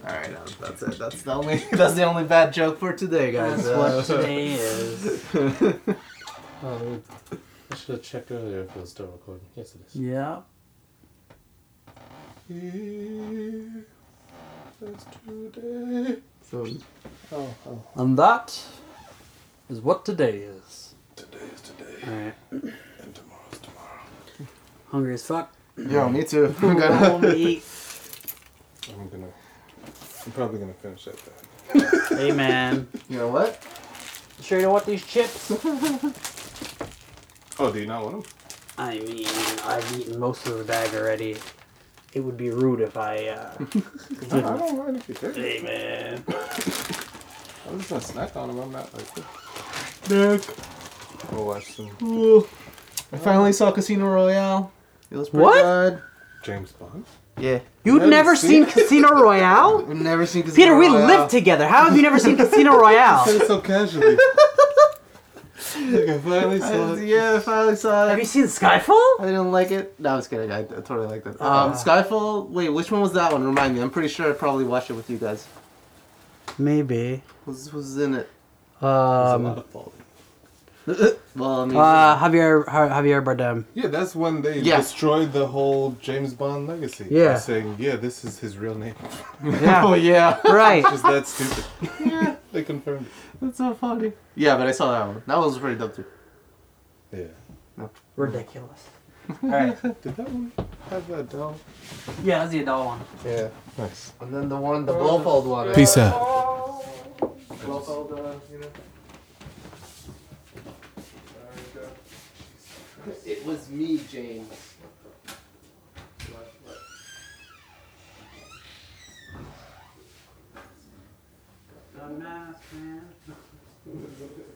All right, um, that's it. That's the only that's the only bad joke for today, guys. that's Uh, what today is. Oh, I should have checked earlier if it was still recording. Yes, it is. Yeah. Here, that's today. so oh, oh, oh. And that is what today is. Today is today, Alright. and tomorrow's tomorrow. Hungry as fuck. yo, me too. I'm gonna- eat. I'm gonna. I'm probably gonna finish that. Then. Hey man. you know what? Sure you don't want these chips? Oh, do you not want them? I mean, I've eaten most of the bag already. It would be rude if I, uh... I, I don't mind if you take it. hey man. I was just gonna snack on him. I'm not like. Nick. We'll watch some I finally saw Casino Royale. It was pretty What? good. James Bond. Yeah. You've haven't never seen seen Casino Royale? I've never seen Casino Royale. Peter, we Royale. live together. How have you never seen Casino Royale? Said Royale? it so casually. Look, I finally saw it. yeah, I finally saw Have you seen Skyfall? I didn't like it. No, I was kidding. I, I totally liked it. Um, Skyfall. Wait, which one was that one? Remind me. I'm pretty sure I probably watched it with you guys. Maybe. Who's who's in it? There's a lot Um, of fault. well, I mean, uh, Javier, Ja- Javier Bardem. Yeah, that's when they Yeah. destroyed the whole James Bond legacy. Yeah. By saying, yeah, this is his real name. Yeah. oh yeah, right. Just that stupid. yeah. They confirmed that's so funny. Yeah, but I saw that one. That one was pretty dope too. Yeah. No. Ridiculous. Alright. Did that one have that doll? Yeah, that's the Adele one. Yeah, Nice. and then the one, the Blofeld one. Peace out. Blofeld, uh, you know. It was me, James. Unmasked, man.